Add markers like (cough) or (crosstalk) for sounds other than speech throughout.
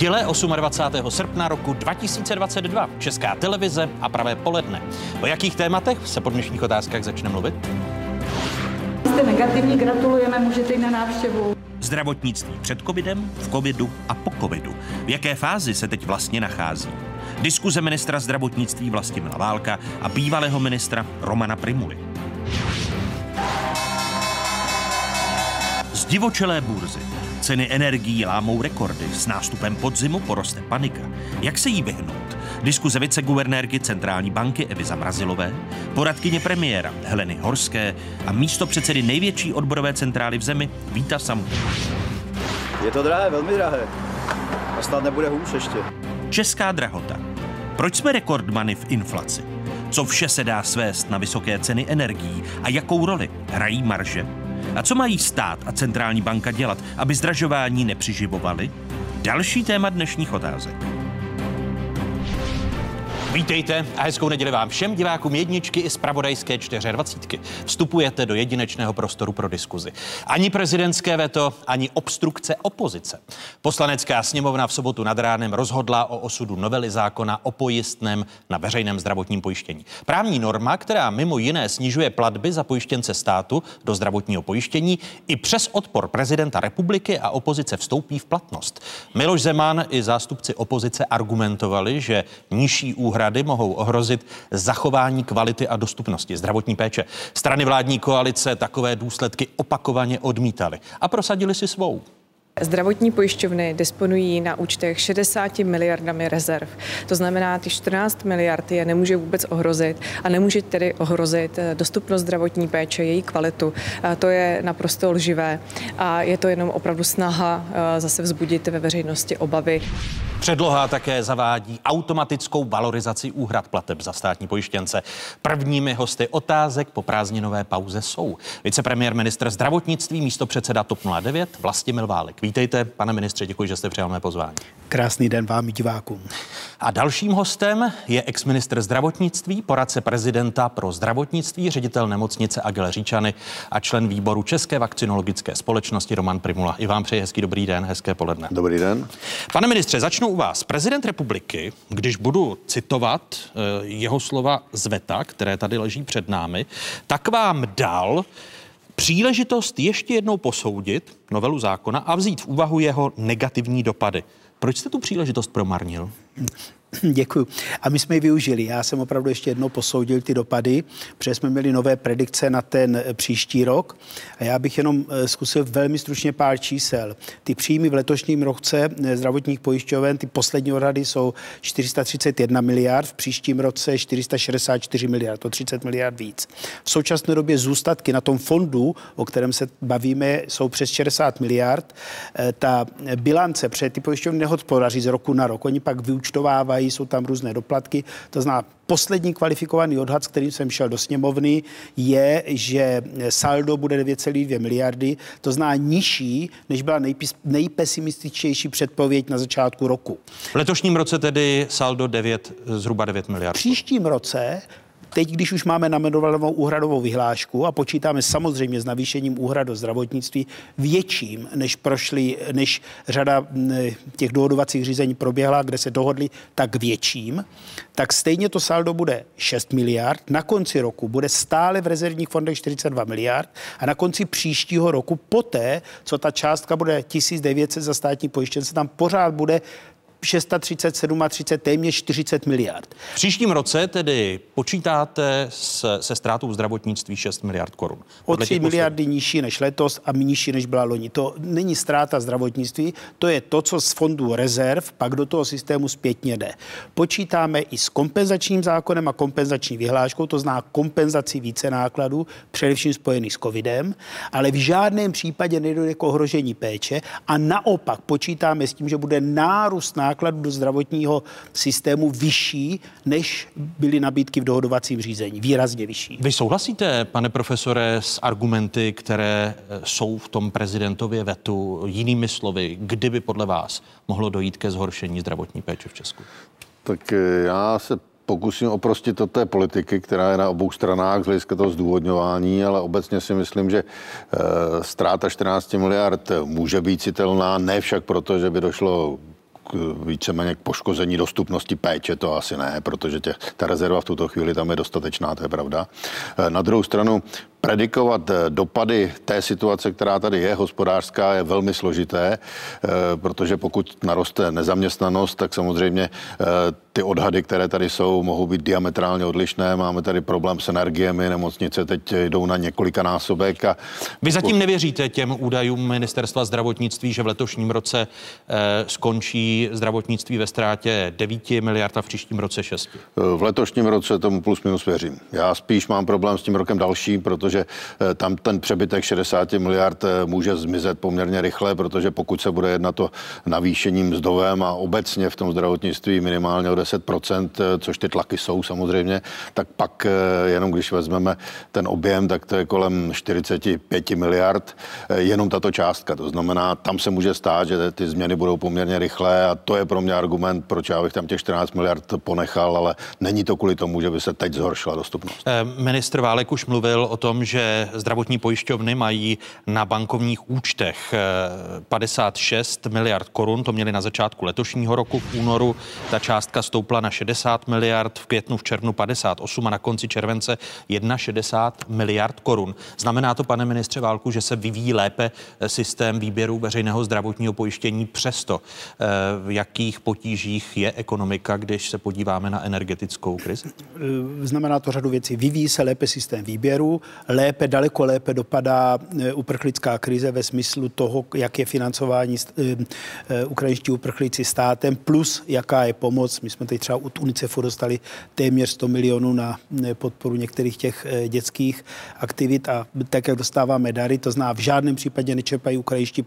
Neděle 28. srpna roku 2022. Česká televize a pravé poledne. O jakých tématech se po dnešních otázkách začne mluvit? Jste negativní, gratulujeme, můžete jít na návštěvu. Zdravotnictví před covidem, v covidu a po covidu. V jaké fázi se teď vlastně nachází? Diskuze ministra zdravotnictví Vlastimila Válka a bývalého ministra Romana Primuly. Zdivočelé burzy. Ceny energií lámou rekordy. S nástupem podzimu poroste panika. Jak se jí vyhnout? Diskuze viceguvernérky Centrální banky Evy Zamrazilové, poradkyně premiéra Heleny Horské a místo předsedy největší odborové centrály v zemi Víta Samu. Je to drahé, velmi drahé. A snad nebude hůř ještě. Česká drahota. Proč jsme rekordmany v inflaci? Co vše se dá svést na vysoké ceny energií a jakou roli hrají marže? A co mají stát a centrální banka dělat, aby zdražování nepřiživovali? Další téma dnešních otázek. Vítejte a hezkou neděli vám všem divákům jedničky i z pravodajské 24. Vstupujete do jedinečného prostoru pro diskuzi. Ani prezidentské veto, ani obstrukce opozice. Poslanecká sněmovna v sobotu nad ránem rozhodla o osudu novely zákona o pojistném na veřejném zdravotním pojištění. Právní norma, která mimo jiné snižuje platby za pojištěnce státu do zdravotního pojištění, i přes odpor prezidenta republiky a opozice vstoupí v platnost. Miloš Zeman i zástupci opozice argumentovali, že nižší úhrady úhrady mohou ohrozit zachování kvality a dostupnosti zdravotní péče. Strany vládní koalice takové důsledky opakovaně odmítaly a prosadili si svou. Zdravotní pojišťovny disponují na účtech 60 miliardami rezerv. To znamená, ty 14 miliard je nemůže vůbec ohrozit a nemůže tedy ohrozit eh, dostupnost zdravotní péče, její kvalitu. To je naprosto lživé a je to jenom opravdu snaha eh, zase vzbudit ve veřejnosti obavy. Předloha také zavádí automatickou valorizaci úhrad plateb za státní pojištěnce. Prvními hosty otázek po prázdninové pauze jsou vicepremiér ministr zdravotnictví, místo předseda TOP 09 Vlastimil Válek. Vítejte, pane ministře, děkuji, že jste přijal mé pozvání. Krásný den vám i divákům. A dalším hostem je exministr zdravotnictví, poradce prezidenta pro zdravotnictví, ředitel nemocnice Agile Říčany a člen výboru České vakcinologické společnosti Roman Primula. I vám přeji hezký dobrý den, hezké poledne. Dobrý den. Pane ministře, začnu u vás. Prezident republiky, když budu citovat eh, jeho slova z VETA, které tady leží před námi, tak vám dal příležitost ještě jednou posoudit novelu zákona a vzít v úvahu jeho negativní dopady. Proč jste tu příležitost promarnil? (clears throat) Děkuji. A my jsme ji využili. Já jsem opravdu ještě jednou posoudil ty dopady, protože jsme měli nové predikce na ten eh, příští rok. A já bych jenom eh, zkusil velmi stručně pár čísel. Ty příjmy v letošním roce eh, zdravotních pojišťoven, ty poslední odhady jsou 431 miliard, v příštím roce 464 miliard, to 30 miliard víc. V současné době zůstatky na tom fondu, o kterém se bavíme, jsou přes 60 miliard. Ta bilance před ty pojišťovny nehospodaří z roku na rok. Oni pak vyučtovávají dělají, jsou tam různé doplatky. To znamená, poslední kvalifikovaný odhad, s kterým jsem šel do sněmovny, je, že saldo bude 9,2 miliardy, to znamená nižší, než byla nejpesimističtější předpověď na začátku roku. V letošním roce tedy saldo 9, zhruba 9 miliard. V příštím roce Teď, když už máme namenovanou úhradovou vyhlášku a počítáme samozřejmě s navýšením úhrad do zdravotnictví větším, než prošli, než řada těch dohodovacích řízení proběhla, kde se dohodli, tak větším, tak stejně to saldo bude 6 miliard. Na konci roku bude stále v rezervních fondech 42 miliard a na konci příštího roku, poté, co ta částka bude 1900 za státní pojištěnce, tam pořád bude 637 a 30, téměř 40 miliard. V příštím roce tedy počítáte se, se ztrátou zdravotnictví 6 miliard korun. O 3 miliardy nižší než letos a nižší než byla loni. To není ztráta zdravotnictví, to je to, co z fondu rezerv pak do toho systému zpětně jde. Počítáme i s kompenzačním zákonem a kompenzační vyhláškou, to zná kompenzaci více nákladů, především spojených s covidem, ale v žádném případě nedojde k ohrožení péče a naopak počítáme s tím, že bude nárůst nákladů nákladů do zdravotního systému vyšší, než byly nabídky v dohodovacím řízení. Výrazně vyšší. Vy souhlasíte, pane profesore, s argumenty, které eh, jsou v tom prezidentově vetu? Jinými slovy, kdyby podle vás mohlo dojít ke zhoršení zdravotní péče v Česku? Tak eh, já se pokusím oprostit od té politiky, která je na obou stranách z hlediska toho zdůvodňování, ale obecně si myslím, že e, ztráta 14 miliard může být citelná, ne však proto, že by došlo víceméně k poškození dostupnosti péče, to asi ne, protože tě, ta rezerva v tuto chvíli tam je dostatečná, to je pravda. Na druhou stranu predikovat dopady té situace, která tady je, hospodářská, je velmi složité, protože pokud naroste nezaměstnanost, tak samozřejmě ty odhady, které tady jsou, mohou být diametrálně odlišné. Máme tady problém s energiemi, nemocnice teď jdou na několika násobek. A... Vy zatím nevěříte těm údajům ministerstva zdravotnictví, že v letošním roce eh, skončí zdravotnictví ve ztrátě 9 miliard a v příštím roce 6? V letošním roce tomu plus minus věřím. Já spíš mám problém s tím rokem dalším, protože eh, tam ten přebytek 60 miliard eh, může zmizet poměrně rychle, protože pokud se bude jednat o navýšení mzdovém a obecně v tom zdravotnictví minimálně o 10%, eh, což ty tlaky jsou samozřejmě, tak pak jenom když vezmeme ten objem, tak to je kolem 45 miliard, jenom tato částka. To znamená, tam se může stát, že ty změny budou poměrně rychlé a to je pro mě argument, proč já bych tam těch 14 miliard ponechal, ale není to kvůli tomu, že by se teď zhoršila dostupnost. Ministr Válek už mluvil o tom, že zdravotní pojišťovny mají na bankovních účtech 56 miliard korun, to měli na začátku letošního roku v únoru. Ta částka stoupla na 60 miliard, v květnu, v červnu 58 a na konci července 61 miliard korun. Znamená to, pane ministře Válku, že se vyvíjí lépe eh, systém výběru veřejného zdravotního pojištění přesto, eh, v jakých potížích je ekonomika, když se podíváme na energetickou krizi? Eh, znamená to řadu věcí. Vyvíjí se lépe systém výběru, lépe, daleko lépe dopadá uprchlická krize ve smyslu toho, jak je financování ukrajinští uprchlíci státem, plus jaká je pomoc. My jsme teď třeba od UNICEFu dostali téměř 100 milionů na podporu některých těch dětských aktivit a tak, jak dostáváme dary, to zná v žádném případě nečerpají ukrajinští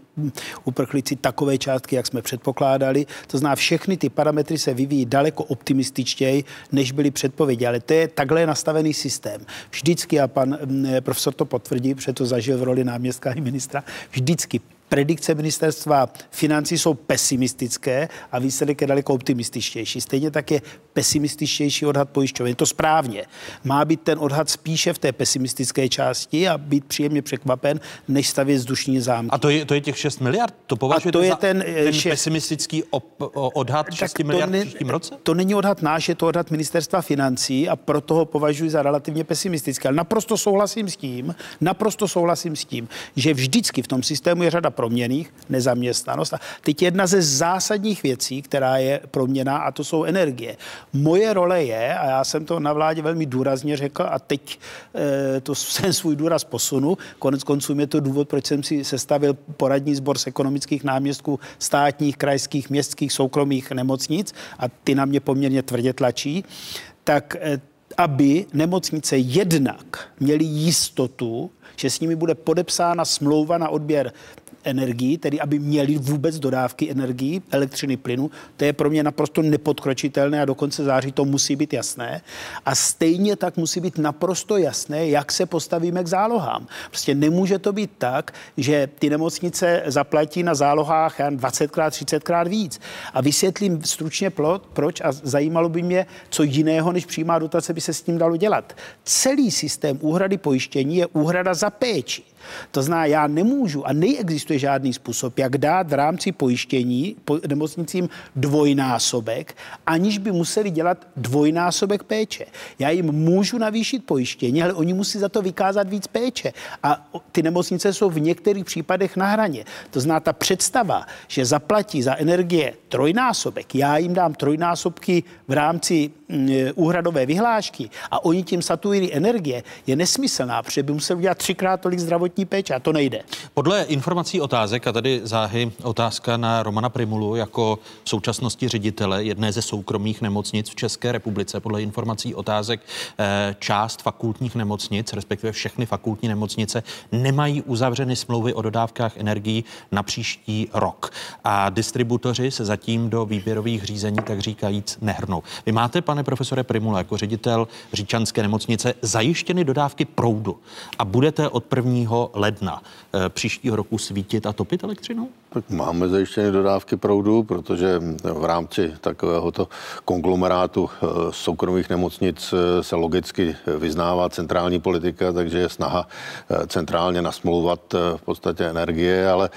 uprchlíci takové částky, jak jsme předpokládali. To zná všechny ty parametry se vyvíjí daleko optimističtěji, než byly předpovědi. Ale to je takhle nastavený systém. Vždycky, a pan profesor to potvrdí, protože to zažil v roli náměstka i ministra, vždycky predikce ministerstva financí jsou pesimistické a výsledek je daleko optimističtější. Stejně tak je pesimističtější odhad pojišťovny. Je to správně. Má být ten odhad spíše v té pesimistické části a být příjemně překvapen, než stavět vzdušní zámky. A to je, to je těch 6 miliard? To považujete to je za ten, ten šest... pesimistický op, odhad 6 miliard ne, v příštím roce? To není odhad náš, je to odhad ministerstva financí a proto ho považuji za relativně pesimistický. Ale naprosto souhlasím s tím, naprosto souhlasím s tím, že vždycky v tom systému je řada proměných, nezaměstnanost. A teď jedna ze zásadních věcí, která je proměná, a to jsou energie. Moje role je, a já jsem to na vládě velmi důrazně řekl, a teď e, to jsem (laughs) svůj důraz posunu, konec konců je to důvod, proč jsem si sestavil poradní sbor z ekonomických náměstků státních, krajských, městských, soukromých nemocnic a ty na mě poměrně tvrdě tlačí, tak e, aby nemocnice jednak měly jistotu, že s nimi bude podepsána smlouva na odběr energii, tedy aby měli vůbec dodávky energii, elektřiny, plynu. To je pro mě naprosto nepodkročitelné a do konce září to musí být jasné. A stejně tak musí být naprosto jasné, jak se postavíme k zálohám. Prostě nemůže to být tak, že ty nemocnice zaplatí na zálohách 20krát, 30krát víc. A vysvětlím stručně plot, proč a zajímalo by mě, co jiného než přímá dotace by se s tím dalo dělat. Celý systém úhrady pojištění je úhrada za péči. To zná, já nemůžu a neexistuje žádný způsob, jak dát v rámci pojištění po nemocnicím dvojnásobek, aniž by museli dělat dvojnásobek péče. Já jim můžu navýšit pojištění, ale oni musí za to vykázat víc péče. A ty nemocnice jsou v některých případech na hraně. To zná ta představa, že zaplatí za energie trojnásobek, já jim dám trojnásobky v rámci mm, úhradové vyhlášky a oni tím satují energie, je nesmyslná, protože by museli udělat třikrát tolik zdravotní zdravotní péče a to nejde. Podle informací otázek, a tady záhy otázka na Romana Primulu jako v současnosti ředitele jedné ze soukromých nemocnic v České republice, podle informací otázek eh, část fakultních nemocnic, respektive všechny fakultní nemocnice, nemají uzavřeny smlouvy o dodávkách energií na příští rok. A distributoři se zatím do výběrových řízení, tak říkajíc, nehrnou. Vy máte, pane profesore Primula, jako ředitel Říčanské nemocnice zajištěny dodávky proudu a budete od 1 ledna eh, příštího roku svítit a topit elektřinou? Tak máme zajištěné dodávky proudu, protože v rámci takovéhoto konglomerátu eh, soukromých nemocnic eh, se logicky vyznává centrální politika, takže je snaha eh, centrálně nasmlouvat v podstatě energie, ale...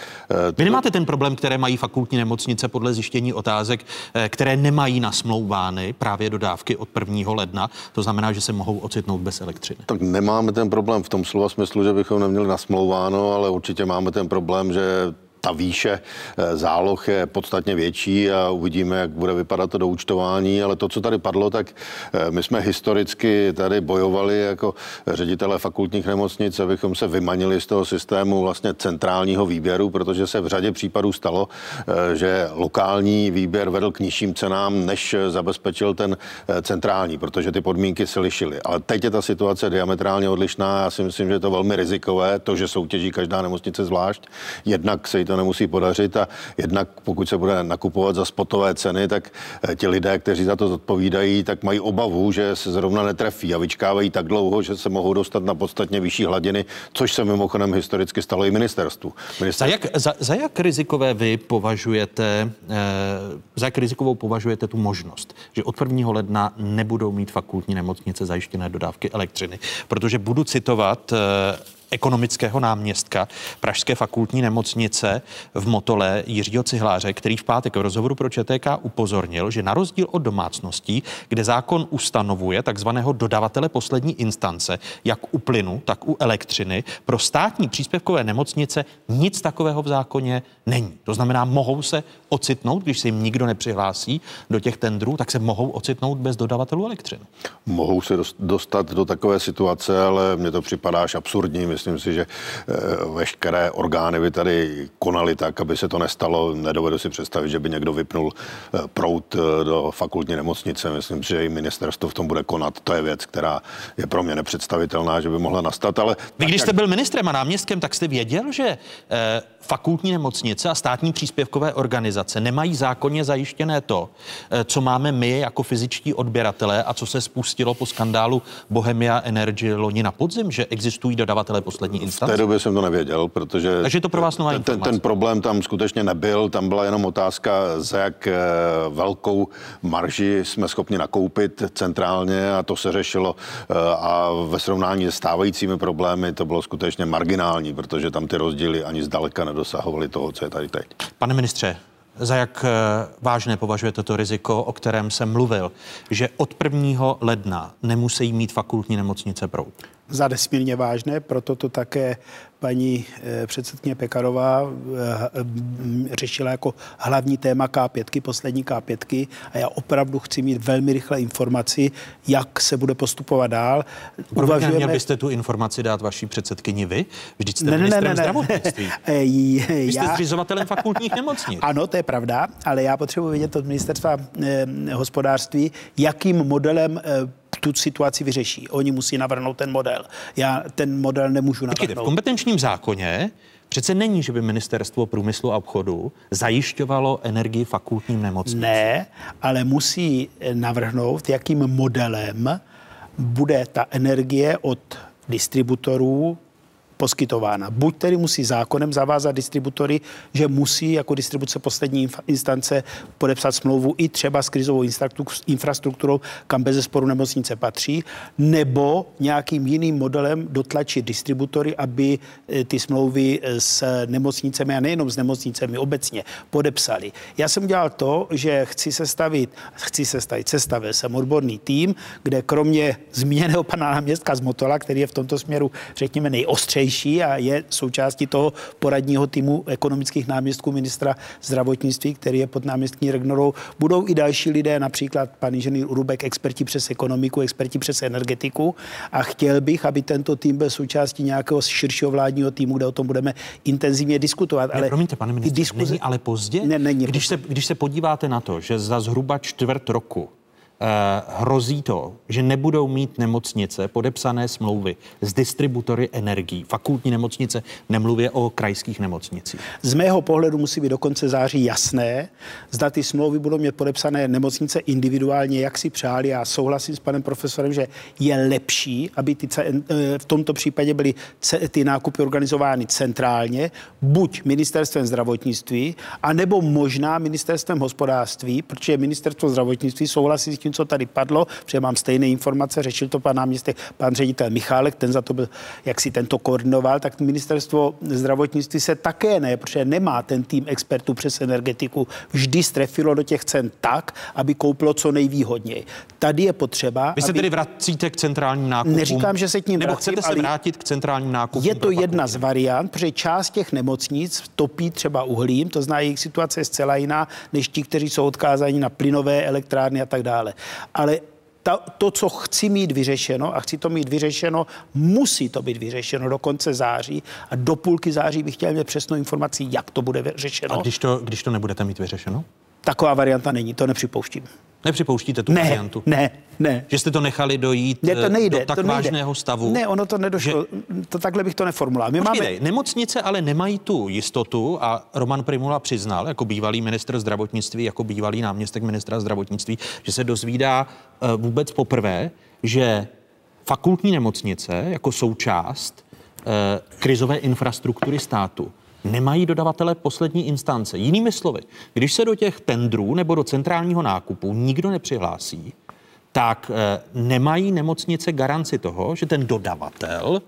Vy nemáte ten problém, které mají fakultní nemocnice podle zjištění otázek, které nemají nasmlouvány právě dodávky od 1. ledna, to znamená, že se mohou ocitnout bez elektřiny. Tak nemáme ten problém v tom slova smyslu, že bychom neměli nasmlouváno, ale určitě máme ten problém, že ta výše eh, záloh je podstatně větší a uvidíme, jak bude vypadat to doučtování, ale to, co tady padlo, tak eh, my jsme historicky tady bojovali jako ředitele fakultních nemocnic, abychom se vymanili z toho systému vlastně centrálního výběru, protože se v řadě případů stalo, eh, že lokální výběr vedl k nižším cenám, než zabezpečil ten centrální, protože ty podmínky se lišily. Ale teď je ta situace diametrálně odlišná. Já si myslím, že je to velmi rizikové, to, že soutěží každá nemocnice zvlášť. Jednak se jí to nemusí podařit a jednak pokud se bude nakupovat za spotové ceny, tak eh, ti lidé, kteří za to zodpovídají, tak mají obavu, že se zrovna netrefí a vyčkávají tak dlouho, že se mohou dostat na podstatně vyšší hladiny, což se mimochodem historicky stalo i ministerstvu. ministerstvu. Za, jak, za, za jak rizikové vy považujete, eh, za jak rizikovou považujete tu možnost, že od 1. ledna nebudou mít fakultní nemocnice zajištěné dodávky elektřiny? Protože budu citovat eh, ekonomického náměstka Pražské fakultní nemocnice v Motole Jiřího Cihláře, který v pátek v rozhovoru pro ČTK upozornil, že na rozdíl od domácností, kde zákon ustanovuje takzvaného dodavatele poslední instance, jak u plynu, tak u elektřiny, pro státní příspěvkové nemocnice nic takového v zákoně není. To znamená, mohou se ocitnout, když se jim nikdo nepřihlásí do těch tendrů, tak se mohou ocitnout bez dodavatelů elektřiny. Mohou se dostat do takové situace, ale mně to připadá až absurdní. Myslím si, že eh, veškeré orgány by tady konaly tak, aby se to nestalo. Nedovedu si představit, že by někdo vypnul eh, prout eh, do fakultní nemocnice. Myslím si, že i ministerstvo v tom bude konat. To je věc, která je pro mě nepředstavitelná, že by mohla nastat. Ale Vy, když jste byl ministrem a náměstkem, tak jste věděl, že fakultní nemocnice a státní příspěvkové organizace nemají zákonně zajištěné to, co máme my jako fyzičtí odběratelé a co se spustilo po skandálu Bohemia Energy loni na podzim, že existují dodavatelé poslední instance? V té době jsem to nevěděl, protože... Takže to pro vás nová ten, ten, ten problém tam skutečně nebyl, tam byla jenom otázka, za jak eh, velkou marži jsme schopni nakoupit centrálně a to se řešilo eh, a ve srovnání s stávajícími problémy to bylo skutečně marginální, protože tam ty rozdíly ani zdaleka nedosahovaly toho, co je tady teď. Pane ministře, za jak eh, vážné považujete to riziko, o kterém jsem mluvil, že od 1. ledna nemusí mít fakultní nemocnice proud? Za nesmírně vážné, proto to také paní eh, předsedkyně Pekarová eh, řešila jako hlavní téma K5, poslední K5 a já opravdu chci mít velmi rychle informaci, jak se bude postupovat dál. Uvažujeme... Měl byste tu informaci dát vaší předsedkyni vy? Vždyť jste ne, ministrem ne, ne, ne. zdravotnictví. (laughs) vy jste já... zřizovatelem fakultních nemocnic. (laughs) Ano, to je pravda, ale já potřebuji vědět od ministerstva eh, hospodářství, jakým modelem eh, tu situaci vyřeší. Oni musí navrhnout ten model. Já ten model nemůžu navrhnout. Počkejte, v kompetenčním zákoně Přece není, že by ministerstvo průmyslu a obchodu zajišťovalo energii fakultním nemocnicím. Ne, ale musí navrhnout, jakým modelem bude ta energie od distributorů poskytována. Buď tedy musí zákonem zavázat distributory, že musí jako distribuce poslední instance podepsat smlouvu i třeba s krizovou infrastrukturou, kam bez sporu nemocnice patří, nebo nějakým jiným modelem dotlačit distributory, aby eh, ty smlouvy eh, s nemocnicemi a nejenom s nemocnicemi obecně podepsali. Já jsem udělal to, že chci sestavit, chci sestavit, sestavil jsem odborný tým, kde kromě zmíněného pana náměstka z Motola, který je v tomto směru, řekněme, nejostřejší, rychlejší a je součástí toho poradního týmu ekonomických náměstků ministra zdravotnictví, který je pod náměstní Regnorou. Budou i další lidé, například pan inženýr Urubek, experti přes ekonomiku, experti přes energetiku a chtěl bych, aby tento tým byl součástí nějakého širšího vládního týmu, kde o tom budeme intenzivně diskutovat. Ale ne, promiňte, pane ministře, diskuzi... není ale pozdě? Ne, není když, se, když se podíváte na to, že za zhruba čtvrt roku hrozí to, že nebudou mít nemocnice podepsané smlouvy s distributory energií. Fakultní nemocnice, nemluvě o krajských nemocnicích. Z mého pohledu musí být do konce září jasné, zda ty smlouvy budou mít podepsané nemocnice individuálně, jak si přáli. Já souhlasím s panem profesorem, že je lepší, aby ty, eh, v tomto případě byly ty nákupy organizovány centrálně, buď ministerstvem zdravotnictví, anebo možná ministerstvem hospodářství, protože ministerstvo zdravotnictví souhlasí s tím, co tady padlo, protože mám stejné informace, řešil to pan náměstek, pan ředitel Michálek, ten za to byl, jak si tento koordinoval, tak ministerstvo zdravotnictví se také ne, protože nemá ten tým expertů přes energetiku, vždy strefilo do těch cen tak, aby koupilo co nejvýhodněji. Tady je potřeba. Vy se aby... tedy vracíte k centrálním nákupům? Neříkám, že se k ním Nebo vracím, chcete se vrátit k centrálním nákupům? Je to jedna z variant, protože část těch nemocnic topí třeba uhlím, to zná jejich situace je zcela jiná, než ti, kteří jsou odkázáni na plynové elektrárny a tak dále. Ale ta, to, co chci mít vyřešeno, a chci to mít vyřešeno, musí to být vyřešeno do konce září a do půlky září bych chtěl mít přesnou informaci, jak to bude vyřešeno. A když to, když to nebudete mít vyřešeno? Taková varianta není, to nepřipouštím. Nepřipouštíte tu ne, variantu? Ne, ne. Že jste to nechali dojít ne, to eh, nejde, do tak to nejde. vážného stavu? Ne, ono to nedošlo. Že... To takhle bych to neformuloval. My Počkej, máme... nemocnice ale nemají tu jistotu a Roman Primula přiznal, jako bývalý ministr zdravotnictví, jako bývalý náměstek ministra zdravotnictví, že se dozvídá uh, vůbec poprvé, že fakultní nemocnice jako součást uh, krizové infrastruktury státu nemají dodavatele poslední instance. Jinými slovy, když se do těch tendrů nebo do centrálního nákupu nikdo nepřihlásí, tak e, nemají nemocnice garanci toho, že ten dodavatel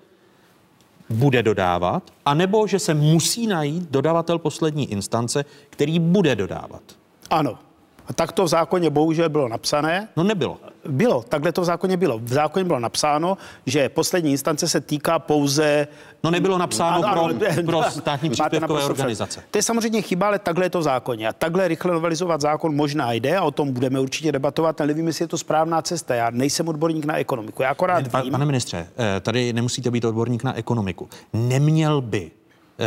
bude dodávat, anebo že se musí najít dodavatel poslední instance, který bude dodávat. Ano. A tak to v zákoně bohužel bylo napsané. No nebylo. Bylo, takhle to v zákoně bylo. V zákoně bylo napsáno, že poslední instance se týká pouze... No nebylo napsáno ano, pro, ano, pro státní příspěvkové organizace. To je samozřejmě chyba, ale takhle je to v zákoně. A takhle rychle novelizovat zákon možná jde a o tom budeme určitě debatovat. Nevím, jestli je to správná cesta. Já nejsem odborník na ekonomiku. Já akorát ne, vím... Pane ministře, eh, tady nemusíte být odborník na ekonomiku. Neměl by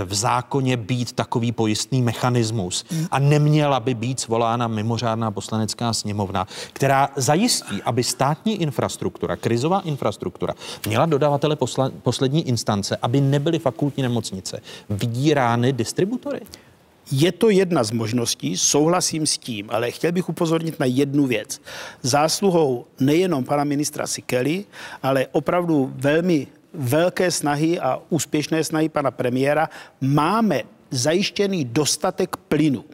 v zákoně být takový pojistný mechanismus a neměla by být svolána mimořádná poslanecká sněmovna, která zajistí, aby státní infrastruktura, krizová infrastruktura, měla dodavatele posla, poslední instance, aby nebyly fakultní nemocnice vydírány distributory? Je to jedna z možností, souhlasím s tím, ale chtěl bych upozornit na jednu věc. Zásluhou nejenom pana ministra Sikely, ale opravdu velmi velké snahy a úspěšné snahy pana premiéra máme zajištěný dostatek plynu.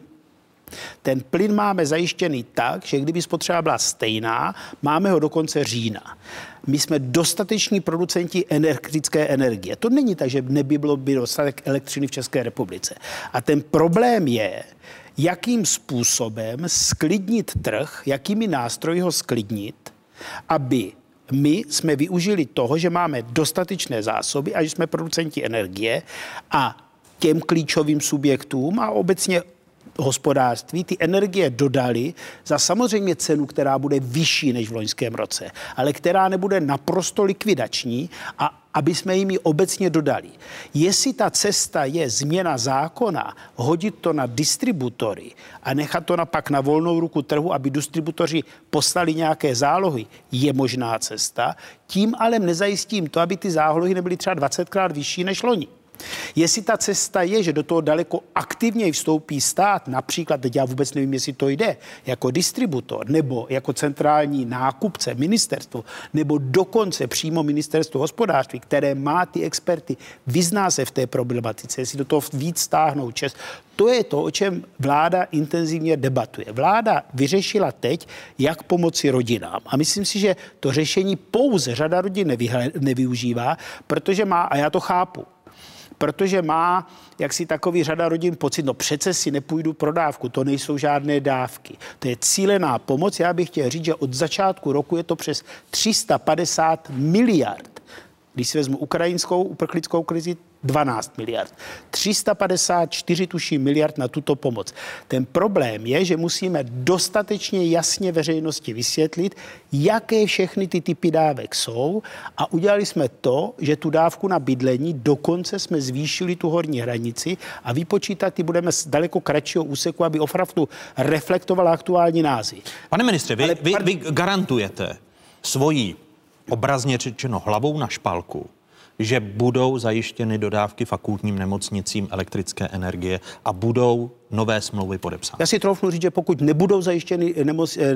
Ten plyn máme zajištěný tak, že kdyby spotřeba byla stejná, máme ho do konce října. My jsme dostateční producenti energetické energie. To není tak, že neby bylo by dostatek elektřiny v České republice. A ten problém je, jakým způsobem sklidnit trh, jakými nástroji ho sklidnit, aby my jsme využili toho, že máme dostatečné zásoby a že jsme producenti energie a těm klíčovým subjektům a obecně hospodářství ty energie dodali za samozřejmě cenu, která bude vyšší než v loňském roce, ale která nebude naprosto likvidační a aby jsme jim ji obecně dodali. Jestli ta cesta je změna zákona, hodit to na distributory a nechat to na pak na volnou ruku trhu, aby distributoři poslali nějaké zálohy, je možná cesta. Tím ale nezajistím to, aby ty zálohy nebyly třeba 20krát vyšší než loni. Jestli ta cesta je, že do toho daleko aktivněji vstoupí stát, například, teď já vůbec nevím, jestli to jde, jako distributor, nebo jako centrální nákupce, ministerstvo, nebo dokonce přímo ministerstvo hospodářství, které má ty experty, vyzná se v té problematice, jestli do toho víc stáhnou čest, to je to, o čem vláda intenzivně debatuje. Vláda vyřešila teď, jak pomoci rodinám. A myslím si, že to řešení pouze řada rodin nevyužívá, protože má, a já to chápu, protože má jak si takový řada rodin pocit, no přece si nepůjdu pro dávku, to nejsou žádné dávky. To je cílená pomoc. Já bych chtěl říct, že od začátku roku je to přes 350 miliard. Když si vezmu ukrajinskou uprchlickou krizi, 12 miliard. 354 tuší miliard na tuto pomoc. Ten problém je, že musíme dostatečně jasně veřejnosti vysvětlit, jaké všechny ty typy dávek jsou a udělali jsme to, že tu dávku na bydlení dokonce jsme zvýšili tu horní hranici a vypočítat ty budeme z daleko kratšího úseku, aby opravdu reflektovala aktuální názvy. Pane ministře, vy, vy, vy garantujete svojí obrazně řečeno hlavou na špalku, že budou zajištěny dodávky fakultním nemocnicím elektrické energie a budou nové smlouvy podepsány. Já si troufnu říct, že pokud nebudou zajištěny nemoc, eh,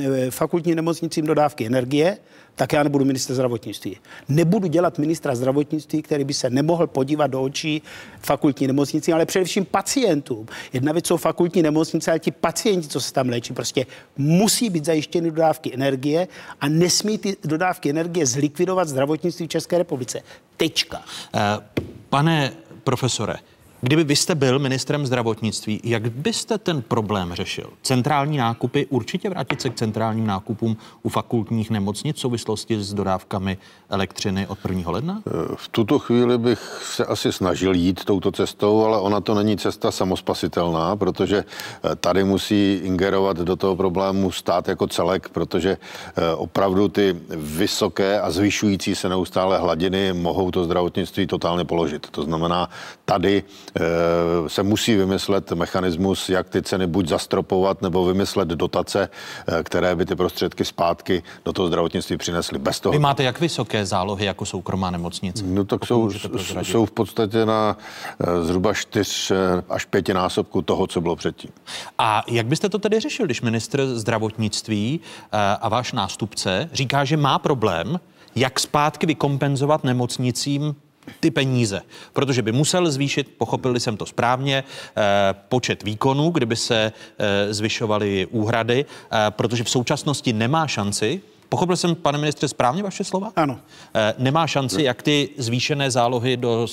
eh, fakultní nemocnicím dodávky energie, tak já nebudu minister zdravotnictví. Nebudu dělat ministra zdravotnictví, který by se nemohl podívat do očí fakultní nemocnici, ale především pacientům. Jedna věc jsou fakultní nemocnice, ale ti pacienti, co se tam léčí, prostě musí být zajištěny dodávky energie a nesmí ty dodávky energie zlikvidovat zdravotnictví v České republice. Tečka. Eh, pane profesore, Kdyby vy jste byl ministrem zdravotnictví, jak byste ten problém řešil? Centrální nákupy, určitě vrátit se k centrálním nákupům u fakultních nemocnic v souvislosti s dodávkami elektřiny od 1. ledna? V tuto chvíli bych se asi snažil jít touto cestou, ale ona to není cesta samospasitelná, protože eh, tady musí ingerovat do toho problému stát jako celek, protože eh, opravdu ty vysoké a zvyšující se neustále hladiny mohou to zdravotnictví totálně položit. To znamená, tady Eh, se musí vymyslet mechanismus, jak ty ceny buď zastropovat, nebo vymyslet dotace, eh, které by ty prostředky zpátky do toho zdravotnictví přinesly. Bez toho. Vy máte jak vysoké zálohy jako soukromá nemocnice? No tak jsou, jsou v podstatě na eh, zhruba 4 až 5 násobku toho, co bylo předtím. A jak byste to tedy řešil, když ministr zdravotnictví a váš nástupce říká, že má problém, jak zpátky vykompenzovat nemocnicím ty peníze, protože by musel zvýšit, pochopili jsem to správně, eh, počet výkonů, kdyby se eh, zvyšovaly úhrady, eh, protože v současnosti nemá šanci Pochopil jsem, pane ministře, správně vaše slova? Ano. E, nemá šanci, jak ty zvýšené zálohy do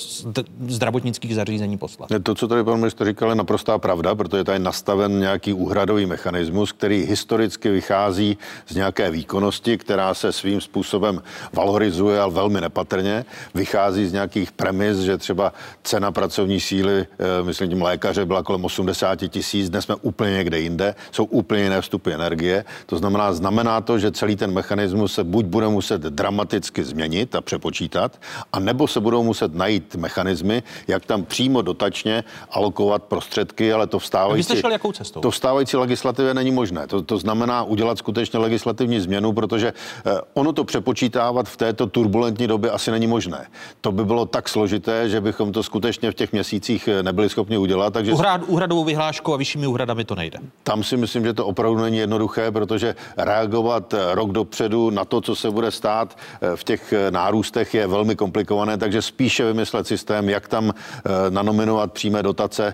zdravotnických zařízení poslat? To, co tady pan ministr říkal, je naprostá pravda, protože tady je nastaven nějaký úhradový mechanismus, který historicky vychází z nějaké výkonnosti, která se svým způsobem valorizuje, ale velmi nepatrně. Vychází z nějakých premis, že třeba cena pracovní síly, e, myslím tím lékaře, byla kolem 80 tisíc, dnes jsme úplně někde jinde, jsou úplně jiné vstupy energie. To znamená, znamená to, že celý ten mechanismus se buď bude muset dramaticky změnit a přepočítat, a nebo se budou muset najít mechanismy, jak tam přímo dotačně alokovat prostředky, ale to vstávající, šel jakou cestou? to vstávající legislativě není možné. To, to znamená udělat skutečně legislativní změnu, protože eh, ono to přepočítávat v této turbulentní době asi není možné. To by bylo tak složité, že bychom to skutečně v těch měsících eh, nebyli schopni udělat. Takže Uhrad, úhradovou vyhláškou a vyššími úhradami to nejde. Tam si myslím, že to opravdu není jednoduché, protože reagovat eh, rok do dopředu na to, co se bude stát eh, v těch eh, nárůstech, je velmi komplikované, takže spíše vymyslet systém, jak tam eh, nanominovat přímé dotace,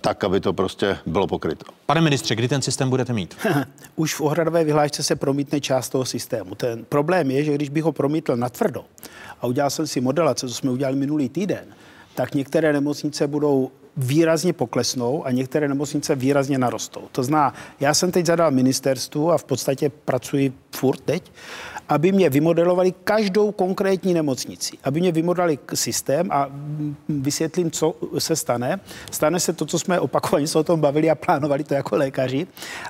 tak, aby to prostě bylo pokryto. Pane ministře, kdy ten systém budete mít? (laughs) Už v ohradové vyhlášce se promítne část toho systému. Ten problém je, že když bych ho promítl na tvrdo a udělal jsem si modelace, co jsme udělali minulý týden, tak některé nemocnice budou výrazně poklesnou a některé nemocnice výrazně narostou. To zná, já jsem teď zadal ministerstvu a v podstatě pracuji furt teď, aby mě vymodelovali každou konkrétní nemocnici, aby mě vymodelovali systém a vysvětlím, co se stane. Stane se to, co jsme opakovaně se o tom bavili a plánovali to jako lékaři,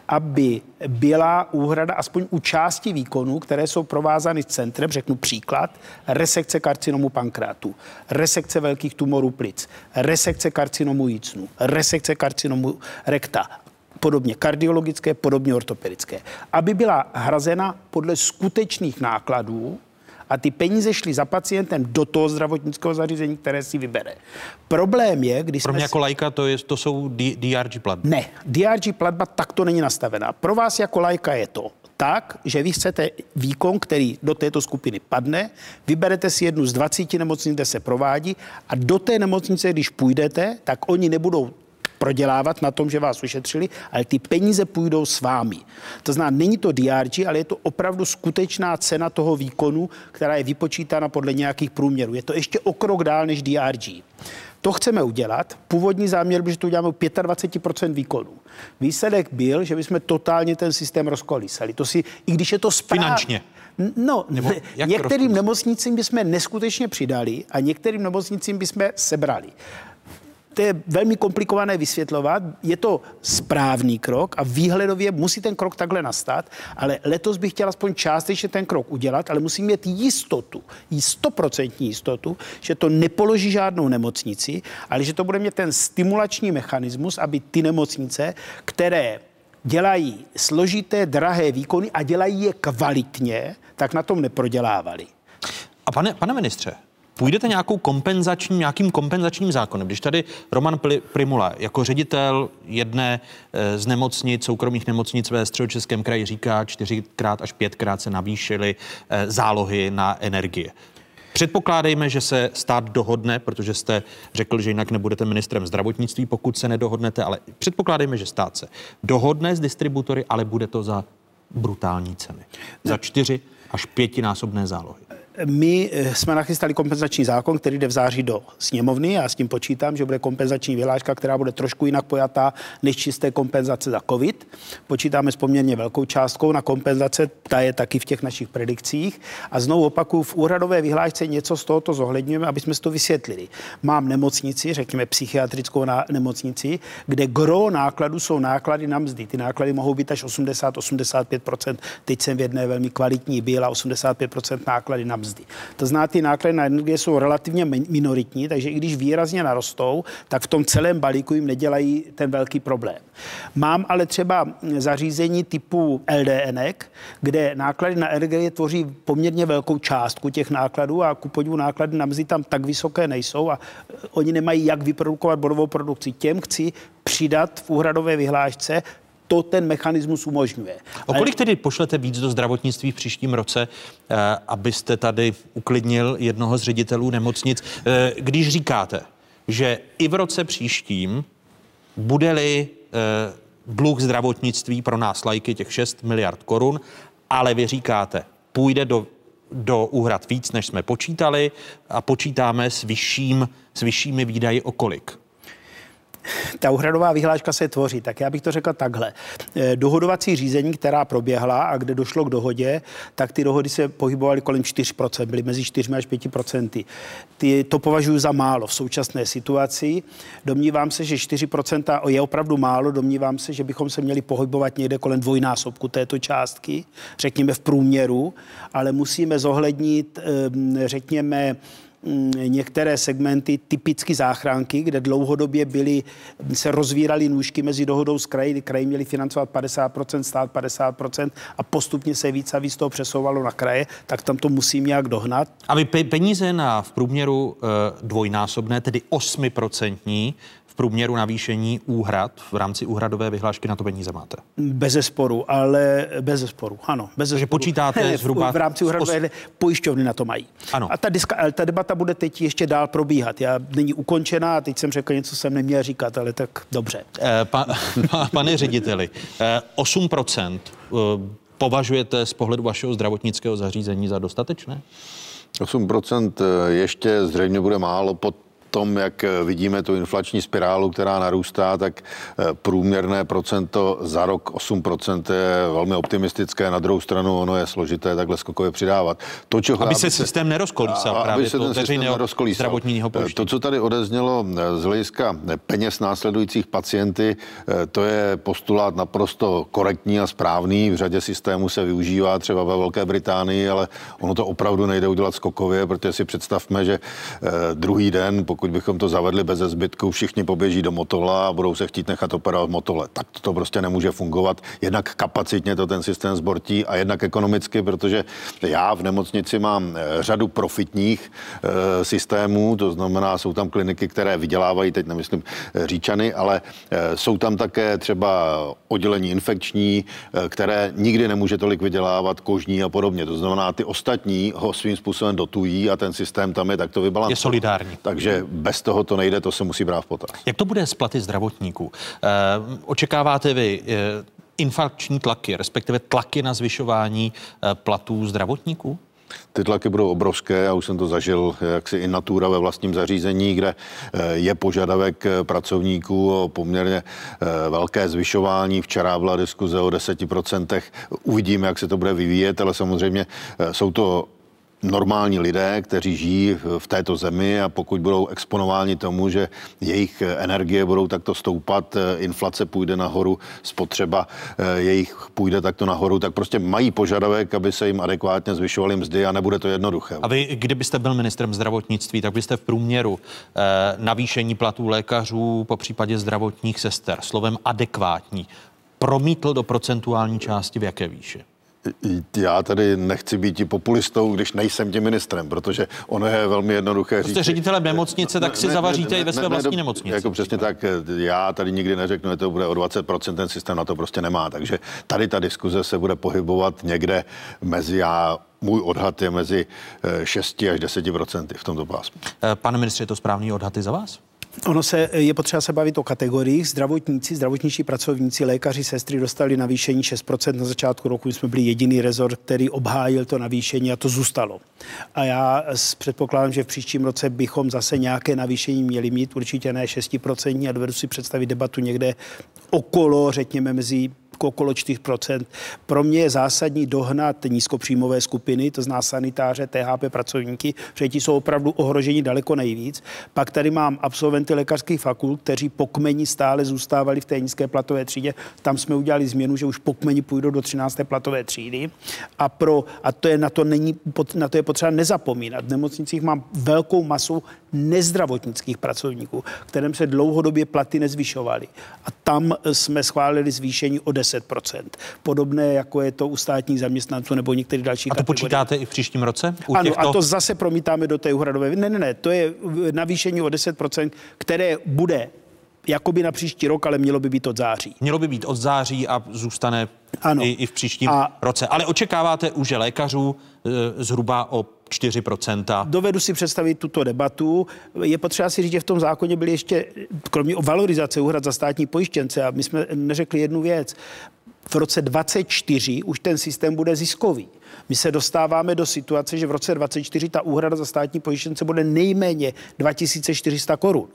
aby byla úhrada aspoň u části výkonů, které jsou provázány s centrem, řeknu příklad, resekce karcinomu pankrátu, resekce velkých tumorů plic, resekce karcinomu jícnu, resekce karcinomu rekta, podobně kardiologické, podobně ortopedické, aby byla hrazena podle skutečných nákladů a ty peníze šly za pacientem do toho zdravotnického zařízení, které si vybere. Problém je, když Pro mě jako lajka to, je, to jsou DRG platby. Ne, DRG platba takto není nastavená. Pro vás jako lajka je to tak, že vy chcete výkon, který do této skupiny padne, vyberete si jednu z 20 nemocnic, kde se provádí a do té nemocnice, když půjdete, tak oni nebudou prodělávat na tom, že vás ušetřili, ale ty peníze půjdou s vámi. To znamená, není to DRG, ale je to opravdu skutečná cena toho výkonu, která je vypočítána podle nějakých průměrů. Je to ještě o krok dál než DRG. To chceme udělat. Původní záměr byl, že to uděláme 25% výkonu. Výsledek byl, že bychom totálně ten systém rozkolísali. To si, i když je to správně. Finančně. No, Nebo některým rozkolísat? nemocnicím bychom neskutečně přidali a některým nemocnicím bychom sebrali to je velmi komplikované vysvětlovat. Je to správný krok a výhledově musí ten krok takhle nastat, ale letos bych chtěl aspoň částečně ten krok udělat, ale musím mít jistotu, stoprocentní jistotu, že to nepoloží žádnou nemocnici, ale že to bude mít ten stimulační mechanismus, aby ty nemocnice, které dělají složité, drahé výkony a dělají je kvalitně, tak na tom neprodělávali. A pane, pane ministře, půjdete nějakou kompenzační, nějakým kompenzačním zákonem? Když tady Roman Primula jako ředitel jedné eh, z nemocnic, soukromých nemocnic ve středočeském kraji říká, čtyřikrát až pětkrát se navýšily eh, zálohy na energie. Předpokládejme, že se stát dohodne, protože jste řekl, že jinak nebudete ministrem zdravotnictví, pokud se nedohodnete, ale předpokládejme, že stát se dohodne s distributory, ale bude to za brutální ceny. Za čtyři až pětinásobné zálohy. My eh, jsme nachystali kompenzační zákon, který jde v září do sněmovny. Já s tím počítám, že bude kompenzační vyhláška, která bude trošku jinak pojatá než čisté kompenzace za COVID. Počítáme s poměrně velkou částkou na kompenzace, ta je taky v těch našich predikcích. A znovu opakuju, v úhradové vyhlášce něco z tohoto zohledňujeme, aby jsme si to vysvětlili. Mám nemocnici, řekněme psychiatrickou nemocnici, kde gro nákladů jsou náklady na mzdy. Ty náklady mohou být až 80-85%. Teď jsem v jedné velmi kvalitní byl a 85% náklady na mzdy. To zná, ty náklady na energie jsou relativně min- minoritní, takže i když výrazně narostou, tak v tom celém balíku jim nedělají ten velký problém. Mám ale třeba zařízení typu LDNek, kde náklady na energie tvoří poměrně velkou částku těch nákladů a ku podivu náklady na mzdy tam tak vysoké nejsou a eh, oni nemají jak vyprodukovat bodovou produkci. Těm chci přidat v úhradové vyhlášce to ten mechanismus umožňuje. O kolik tedy pošlete víc do zdravotnictví v příštím roce, eh, abyste tady uklidnil jednoho z ředitelů nemocnic, eh, když říkáte, že i v roce příštím bude-li eh, dluh zdravotnictví pro nás lajky těch 6 miliard korun, ale vy říkáte, půjde do, do úhrad víc, než jsme počítali a počítáme s, vyšším, s vyššími výdaji o kolik? (laughs) ta úhradová vyhláška se tvoří, tak já bych to řekl takhle. Eh, Dohodovací řízení, která proběhla a kde došlo k dohodě, tak ty dohody se pohybovaly kolem 4%, byly mezi 4 až 5%. Ty, to považuji za málo v současné situaci. Domnívám se, že 4% je opravdu málo, domnívám se, že bychom se měli pohybovat někde kolem dvojnásobku této částky, řekněme v průměru, ale musíme zohlednit, eh, řekněme, některé segmenty, typicky záchranky, kde dlouhodobě byly, se rozvíraly nůžky mezi dohodou s kraji, kdy kraji měli financovat 50%, stát 50% a postupně se víc a víc toho přesouvalo na kraje, tak tam to musím nějak dohnat. A vy pe- peníze na v průměru e, dvojnásobné, tedy 8% v průměru navýšení úhrad v rámci úhradové vyhlášky na to peníze máte. Bez zesporu, ale bez zesporu, ano. Bez zesporu. počítáte V- (laughs) zhruba V rámci úhradové pojišťovny na to mají. Ano. A ta, diska, ta debata bude teď ještě dál probíhat. Já není ukončená a teď jsem řekl něco, co jsem neměl říkat, ale tak dobře. E, pa, (laughs) pa, pane řediteli, e, 8% e, považujete z pohledu vašeho zdravotnického zařízení za dostatečné? 8% ještě zřejmě bude málo pod tom, jak vidíme tu inflační spirálu, která narůstá, tak eh, průměrné procento za rok 8% je velmi optimistické. Na druhou stranu ono je složité takhle skokově přidávat. To, čeho Aby já se systém nerozkolísal a- právě aby se to ten systém nerozkolísal. zdravotního To, pojištění. co tady odeznělo eh, z hlediska eh, peněz následujících pacienty, eh, to je postulát naprosto korektní a správný. V řadě systémů se využívá třeba ve Velké Británii, ale ono to opravdu nejde udělat skokově, protože si představme, že eh, druhý den, pokud bychom to zavedli bez zbytku, všichni poběží do Motola a budou se chtít nechat operovat v Motole. Tak to prostě nemůže fungovat. Jednak kapacitně to ten systém zbortí a jednak ekonomicky, protože já v nemocnici mám eh, řadu profitních eh, systémů, to znamená, jsou tam kliniky, které vydělávají, teď nemyslím eh, říčany, ale eh, jsou tam také třeba oddělení infekční, eh, které nikdy nemůže tolik vydělávat, kožní a podobně. To znamená, ty ostatní ho svým způsobem dotují a ten systém tam je takto vybalancovaný. Je solidární. Takže bez toho to nejde, to se musí brát v potaz. Jak to bude s platy zdravotníků? Eh, očekáváte vy eh, inflační tlaky, respektive tlaky na zvyšování eh, platů zdravotníků? Ty tlaky budou obrovské, já už jsem to zažil jaksi i natura ve vlastním zařízení, kde je požadavek pracovníků o poměrně velké zvyšování. Včera byla diskuze o 10%. Uvidíme, jak se to bude vyvíjet, ale samozřejmě jsou to normální lidé, kteří žijí v této zemi a pokud budou exponováni tomu, že jejich energie budou takto stoupat, inflace půjde nahoru, spotřeba eh, jejich půjde takto nahoru, tak prostě mají požadavek, aby se jim adekvátně zvyšovaly mzdy a nebude to jednoduché. A vy, kdybyste byl ministrem zdravotnictví, tak byste v průměru eh, navýšení platů lékařů, po případě zdravotních sester, slovem adekvátní, promítl do procentuální části v jaké výši? Já tady nechci být i populistou, když nejsem tím ministrem, protože ono je velmi jednoduché říct. Jste ředitelem nemocnice, tak si ne, zavaříte ne, i ve své ne, vlastní ne, nemocnici. Jako přesně tak, já tady nikdy neřeknu, že to bude o 20%, ten systém na to prostě nemá. Takže tady ta diskuze se bude pohybovat někde mezi já můj odhad je mezi 6 eh, až 10% v tomto pásmu. Eh, pane ministře, je to správný odhad i za vás? Ono se, je potřeba se bavit o kategoriích. Zdravotníci, zdravotniční pracovníci, lékaři, sestry dostali navýšení 6% na začátku roku. My jsme byli jediný rezort, který obhájil to navýšení a to zůstalo. A já předpokládám, že v příštím roce bychom zase nějaké navýšení měli mít, určitě ne 6% a dovedu si představit debatu někde okolo, řekněme, mezi okolo 4%. Pro mě je zásadní dohnat nízkopříjmové skupiny, to zná sanitáře, THP pracovníky, protože ti jsou opravdu ohroženi daleko nejvíc. Pak tady mám absolventy lékařských fakult, kteří po kmeni stále zůstávali v té nízké platové třídě. Tam jsme udělali změnu, že už po kmeni půjdou do 13. platové třídy. A, pro, a to je, na, to není, na to je potřeba nezapomínat. V nemocnicích mám velkou masu nezdravotnických pracovníků, kterým se dlouhodobě platy nezvyšovaly. A tam jsme schválili zvýšení o 10%. Podobné, jako je to u státních zaměstnanců nebo některých dalších. A to kategorii. počítáte i v příštím roce? U ano, těchto... a to zase promítáme do té úhradové. Ne, ne, ne, to je navýšení o 10%, které bude jakoby na příští rok, ale mělo by být od září. Mělo by být od září a zůstane ano. I, i v příštím a... roce. Ale očekáváte už lékařů e, zhruba o 4%. Dovedu si představit tuto debatu. Je potřeba si říct, že v tom zákoně byly ještě, kromě valorizace úhrad za státní pojištěnce, a my jsme neřekli jednu věc. V roce 24 už ten systém bude ziskový. My se dostáváme do situace, že v roce 24 ta úhrada za státní pojištěnce bude nejméně 2400 korun.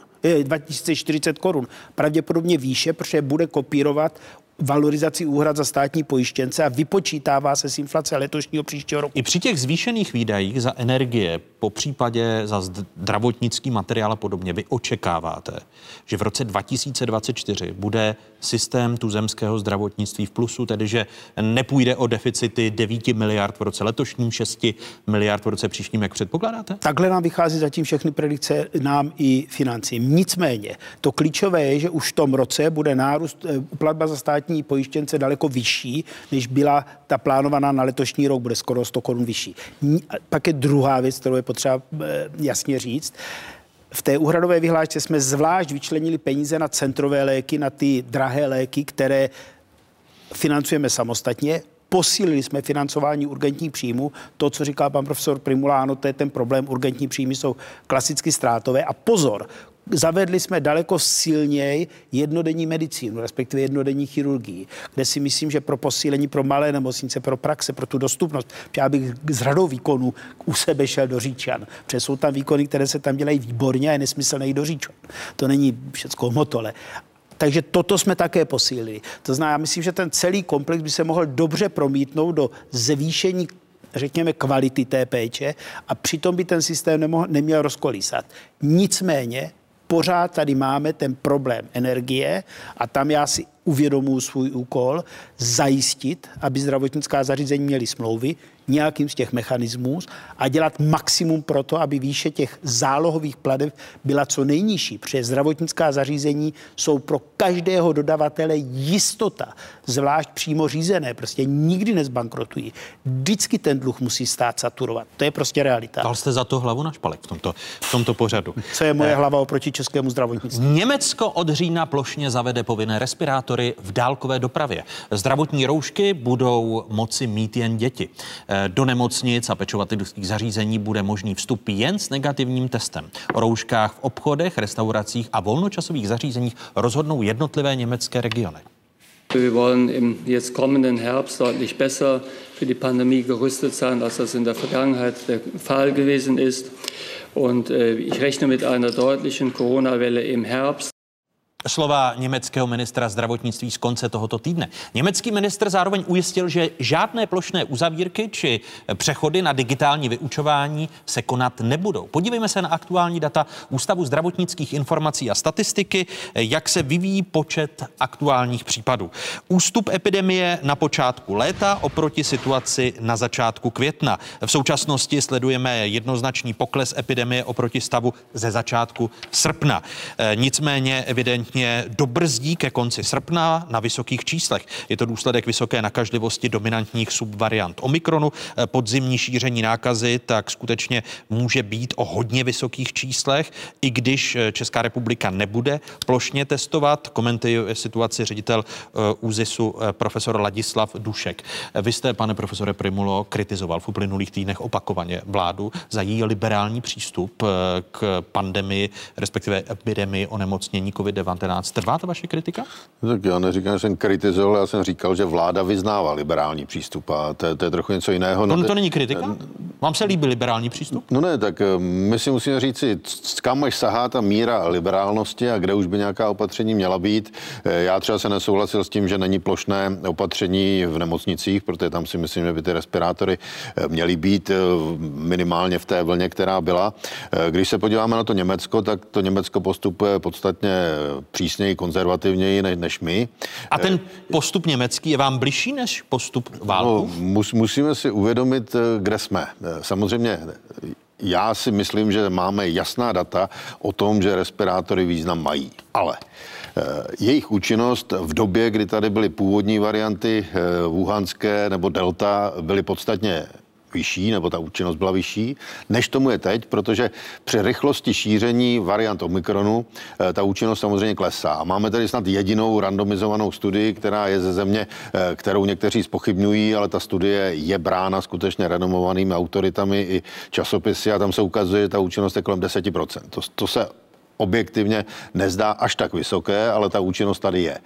2040 korun. Pravděpodobně výše, protože bude kopírovat valorizaci úhrad za státní pojištěnce a vypočítává se z inflace letošního příštího roku. I při těch zvýšených výdajích za energie, po případě za zdravotnický materiál a podobně, vy očekáváte, že v roce 2024 bude systém tuzemského zdravotnictví v plusu, tedy že nepůjde o deficity 9 miliard v roce letošním, 6 miliard v roce příštím, jak předpokládáte? Takhle nám vychází zatím všechny predikce nám i financí. Nicméně, to klíčové je, že už v tom roce bude nárůst eh, platba za státní pojištěnce daleko vyšší, než byla ta plánovaná na letošní rok, bude skoro 100 korun vyšší. Pak je druhá věc, kterou je potřeba eh, jasně říct. V té úhradové vyhlášce jsme zvlášť vyčlenili peníze na centrové léky, na ty drahé léky, které financujeme samostatně. Posílili jsme financování urgentních příjmů. To, co říká pan profesor Primula, ano, to je ten problém. Urgentní příjmy jsou klasicky ztrátové. A pozor, zavedli jsme daleko silněji jednodenní medicínu, respektive jednodenní chirurgii, kde si myslím, že pro posílení pro malé nemocnice, pro praxe, pro tu dostupnost, já bych z radou výkonů u sebe šel do Říčan, protože jsou tam výkony, které se tam dělají výborně a je nesmysl nejít do Říčan. To není všechno motole. Takže toto jsme také posílili. To znamená, já myslím, že ten celý komplex by se mohl dobře promítnout do zvýšení řekněme, kvality té péče a přitom by ten systém nemohl, neměl rozkolísat. Nicméně pořád tady máme ten problém energie a tam já si uvědomuji svůj úkol zajistit, aby zdravotnická zařízení měly smlouvy, nějakým z těch mechanismů a dělat maximum pro to, aby výše těch zálohových pladev byla co nejnižší, protože zdravotnická zařízení jsou pro každého dodavatele jistota, zvlášť přímo řízené, prostě nikdy nezbankrotují. Vždycky ten dluh musí stát saturovat. To je prostě realita. Dal jste za to hlavu na špalek v tomto, v tomto pořadu. Co je moje eh, hlava oproti českému zdravotnictví? Německo od října plošně zavede povinné respirátory v dálkové dopravě. Zdravotní roušky budou moci mít jen děti. Eh, do nemocnic a pečovatelských zařízení bude možný vstup jen s negativním testem. O rouškách v obchodech, restauracích a volnočasových zařízeních rozhodnou jednotlivé německé regiony. Wir wollen im jetzt kommenden Herbst deutlich besser für die Pandemie gerüstet sein, als das in der Vergangenheit der Fall gewesen ist. Und äh, ich rechne mit einer deutlichen Corona-Welle im Herbst. Slova německého ministra zdravotnictví z konce tohoto týdne. Německý ministr zároveň ujistil, že žádné plošné uzavírky či přechody na digitální vyučování se konat nebudou. Podívejme se na aktuální data Ústavu zdravotnických informací a statistiky, jak se vyvíjí počet aktuálních případů. Ústup epidemie na počátku léta oproti situaci na začátku května. V současnosti sledujeme jednoznačný pokles epidemie oproti stavu ze začátku srpna. Nicméně evidentně evidentně dobrzdí ke konci srpna na vysokých číslech. Je to důsledek vysoké nakažlivosti dominantních subvariant Omikronu. Podzimní šíření nákazy tak skutečně může být o hodně vysokých číslech, i když Česká republika nebude plošně testovat. Komentuje situaci ředitel ÚZISu profesor Ladislav Dušek. Vy jste, pane profesore Primulo, kritizoval v uplynulých týdnech opakovaně vládu za její liberální přístup k pandemii, respektive epidemii onemocnění COVID-19. Trvá ta vaše kritika? Tak já neříkám, že jsem kritizoval, já jsem říkal, že vláda vyznává liberální přístup a to, to je trochu něco jiného. No, to není kritika? Vám se líbí liberální přístup? No ne, tak eh, my si musíme říct, kam až sahá ta míra liberálnosti a kde už by nějaká opatření měla být. Eh, já třeba se nesouhlasil s tím, že není plošné opatření v nemocnicích, protože tam si myslím, že by ty respirátory eh, měly být minimálně v té vlně, která byla. Když se podíváme na to Německo, tak to Německo postupuje podstatně přísněji, konzervativněji než, než my. A ten postup německý je vám bližší než postup válku? No, mus, musíme si uvědomit, kde jsme. Samozřejmě já si myslím, že máme jasná data o tom, že respirátory význam mají. Ale jejich účinnost v době, kdy tady byly původní varianty Wuhanské nebo Delta, byly podstatně vyšší, nebo ta účinnost byla vyšší, než tomu je teď, protože při rychlosti šíření variant Omikronu eh, ta účinnost samozřejmě klesá. Máme tady snad jedinou randomizovanou studii, která je ze země, eh, kterou někteří spochybňují, ale ta studie je brána skutečně renomovanými autoritami i časopisy a tam se ukazuje, že ta účinnost je kolem 10%. To, to se objektivně nezdá až tak vysoké, ale ta účinnost tady je.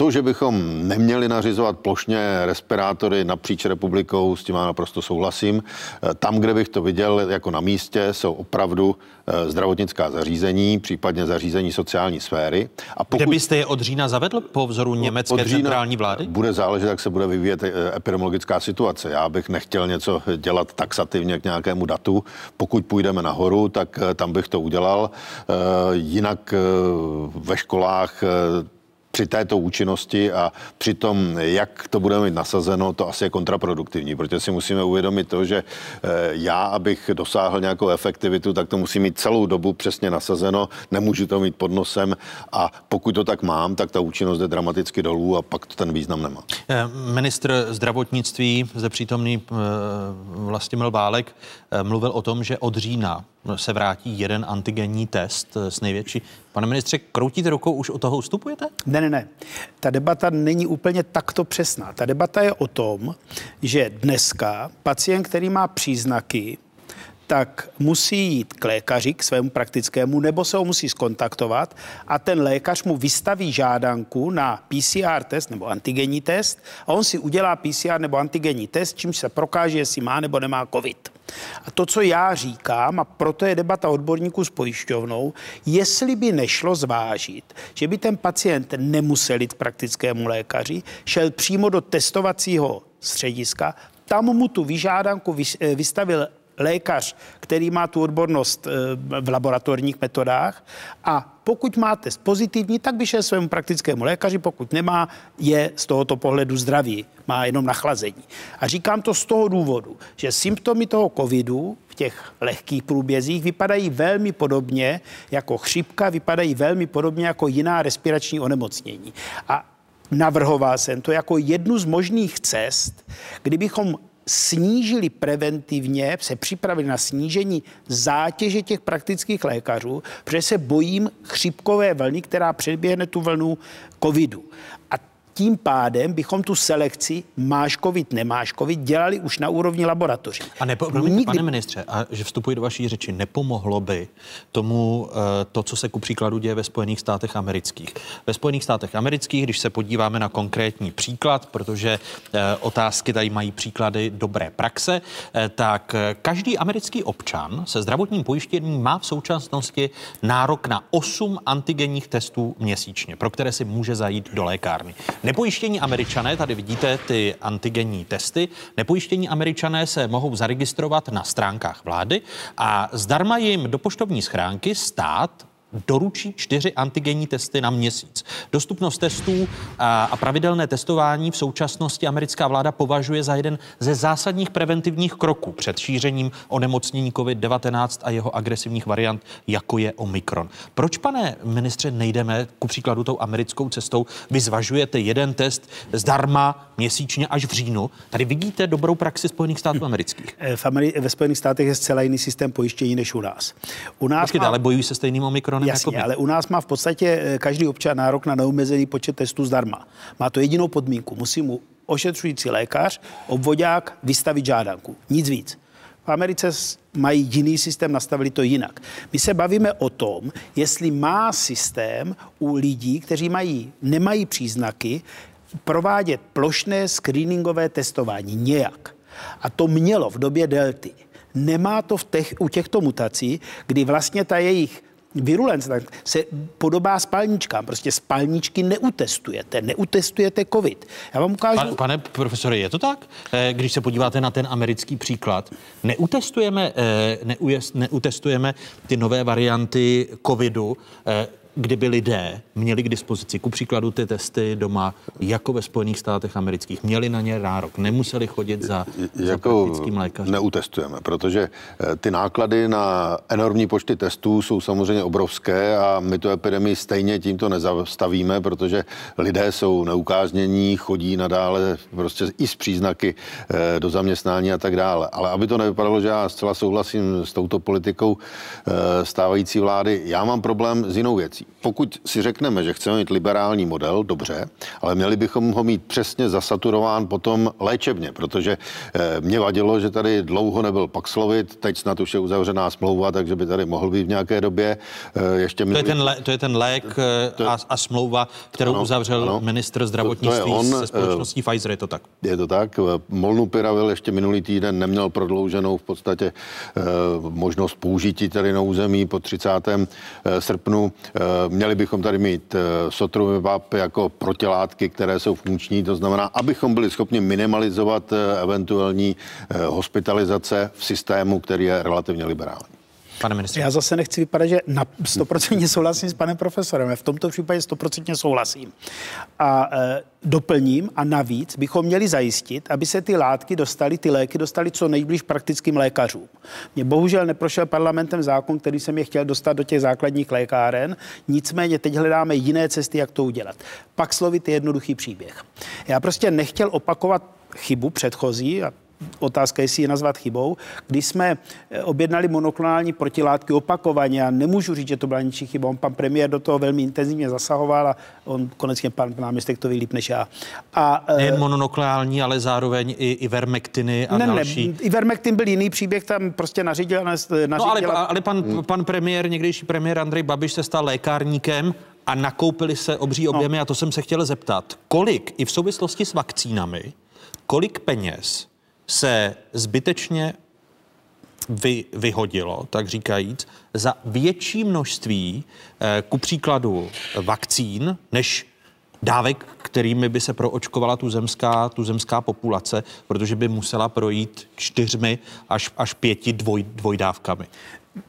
To, že bychom neměli nařizovat plošně respirátory napříč republikou, s tím já naprosto souhlasím. Eh, tam, kde bych to viděl jako na místě, jsou opravdu eh, zdravotnická zařízení, případně zařízení sociální sféry. A pokud... Kde byste je od října zavedl po vzoru německé od října centrální vlády? Bude záležet, jak se bude vyvíjet eh, epidemiologická situace. Já bych nechtěl něco dělat taxativně k nějakému datu. Pokud půjdeme nahoru, tak tam bych to udělal. Jinak ve školách při této účinnosti a při tom, jak to budeme mít nasazeno, to asi je kontraproduktivní, protože si musíme uvědomit to, že eh, já, abych dosáhl nějakou efektivitu, tak to musí mít celou dobu přesně nasazeno, nemůžu to mít pod nosem a pokud to tak mám, tak ta účinnost jde dramaticky dolů a pak to ten význam nemá. Eh, ministr zdravotnictví, zde přítomný eh, Vlastimil Válek, mluvil o tom, že od října se vrátí jeden antigenní test s největší. Pane ministře, kroutíte rukou, už o toho ustupujete? Ne, ne, ne. Ta debata není úplně takto přesná. Ta debata je o tom, že dneska pacient, který má příznaky, tak musí jít k lékaři, k svému praktickému, nebo se ho musí skontaktovat a ten lékař mu vystaví žádanku na PCR test nebo antigenní test a on si udělá PCR nebo antigenní test, čímž se prokáže, jestli má nebo nemá COVID. A to, co já říkám, a proto je debata odborníků s pojišťovnou, jestli by nešlo zvážit, že by ten pacient nemusel jít k praktickému lékaři, šel přímo do testovacího střediska, tam mu tu vyžádanku vystavil lékař, který má tu odbornost eh, v laboratorních metodách a pokud má test pozitivní, tak by šel svému praktickému lékaři, pokud nemá, je z tohoto pohledu zdravý, má jenom nachlazení. A říkám to z toho důvodu, že symptomy toho covidu v těch lehkých průbězích vypadají velmi podobně jako chřipka, vypadají velmi podobně jako jiná respirační onemocnění. A navrhoval jsem to jako jednu z možných cest, kdybychom snížili preventivně, se připravili na snížení zátěže těch praktických lékařů, protože se bojím chřipkové vlny, která předběhne tu vlnu covidu. Tím pádem bychom tu selekci máš covid, nemáš covid dělali už na úrovni laboratoří. A nepo, promiňte, Nikdy... pane ministře, a že vstupuji do vaší řeči, nepomohlo by tomu eh, to, co se ku příkladu děje ve Spojených státech amerických. Ve Spojených státech amerických, když se podíváme na konkrétní příklad, protože eh, otázky tady mají příklady dobré praxe, eh, tak každý americký občan se zdravotním pojištěním má v současnosti nárok na 8 antigenních testů měsíčně, pro které si může zajít do lékárny. Nepojištění američané, tady vidíte ty antigenní testy, nepojištění američané se mohou zaregistrovat na stránkách vlády a zdarma jim do poštovní schránky stát doručí čtyři antigenní testy na měsíc. Dostupnost testů a, pravidelné testování v současnosti americká vláda považuje za jeden ze zásadních preventivních kroků před šířením onemocnění COVID-19 a jeho agresivních variant, jako je Omikron. Proč, pane ministře, nejdeme ku příkladu tou americkou cestou? Vy zvažujete jeden test zdarma měsíčně až v říjnu. Tady vidíte dobrou praxi Spojených států amerických. Eh, v Ameri- ve Spojených státech je zcela jiný systém pojištění než u nás. U nás Počkejte, má... ale bojují se stejným Omikronem Omikronem. Jasně, jako ale u nás má v podstatě eh, každý občan nárok na neomezený počet testů zdarma. Má to jedinou podmínku. Musí mu ošetřující lékař, obvodák vystavit žádanku. Nic víc. V Americe mají jiný systém, nastavili to jinak. My se bavíme o tom, jestli má systém u lidí, kteří mají, nemají příznaky, provádět plošné screeningové testování nějak. A to mělo v době delty. Nemá to v těch, u těchto mutací, kdy vlastně ta jejich virulence se podobá spalničkám. Prostě spalničky neutestujete, neutestujete covid. Já vám ukážu... Pane, pane profesore, je to tak? Eh, když se podíváte na ten americký příklad, neutestujeme, eh, neutestujeme ty nové varianty covidu eh, kdyby lidé měli k dispozici, ku příkladu ty testy doma, jako ve Spojených státech amerických, měli na ně nárok, nemuseli chodit za, jako za praktickým lékařem? Neutestujeme, protože eh, ty náklady na enormní počty testů jsou samozřejmě obrovské a my tu epidemii stejně tímto nezastavíme, protože lidé jsou neukáznění, chodí nadále prostě i s příznaky eh, do zaměstnání a tak dále. Ale aby to nevypadalo, že já zcela souhlasím s touto politikou eh, stávající vlády, já mám problém s jinou věcí pokud si řekneme, že chceme mít liberální model, dobře, ale měli bychom ho mít přesně zasaturován potom léčebně, protože eh, mě vadilo, že tady dlouho nebyl Paxlovid, teď snad už je uzavřená smlouva, takže by tady mohl být v nějaké době. Eh, ještě to, je ten lé, to je ten lék eh, to, a, a smlouva, kterou ano, uzavřel ano, ministr zdravotnictví to, to je on, se společností Pfizer, je to tak? Je to tak. Molnupiravil ještě minulý týden neměl prodlouženou v podstatě možnost použití tady na území po 30. srpnu Měli bychom tady mít eh, sotruvivab jako protilátky, které jsou funkční, to znamená, abychom byli schopni minimalizovat eh, eventuální eh, hospitalizace v systému, který je relativně liberální. Pane ministře. Já zase nechci vypadat, že na 100% souhlasím s panem profesorem. V tomto případě 100% souhlasím. A e, doplním a navíc bychom měli zajistit, aby se ty látky dostaly, ty léky dostaly co nejblíž praktickým lékařům. Mě bohužel neprošel parlamentem zákon, který jsem je chtěl dostat do těch základních lékáren, nicméně teď hledáme jiné cesty, jak to udělat. Pak slovit je jednoduchý příběh. Já prostě nechtěl opakovat chybu předchozí, a otázka, jestli je nazvat chybou, když jsme eh, objednali monoklonální protilátky opakovaně a nemůžu říct, že to byla ničí chyba. On pan premiér do toho velmi intenzivně zasahoval a on konečně pan náměstek to ví líp než já. A, eh, Nejen monoklonální, ale zároveň i ivermektiny a ne, další. Ne, ivermektin byl jiný příběh, tam prostě nařídil. nařídil no ale, ale pan, pan premiér, někdejší premiér Andrej Babiš se stal lékárníkem a nakoupili se obří no. objemy no. a to jsem se chtěl zeptat. Kolik i v souvislosti s vakcínami, kolik peněz se zbytečně vy, vyhodilo, tak říkajíc, za větší množství, eh, ku příkladu vakcín, než dávek, kterými by se proočkovala tu zemská, tu zemská populace, protože by musela projít čtyřmi až, až pěti dvoj, dvojdávkami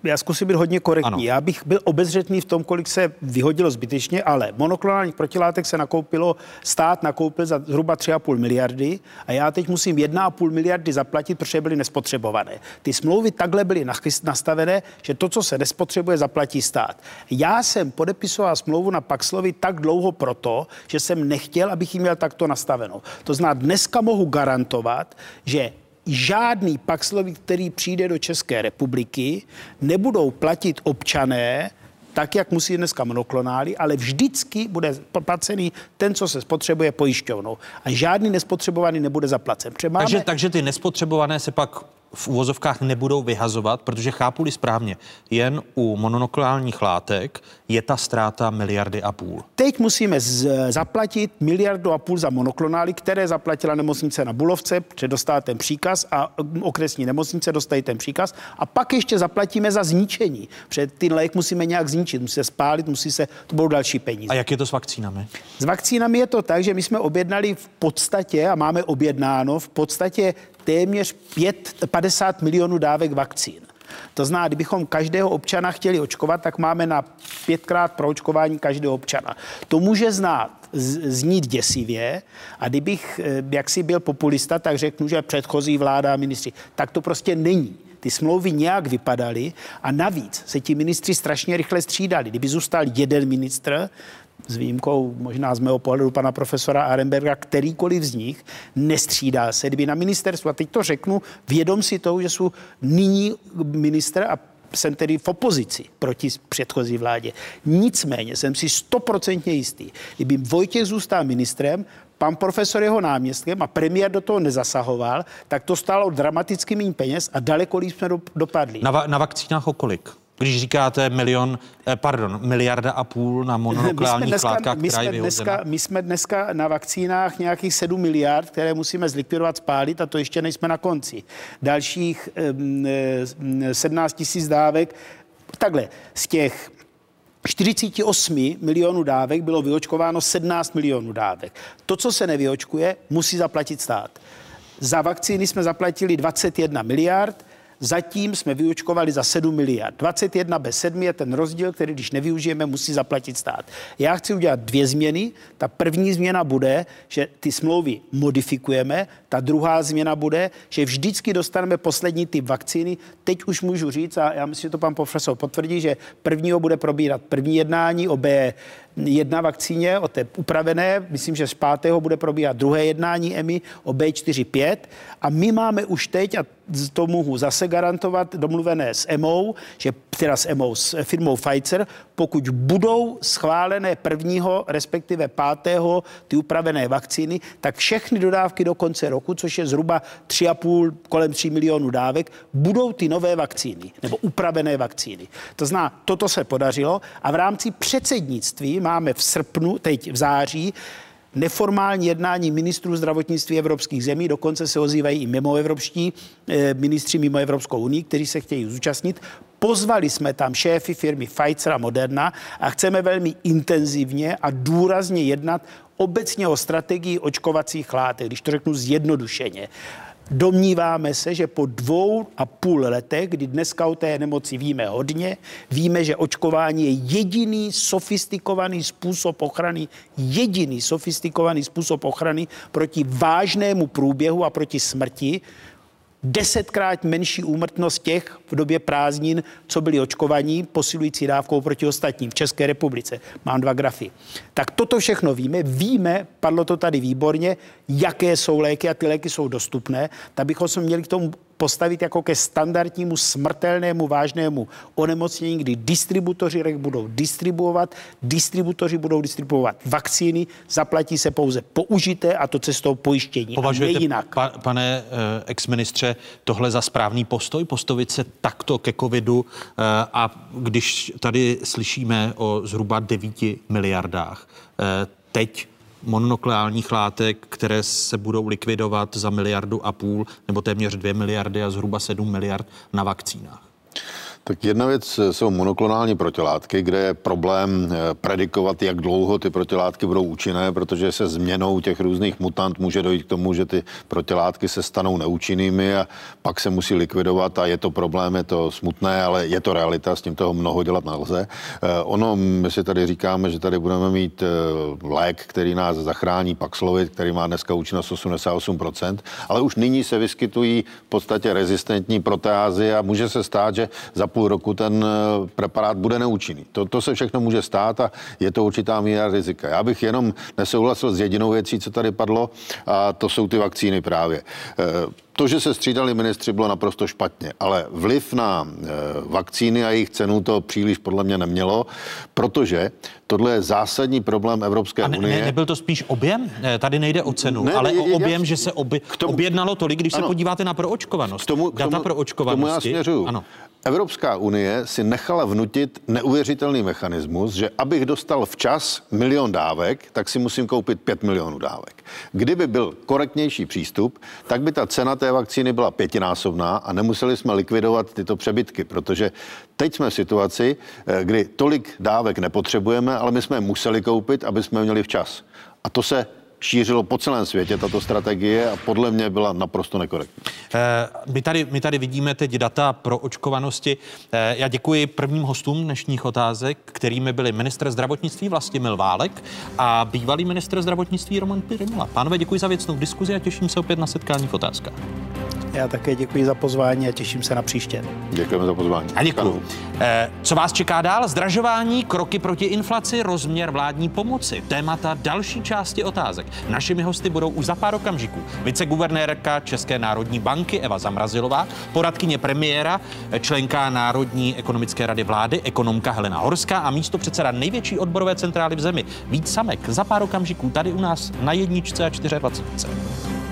já zkusím být hodně korektní. Ano. Já bych byl obezřetný v tom, kolik se vyhodilo zbytečně, ale monoklonálních protilátek se nakoupilo, stát nakoupil za zhruba 3,5 miliardy a já teď musím 1,5 miliardy zaplatit, protože byly nespotřebované. Ty smlouvy takhle byly nastavené, že to, co se nespotřebuje, zaplatí stát. Já jsem podepisoval smlouvu na Paxlovi tak dlouho proto, že jsem nechtěl, abych ji měl takto nastavenou. To znamená, dneska mohu garantovat, že žádný Paxlovid, který přijde do České republiky, nebudou platit občané tak, jak musí dneska monoklonály, ale vždycky bude placený ten, co se spotřebuje pojišťovnou. A žádný nespotřebovaný nebude zaplacen. Máme... Takže, takže ty nespotřebované se pak v úvozovkách nebudou vyhazovat, protože chápu správně, jen u mononukleálních látek je ta ztráta miliardy a půl. Teď musíme z- zaplatit miliardu a půl za monoklonály, které zaplatila nemocnice na Bulovce, předostala ten příkaz a okresní nemocnice dostají ten příkaz a pak ještě zaplatíme za zničení. Před ty lék musíme nějak zničit, musí se spálit, musí se, to budou další peníze. A jak je to s vakcínami? S vakcínami je to tak, že my jsme objednali v podstatě a máme objednáno v podstatě téměř 5, 50 milionů dávek vakcín. To znamená, kdybychom každého občana chtěli očkovat, tak máme na pětkrát pro očkování každého občana. To může znát, znít děsivě a kdybych eh, jaksi byl populista, tak řeknu, že předchozí vláda a ministři. Tak to prostě není. Ty smlouvy nějak vypadaly a navíc se ti ministři strašně rychle střídali. Kdyby zůstal jeden ministr, s výjimkou možná z mého pohledu pana profesora Arenberga, kterýkoliv z nich nestřídá se. Kdyby na ministerstvu, a teď to řeknu, vědom si toho, že jsou nyní minister a jsem tedy v opozici proti předchozí vládě. Nicméně jsem si stoprocentně jistý, kdyby Vojtěch zůstal ministrem, pan profesor jeho náměstkem a premiér do toho nezasahoval, tak to stálo dramaticky méně peněz a daleko líp jsme dopadli. Na, va- na vakcínách o kolik? Když říkáte milion, eh, pardon, miliarda a půl na mononukleálních látkách, my která je jsme, dneska, my jsme dneska na vakcínách nějakých 7 miliard, které musíme zlikvidovat, spálit a to ještě nejsme na konci. Dalších um, 17 tisíc dávek. Takhle, z těch 48 milionů dávek bylo vyočkováno 17 milionů dávek. To, co se nevyočkuje, musí zaplatit stát. Za vakcíny jsme zaplatili 21 miliard, Zatím jsme vyučkovali za 7 miliard. 21 bez 7 je ten rozdíl, který když nevyužijeme, musí zaplatit stát. Já chci udělat dvě změny. Ta první změna bude, že ty smlouvy modifikujeme. Ta druhá změna bude, že vždycky dostaneme poslední typ vakcíny. Teď už můžu říct, a já myslím, že to pan profesor potvrdí, že prvního bude probírat první jednání o B jedna vakcíně, o té upravené. Myslím, že z pátého bude probíhat druhé jednání EMI o B45. A my máme už teď, a to mohu zase garantovat, domluvené s EMO, že teda s EMO, s firmou Pfizer, pokud budou schválené prvního, respektive pátého ty upravené vakcíny, tak všechny dodávky do konce roku, což je zhruba 3,5, kolem 3 milionů dávek, budou ty nové vakcíny, nebo upravené vakcíny. To znamená, toto se podařilo a v rámci předsednictví máme v srpnu, teď v září, neformální jednání ministrů zdravotnictví evropských zemí, dokonce se ozývají i mimoevropští eh, ministři mimo Evropskou unii, kteří se chtějí zúčastnit. Pozvali jsme tam šéfy firmy Pfizer a Moderna a chceme velmi intenzivně a důrazně jednat obecně o strategii očkovacích látek, když to řeknu zjednodušeně. Domníváme se, že po dvou a půl letech, kdy dneska o té nemoci víme hodně, víme, že očkování je jediný sofistikovaný způsob ochrany, jediný sofistikovaný způsob ochrany proti vážnému průběhu a proti smrti, desetkrát menší úmrtnost těch v době prázdnin, co byli očkovaní posilující dávkou proti ostatním v České republice. Mám dva grafy. Tak toto všechno víme. Víme, padlo to tady výborně, jaké jsou léky a ty léky jsou dostupné. Tak bychom se měli k tomu postavit jako ke standardnímu smrtelnému vážnému onemocnění, kdy distributoři budou distribuovat, distributoři budou distribuovat vakcíny, zaplatí se pouze použité a to cestou pojištění. Považujete, jinak. Pa, pane uh, exministře, tohle za správný postoj, postavit se takto ke covidu uh, a když tady slyšíme o zhruba 9 miliardách, uh, teď mononukleálních látek, které se budou likvidovat za miliardu a půl nebo téměř dvě miliardy a zhruba sedm miliard na vakcínách. Tak jedna věc jsou monoklonální protilátky, kde je problém eh, predikovat, jak dlouho ty protilátky budou účinné, protože se změnou těch různých mutant může dojít k tomu, že ty protilátky se stanou neúčinnými a pak se musí likvidovat a je to problém, je to smutné, ale je to realita, s tím toho mnoho dělat nelze. Eh, ono, my si tady říkáme, že tady budeme mít eh, lék, který nás zachrání, Paxlovid, který má dneska účinnost 88%, ale už nyní se vyskytují v podstatě rezistentní proteázy a může se stát, že za půl roku ten eh, preparát bude neúčinný. To, to se všechno může stát a je to určitá míra rizika. Já bych jenom nesouhlasil s jedinou věcí, co tady padlo, a to jsou ty vakcíny právě. To, že se střídali ministři, bylo naprosto špatně, ale vliv na e, vakcíny a jejich cenu to příliš podle mě nemělo, protože tohle je zásadní problém Evropské a ne, unie. Ne, nebyl to spíš objem? Tady nejde o cenu, ne, ale je, o objem, je, že se oby, k tomu, objednalo tolik, když ano, se podíváte na proočkovanost. K tomu, k tomu, data proočkovanosti. K tomu já směřuju. Ano. Evropská unie si nechala vnutit neuvěřitelný mechanismus, že abych dostal včas milion dávek, tak si musím koupit pět milionů dávek. Kdyby byl korektnější přístup, tak by ta cena té vakcíny byla pětinásobná a nemuseli jsme likvidovat tyto přebytky, protože teď jsme v situaci, eh, kdy tolik dávek nepotřebujeme, ale my jsme museli koupit, aby jsme měli včas. A to se šířilo po celém světě tato strategie a podle mě byla naprosto nekorektní. Eh, my tady, my tady vidíme teď data pro očkovanosti. Eh, já děkuji prvním hostům dnešních otázek, kterými byli ministr zdravotnictví Vlastimil Válek a bývalý ministr zdravotnictví Roman Pirimula. Pánové, děkuji za věcnou diskuzi a těším se opět na setkání v otázkách. Já také děkuji za pozvání a těším se na příště. Děkujeme za pozvání. A děkuji. Eh, co vás čeká dál? Zdražování, kroky proti inflaci, rozměr vládní pomoci, témata další části otázek. Našimi hosty budou už za pár okamžiků viceguvernérka České národní banky Eva Zamrazilová, poradkyně premiéra, členka Národní ekonomické rady vlády, ekonomka Helena Horská a místo předseda největší odborové centrály v zemi Vít Samek. Za pár okamžiků tady u nás na jedničce a 24.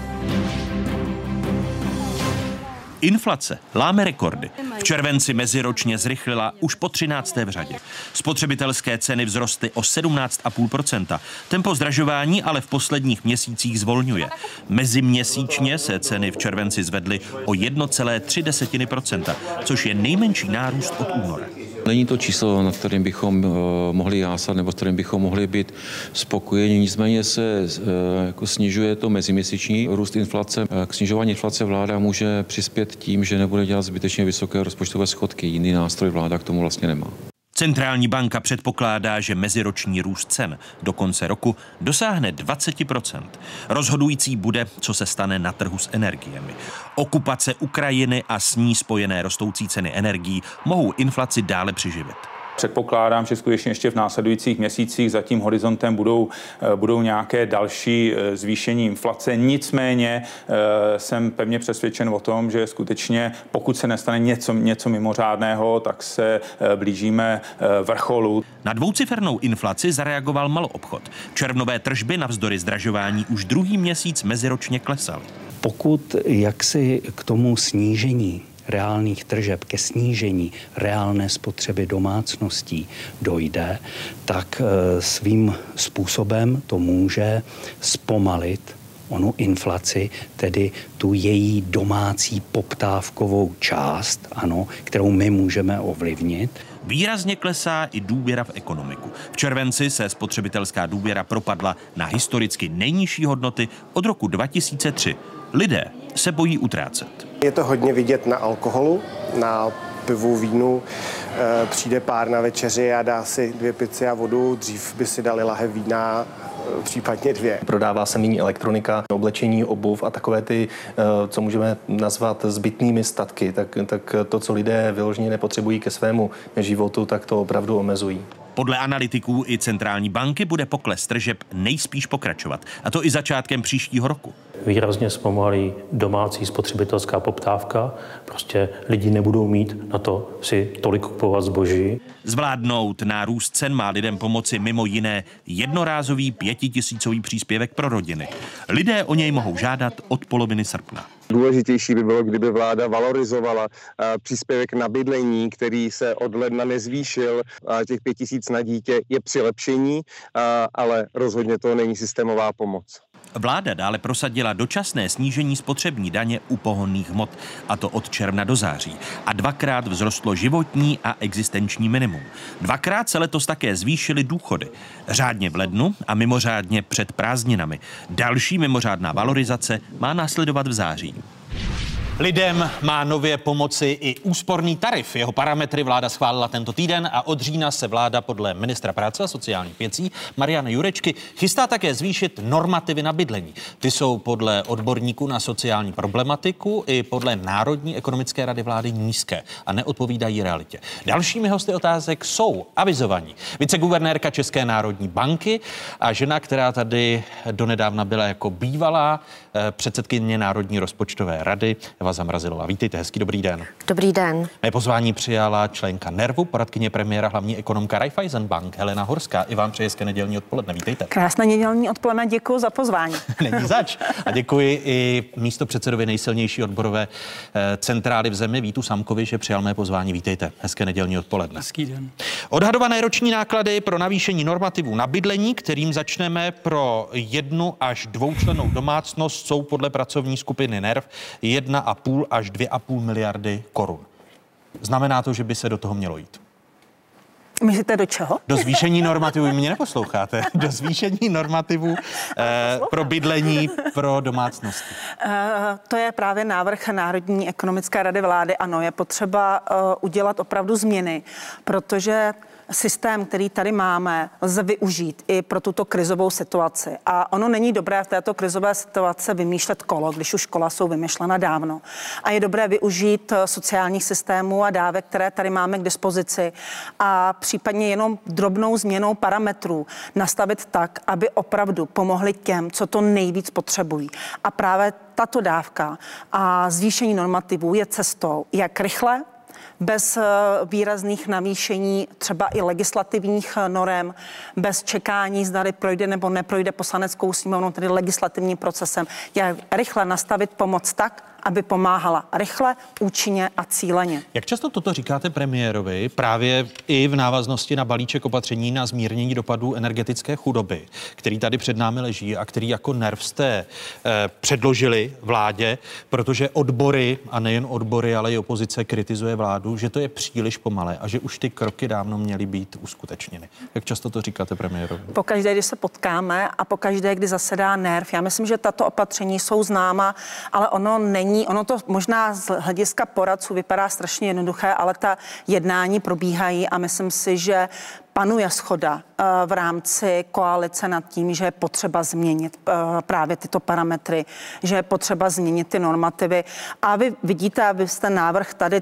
Inflace láme rekordy. V červenci meziročně zrychlila už po 13. v řadě. Spotřebitelské ceny vzrostly o 17,5%. Tempo zdražování ale v posledních měsících zvolňuje. Meziměsíčně se ceny v červenci zvedly o 1,3%, což je nejmenší nárůst od února. Není to číslo, na kterým bychom uh, mohli jásat nebo s kterým bychom mohli být spokojeni. Nicméně se uh, jako snižuje to meziměsíční růst inflace. K snižování inflace vláda může přispět tím, že nebude dělat zbytečně vysoké rozpočtové schodky. Jiný nástroj vláda k tomu vlastně nemá. Centrální banka předpokládá, že meziroční růst cen do konce roku dosáhne 20% Rozhodující bude, co se stane na trhu s energiemi. Okupace Ukrajiny a s ní spojené rostoucí ceny energií mohou inflaci dále přiživit. Předpokládám, že skutečně ještě v následujících měsících za tím horizontem budou, eh, budou nějaké další eh, zvýšení inflace. Nicméně eh, jsem pevně přesvědčen o tom, že skutečně pokud se nestane něco, něco mimořádného, tak se blížíme vrcholu. Na dvoucifernou inflaci zareagoval maloobchod. Červnové tržby navzdory zdražování už druhý měsíc meziročně klesaly. Pokud jaksi k tomu snížení reálných tržeb, ke snížení reálné spotřeby domácností dojde, tak eh, svým způsobem to může zpomalit onu inflaci, tedy tu její domácí poptávkovou část, ano, kterou my můžeme ovlivnit. Výrazně klesá i důvěra v ekonomiku. V červenci se spotřebitelská důvěra propadla na historicky nejnižší hodnoty od roku 2003. Lidé se bojí utrácet. Je to hodně vidět na alkoholu, na pivu, vínu. E, přijde pár na večeři a dá si dvě pici a vodu. Dřív by si dali lahev vína, e, případně dvě. Prodává se méně elektronika, oblečení, obuv a takové ty, e, co můžeme nazvat zbytnými statky, tak, tak to, co lidé vyloženě nepotřebují ke svému životu, tak to opravdu omezují. Podle analytiků i centrální banky bude pokles tržeb nejspíš pokračovat, a to i začátkem příštího roku. Výrazně zpomalí domácí spotřebitelská poptávka, prostě lidi nebudou mít na to si tolik kupovat zboží. Zvládnout nárůst cen má lidem pomoci mimo jiné jednorázový pětitisícový příspěvek pro rodiny. Lidé o něj mohou žádat od poloviny srpna. Důležitější by bylo, kdyby vláda valorizovala příspěvek na bydlení, který se od ledna nezvýšil. Těch pět tisíc na dítě je přilepšení, ale rozhodně to není systémová pomoc. Vláda dále prosadila dočasné snížení spotřební daně u pohonných hmot, a to od června do září. A dvakrát vzrostlo životní a existenční minimum. Dvakrát se letos také zvýšily důchody. Řádně v lednu a mimořádně před prázdninami. Další mimořádná valorizace má následovat v září. Lidem má nově pomoci i úsporný tarif. Jeho parametry vláda schválila tento týden a od října se vláda podle ministra práce a sociálních věcí Mariana Jurečky chystá také zvýšit normativy na bydlení. Ty jsou podle odborníků na sociální problematiku i podle Národní ekonomické rady vlády nízké a neodpovídají realitě. Dalšími hosty otázek jsou avizovaní viceguvernérka České národní banky a žena, která tady donedávna byla jako bývalá předsedkyně Národní rozpočtové rady Eva Zamrazilová. Vítejte, hezký dobrý den. Dobrý den. Mé pozvání přijala členka Nervu, poradkyně premiéra, hlavní ekonomka Raiffeisen Bank Helena Horská. I vám přeji hezké nedělní odpoledne. Vítejte. Krásné nedělní odpoledne, děkuji za pozvání. (laughs) Není zač. A děkuji i místo předsedovi nejsilnější odborové eh, centrály v zemi Vítu Samkovi, že přijal mé pozvání. Vítejte. Hezké nedělní odpoledne. Hezký den. Odhadované roční náklady pro navýšení normativů na bydlení, kterým začneme pro jednu až dvoučlenou domácnost, jsou podle pracovní skupiny NERV 1,5 až 2,5 miliardy korun. Znamená to, že by se do toho mělo jít. Myslíte do čeho? Do zvýšení normativů, vy mě neposloucháte, do zvýšení normativů (laughs) eh, pro bydlení pro domácnosti. Eh, to je právě návrh Národní ekonomické rady vlády. Ano, je potřeba eh, udělat opravdu změny, protože systém, který tady máme, lze využít i pro tuto krizovou situaci. A ono není dobré v této krizové situaci vymýšlet kolo, když už kola jsou vymyšlena dávno. A je dobré využít eh, sociálních systémů a dávek, které tady máme k dispozici a případně jenom drobnou změnou parametrů nastavit tak, aby opravdu pomohli těm, co to nejvíc potřebují. A právě tato dávka a zvýšení normativů je cestou, jak rychle bez eh, výrazných navýšení třeba i legislativních eh, norem, bez čekání, zda projde nebo neprojde poslaneckou sněmovnou, tedy legislativním procesem, jak rychle nastavit pomoc tak, aby pomáhala rychle, účinně a cíleně. Jak často toto říkáte premiérovi právě i v návaznosti na balíček opatření na zmírnění dopadů energetické chudoby, který tady před námi leží a který jako nerv jste eh, předložili vládě, protože odbory a nejen odbory, ale i opozice kritizuje vládu, že to je příliš pomalé a že už ty kroky dávno měly být uskutečněny. Jak často to říkáte premiérovi? Pokaždé, když se potkáme a pokaždé, kdy zasedá nerv, já myslím, že tato opatření jsou známa, ale ono není jednání, ono to možná z hlediska poradců vypadá strašně jednoduché, ale ta jednání probíhají a myslím si, že panuje schoda eh, v rámci koalice nad tím, že je potřeba změnit eh, právě tyto parametry, že je potřeba změnit ty normativy. A vy vidíte, a vy jste návrh tady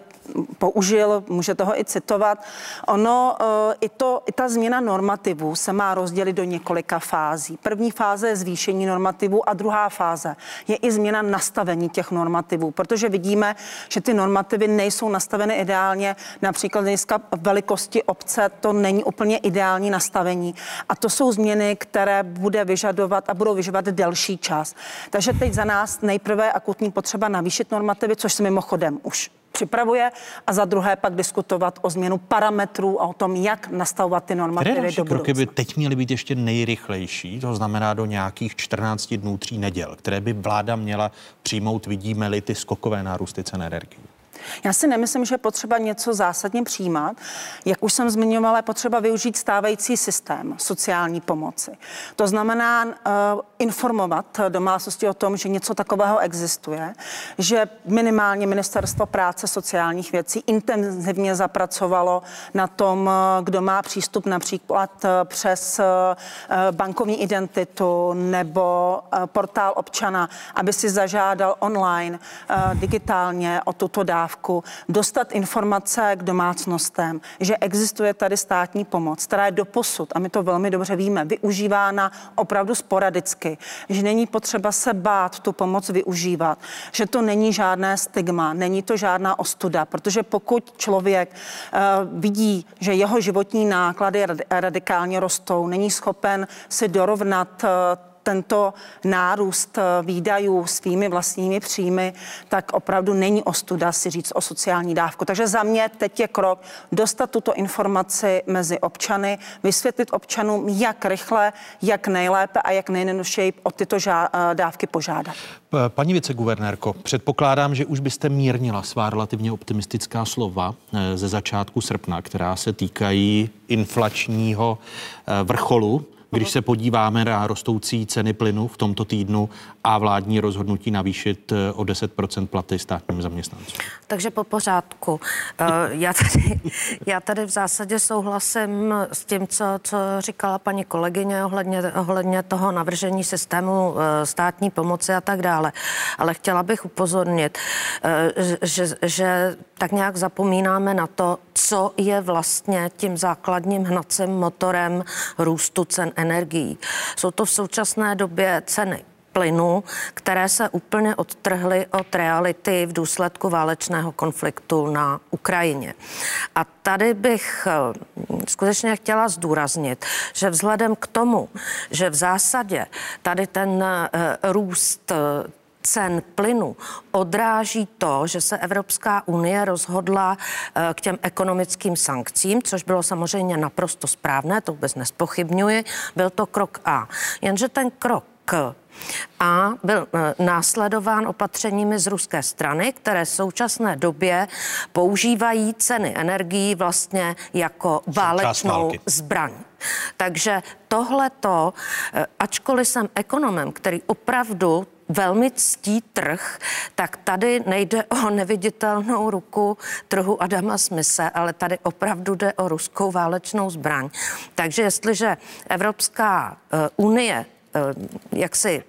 použil, můžete ho i citovat, ono eh, i, to, i ta změna normativů se má rozdělit do několika fází. První fáze je zvýšení normativů a druhá fáze je i změna nastavení těch normativů, protože vidíme, že ty normativy nejsou nastaveny ideálně, například dneska velikosti obce to není úplně úplně ideální nastavení. A to jsou změny, které bude vyžadovat a budou vyžadovat delší čas. Takže teď za nás nejprve akutní potřeba navýšit normativy, což se mimochodem už připravuje a za druhé pak diskutovat o změnu parametrů a o tom, jak nastavovat ty normativy Které do budoucna. kroky by teď měly být ještě nejrychlejší, to znamená do nějakých 14 dnů, tří neděl, které by vláda měla přijmout, vidíme-li ty skokové nárůsty cen energií? Já si nemyslím, že je potřeba něco zásadně přijímat. Jak už jsem zmiňovala, je potřeba využít stávající systém sociální pomoci. To znamená uh, informovat domácnosti o tom, že něco takového existuje, že minimálně Ministerstvo práce sociálních věcí intenzivně zapracovalo na tom, eh, kdo má přístup například eh, přes bankovní identitu nebo portál občana, aby si zažádal online digitálně o tuto dávku dávku, dostat informace k domácnostem, že existuje tady státní pomoc, která je doposud, a my to velmi dobře víme, využívána opravdu sporadicky, že není potřeba se bát tu pomoc využívat, že to není žádné stigma, není to žádná ostuda, protože pokud člověk uh, vidí, že jeho životní náklady radikálně rostou, není schopen si dorovnat uh, tento nárůst eh, výdajů svými vlastními příjmy, tak opravdu není ostuda si říct o sociální dávku. Takže za mě teď je krok dostat tuto informaci mezi občany, vysvětlit občanům, jak rychle, jak nejlépe a jak nejjednodušeji o tyto žá- eh, dávky požádat. Paní viceguvernérko, předpokládám, že už byste mírnila svá relativně optimistická slova eh, ze začátku srpna, která se týkají inflačního vrcholu když se podíváme na rostoucí ceny plynu v tomto týdnu a vládní rozhodnutí navýšit eh, o 10% platy státním zaměstnancům? Takže po pořádku. Eh, já tady, (laughs) já tady v zásadě souhlasím s tím, co, co říkala paní kolegyně ohledně, ohledně toho navržení systému eh, státní pomoci a tak dále. Ale chtěla bych upozornit, že, že tak nějak zapomínáme na to, co je vlastně tím základním hnacím motorem růstu cen energií. Jsou to v současné době ceny plynu, které se úplně odtrhly od reality v důsledku válečného konfliktu na Ukrajině. A tady bych eh, skutečně chtěla zdůraznit, že vzhledem k tomu, že v zásadě tady ten eh, růst eh, cen plynu odráží to, že se Evropská unie rozhodla eh, k těm ekonomickým sankcím, což bylo samozřejmě naprosto správné, to vůbec nespochybňuji. Byl to krok A. Jenže ten krok a byl eh, následován opatřeními z ruské strany, které v současné době používají ceny energií vlastně jako válečnou zbraň. Takže tohleto, eh, ačkoliv jsem ekonomem, který opravdu velmi ctí trh, tak tady nejde o neviditelnou ruku trhu Adama Smise, ale tady opravdu jde o ruskou válečnou zbraň. Takže jestliže Evropská eh, unie eh, jak si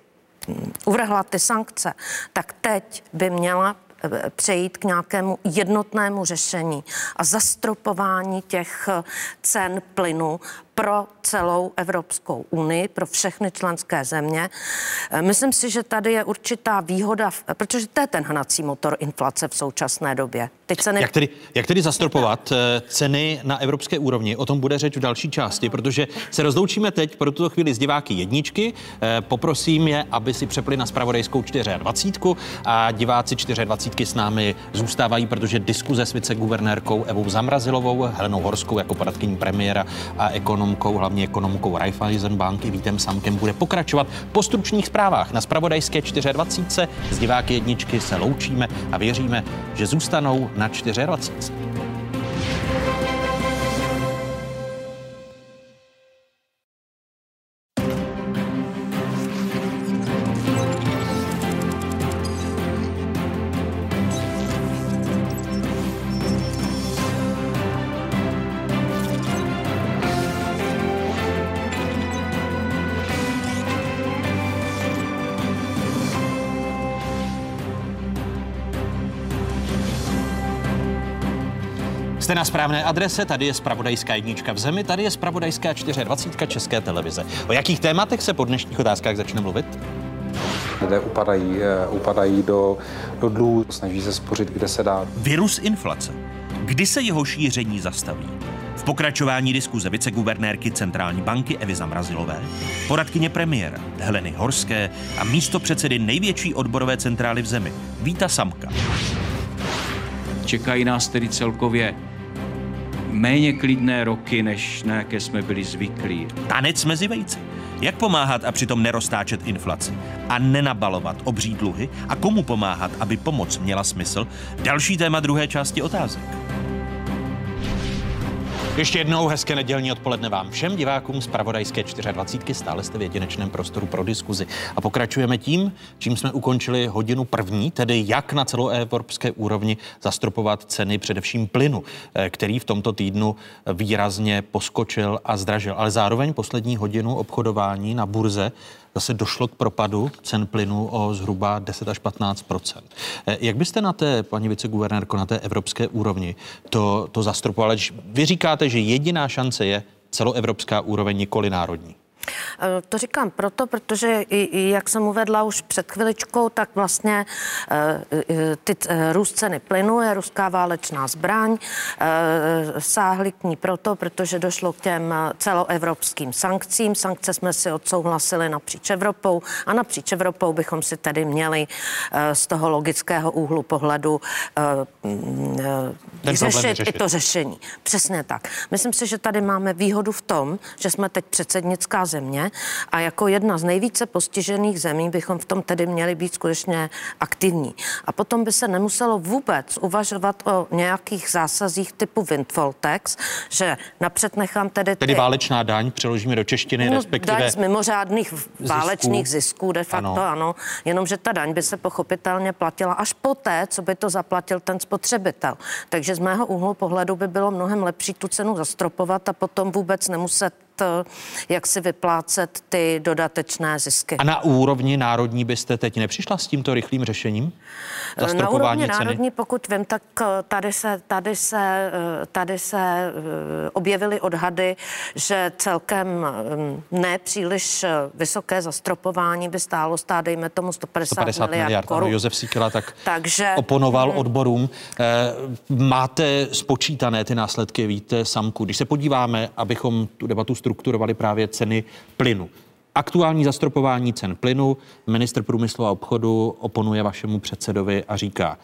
hm, uvrhla ty sankce, tak teď by měla eh, přejít k nějakému jednotnému řešení a zastropování těch cen plynu pro celou Evropskou unii, pro všechny členské země. Eh, myslím si, že tady je určitá výhoda, protože to je ten hnací motor inflace v současné době. Ty ceny... jak, tedy, jak tedy zastropovat eh, ceny na evropské úrovni? O tom bude řeč v další části, protože se rozloučíme teď pro tuto chvíli s diváky jedničky. Eh, poprosím je, aby si přepli na spravodajskou 24 a diváci 24 s námi zůstávají, protože diskuze s viceguvernérkou Evou Zamrazilovou, Helenou Horskou jako poradkyní premiéra a ekonomkou, hlavně ekonomkou Raiffeisen banky Vítem Samkem bude pokračovat po stručných zprávách na spravodajské 24. S diváky jedničky se loučíme a věříme, že zůstanou na 24. na správné adrese, tady je Spravodajská jednička v zemi, tady je Spravodajská 24 České televize. O jakých tématech se po dnešních otázkách začne mluvit? Lidé upadají, eh, upadají do, do dluhů, snaží se spořit, kde se dá. Virus inflace. Kdy se jeho šíření zastaví? V pokračování diskuze viceguvernérky Centrální banky Evy Zamrazilové, poradkyně premiéra Heleny Horské a místo předsedy největší odborové centrály v zemi Víta Samka. Čekají nás tedy celkově méně klidné roky, než na jaké jsme byli zvyklí. Tanec mezi vejci. Jak pomáhat a přitom neroztáčet inflaci a nenabalovat obří dluhy a komu pomáhat, aby pomoc měla smysl? Další téma druhé části otázek. Ještě jednou hezké nedělní odpoledne vám všem divákům z Pravodajské 24. Stále jste v jedinečném prostoru pro diskuzi. A pokračujeme tím, čím jsme ukončili hodinu první, tedy jak na celoevropské úrovni zastropovat ceny především plynu, eh, který v tomto týdnu výrazně poskočil a zdražil. Ale zároveň poslední hodinu obchodování na burze zase došlo k propadu cen plynu o zhruba 10 až 15 eh, Jak byste na té, paní viceguvernérko, na té evropské úrovni to, to zastropovali? Vy říkáte, že jediná šance je celoevropská úroveň, nikoli národní. Eh, to říkám proto, protože i, jak jsem uvedla už před chviličkou, tak vlastně eh, ty eh, růst ceny plynu je ruská válečná zbraň. Sáhli k ní proto, protože došlo k těm celoevropským sankcím. Sankce jsme si odsouhlasili napříč Evropou a napříč Evropou bychom si tedy měli z toho logického úhlu pohledu řešit i to řešení. Přesně tak. Myslím si, že tady máme výhodu v tom, že jsme teď předsednická země země a jako jedna z nejvíce postižených zemí bychom v tom tedy měli být skutečně aktivní. A potom by se nemuselo vůbec uvažovat o nějakých zásazích typu windfall tax, že napřed nechám tedy... Ty, Tedy válečná daň, přeložíme do češtiny, no, respektive... daň z mimořádných válečných zisků, de facto ano. ano, jenomže ta daň by se pochopitelně platila až poté, co by to zaplatil ten spotřebitel. Takže z mého úhlu pohledu by bylo mnohem lepší tu cenu zastropovat a potom vůbec nemuset jak si vyplácet ty dodatečné zisky. A na úrovni národní byste teď nepřišla s tímto rychlým řešením? Na úrovni ceny? národní, pokud vím, tak eh, tady se, tady se, eh, tady se eh, objevily odhady, že celkem eh, ne příliš eh, vysoké zastropování by stálo stát, dejme tomu 150, 150 miliard. miliard. Korun. Josef Síkela tak Takže- oponoval Mhm. odborům. Eh, máte spočítané ty následky, víte, Samku. Když se podíváme, abychom tu debatu strukturovali právě ceny plynu. Aktuální zastropování cen plynu, ministr průmyslu a obchodu oponuje vašemu předsedovi a říká,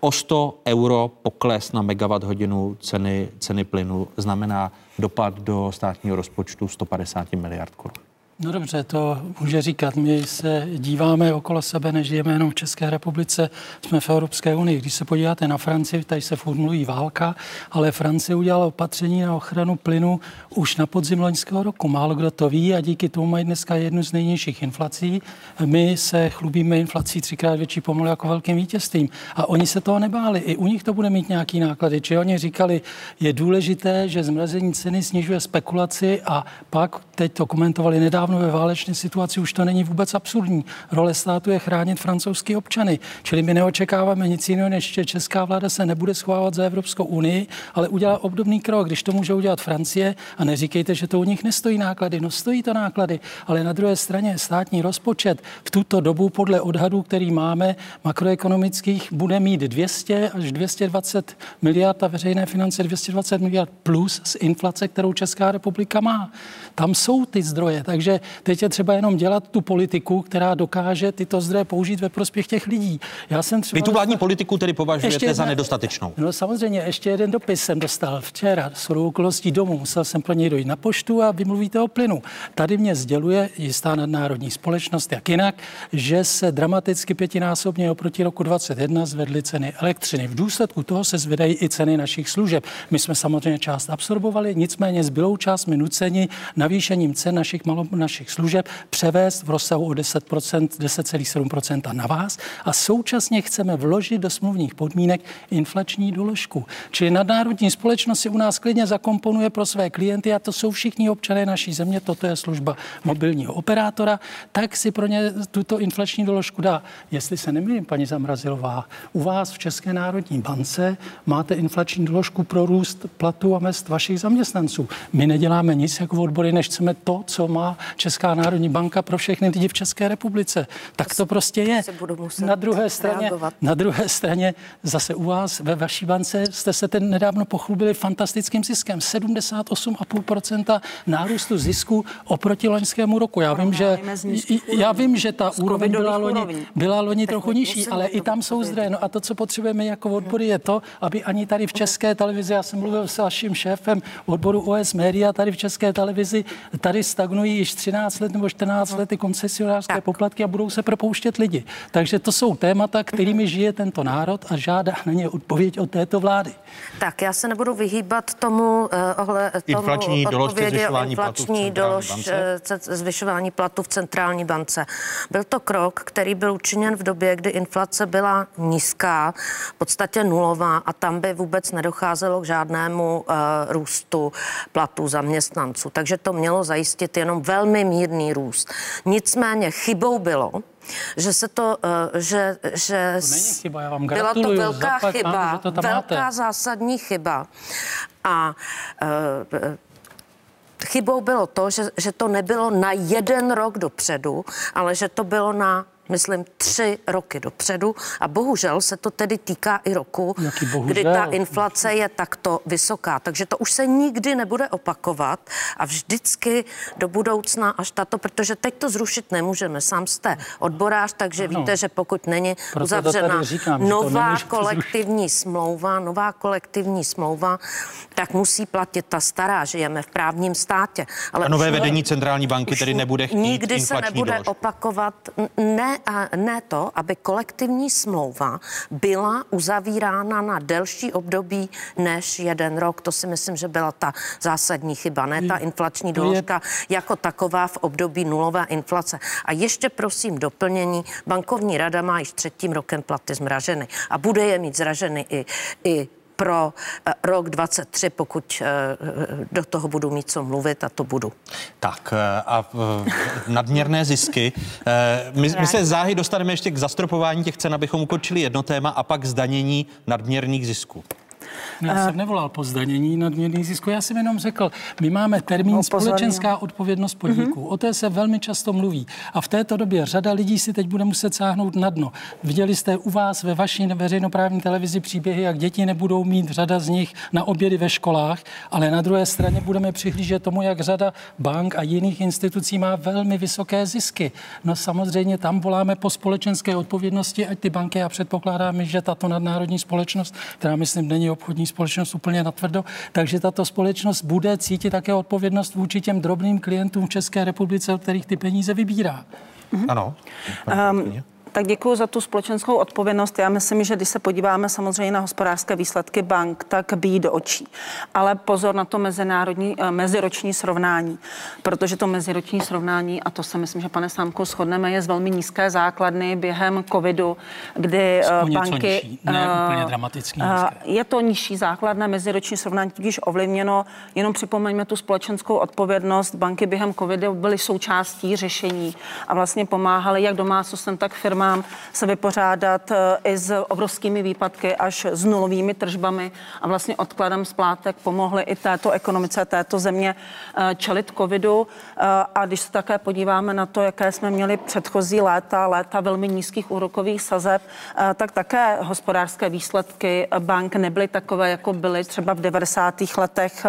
o 100 euro pokles na megawatt hodinu ceny, ceny plynu znamená dopad do státního rozpočtu 150 miliard korun. No dobře, to může říkat. My se díváme okolo sebe, nežijeme jenom v České republice, jsme v Evropské unii. Když se podíváte na Francii, tady se furt mluví válka, ale Francie udělala opatření na ochranu plynu už na podzim loňského roku. Málo kdo to ví a díky tomu mají dneska jednu z nejnižších inflací. My se chlubíme inflací třikrát větší pomalu jako velkým vítězstvím. A oni se toho nebáli. I u nich to bude mít nějaký náklady. Či oni říkali, je důležité, že zmrazení ceny snižuje spekulaci a pak, teď to komentovali nedávno ve válečné situaci, už to není vůbec absurdní. Role státu je chránit francouzské občany. Čili my neočekáváme nic jiného, než že česká vláda se nebude schovávat za Evropskou unii, ale udělá obdobný krok, když to může udělat Francie a neříkejte, že to u nich nestojí náklady. No stojí to náklady, ale na druhé straně státní rozpočet v tuto dobu podle odhadů, který máme, makroekonomických, bude mít 200 až 220 miliard a veřejné finance 220 miliard plus z inflace, kterou Česká republika má. Tam jsou ty zdroje, takže teď je třeba jenom dělat tu politiku, která dokáže tyto zdroje použít ve prospěch těch lidí. Já jsem třeba Vy tu vládní politiku tedy považujete Ještě za jedna- nedostatečnou? No samozřejmě, ještě jeden dopis jsem dostal včera s okolností domů. Musel jsem pro něj dojít na poštu a vymluvíte o plynu. Tady mě sděluje jistá nadnárodní společnost, jak jinak, že se dramaticky pětinásobně oproti roku 2021 zvedly ceny elektřiny. V důsledku toho se zvedají i ceny našich služeb. My jsme samozřejmě část absorbovali, nicméně zbylou část my nuceni navýšením cen našich, malo, našich služeb převést v rozsahu o 10%, 10,7% na vás a současně chceme vložit do smluvních podmínek inflační doložku. Čili nadnárodní společnost si u nás klidně zakomponuje pro své klienty a to jsou všichni občané naší země, toto je služba mobilního operátora, tak si pro ně tuto inflační doložku dá. Jestli se nemýlím, paní Zamrazilová, u vás v České národní bance máte inflační doložku pro růst platů a mest vašich zaměstnanců. My neděláme nic jako odbory, než chceme to, co má Česká národní banka pro všechny lidi v České republice. Tak to prostě je. Na druhé straně, na druhé straně zase u vás ve vaší bance jste se ten nedávno pochlubili fantastickým ziskem. 78,5% nárůstu zisku oproti loňskému roku. Já vím, že, já vím, že ta úroveň byla loni, byla loni trochu nižší, ale i tam jsou zdroje. No a to, co potřebujeme jako odbory, je to, aby ani tady v České televizi, já jsem mluvil s vaším šéfem odboru OS Media, tady v České televizi, tady stagnují již 13 let nebo 14 let ty koncesionářské poplatky a budou se propouštět lidi. Takže to jsou témata, kterými žije tento národ a žádá na ně odpověď od této vlády. Tak já se nebudu vyhýbat tomu, uh, ohle, tomu Inflační doložce odpovědi o zvyšování platů v inflační centrální dolož, bance? eh, zvyšování platů v centrální bance. Byl to krok, který byl učiněn v době, kdy inflace byla nízká, v podstatě nulová a tam by vůbec nedocházelo k žádnému uh, růstu platů zaměstnanců. Takže to mělo zajistit jenom velmi mírný růst. Nicméně chybou bylo, že se to, uh, že, že To není chyba, já vám byla to velká zaplať chyba, to tam velká máte. zásadní chyba. A uh, Chybou bylo to, že, že to nebylo na jeden rok dopředu, ale že to bylo na myslím, tři roky dopředu a bohužel se to tedy týká i roku, kdy ta inflace je takto vysoká. Takže to už se nikdy nebude opakovat a vždycky do budoucna až tato, protože teď to zrušit nemůžeme. Sám jste odborář, takže Ano. víte, že pokud není Proto to uzavřena říkám, nová kolektivní smlouva, nová kolektivní smlouva, tak musí platit ta stará. Žijeme v právním státě. Ale A nové vedení centrální banky tedy nebude chtít Nikdy se nebude doložku. opakovat n- ne, a ne to, aby kolektivní smlouva byla uzavírána na delší období než jeden rok. To si myslím, že byla ta zásadní chyba, ne ta inflační to je- doložka jako taková v období nulové inflace. A ještě prosím doplnění, bankovní rada má již třetím rokem platy zmraženy a bude je mít zraženy i, i pro eh, rok 23, pokud eh, do toho budu mít co mluvit a to budu. Tak eh, a nadměrné zisky. My, my se záhy dostaneme ještě k zastropování těch cen, abychom ukončili jedno téma a pak zdanění nadměrných zisků. No, Já jsem nevolal po zdanění nadměrných zisků, já jsem jenom řekl, my máme termín Upozornil. společenská odpovědnost podniků. O té se velmi často mluví. A v této době řada lidí si teď bude muset sáhnout na dno. Viděli jste u vás ve vaší veřejnoprávní televizi příběhy, jak děti nebudou mít řada z nich na obědy ve školách, ale na druhé straně budeme přihlížet tomu, jak řada bank a jiných institucí má velmi vysoké zisky. No samozřejmě tam voláme po společenské odpovědnosti, ať ty banky, a předpokládáme, že tato nadnárodní společnost, která myslím není obchodní společnost úplně natvrdo, takže tato společnost bude cítit také odpovědnost vůči těm drobným klientům v České republice, od kterých ty peníze vybírá. Ano. Um, tak děkuji za tu společenskou odpovědnost. Já myslím, že když se podíváme samozřejmě na hospodářské výsledky bank, tak bíjí do očí. Ale pozor na to mezinárodní, eh, meziroční srovnání, protože to meziroční srovnání, a to si myslím, že pane Sámku shodneme, je z velmi nízké základny během covidu, kdy eh, O něco banky... nižší, ne eh, úplně dramaticky eh, nízké. Je to nižší základna, meziroční srovnání tudíž ovlivněno. Jenom připomeňme tu společenskou odpovědnost. Banky během covidu byly součástí řešení a vlastně pomáhaly jak domácnostem, tak firmám se vypořádat eh, i s obrovskými výpadky až s nulovými tržbami a vlastně odkladem splátek pomohly i této ekonomice, této země eh, čelit covidu. Eh, A když se také podíváme na to, jaké jsme měli předchozí léta, léta velmi nízkých úrokových sazeb, tak také hospodářské výsledky bank nebyly takové, jako byly třeba v 90. letech.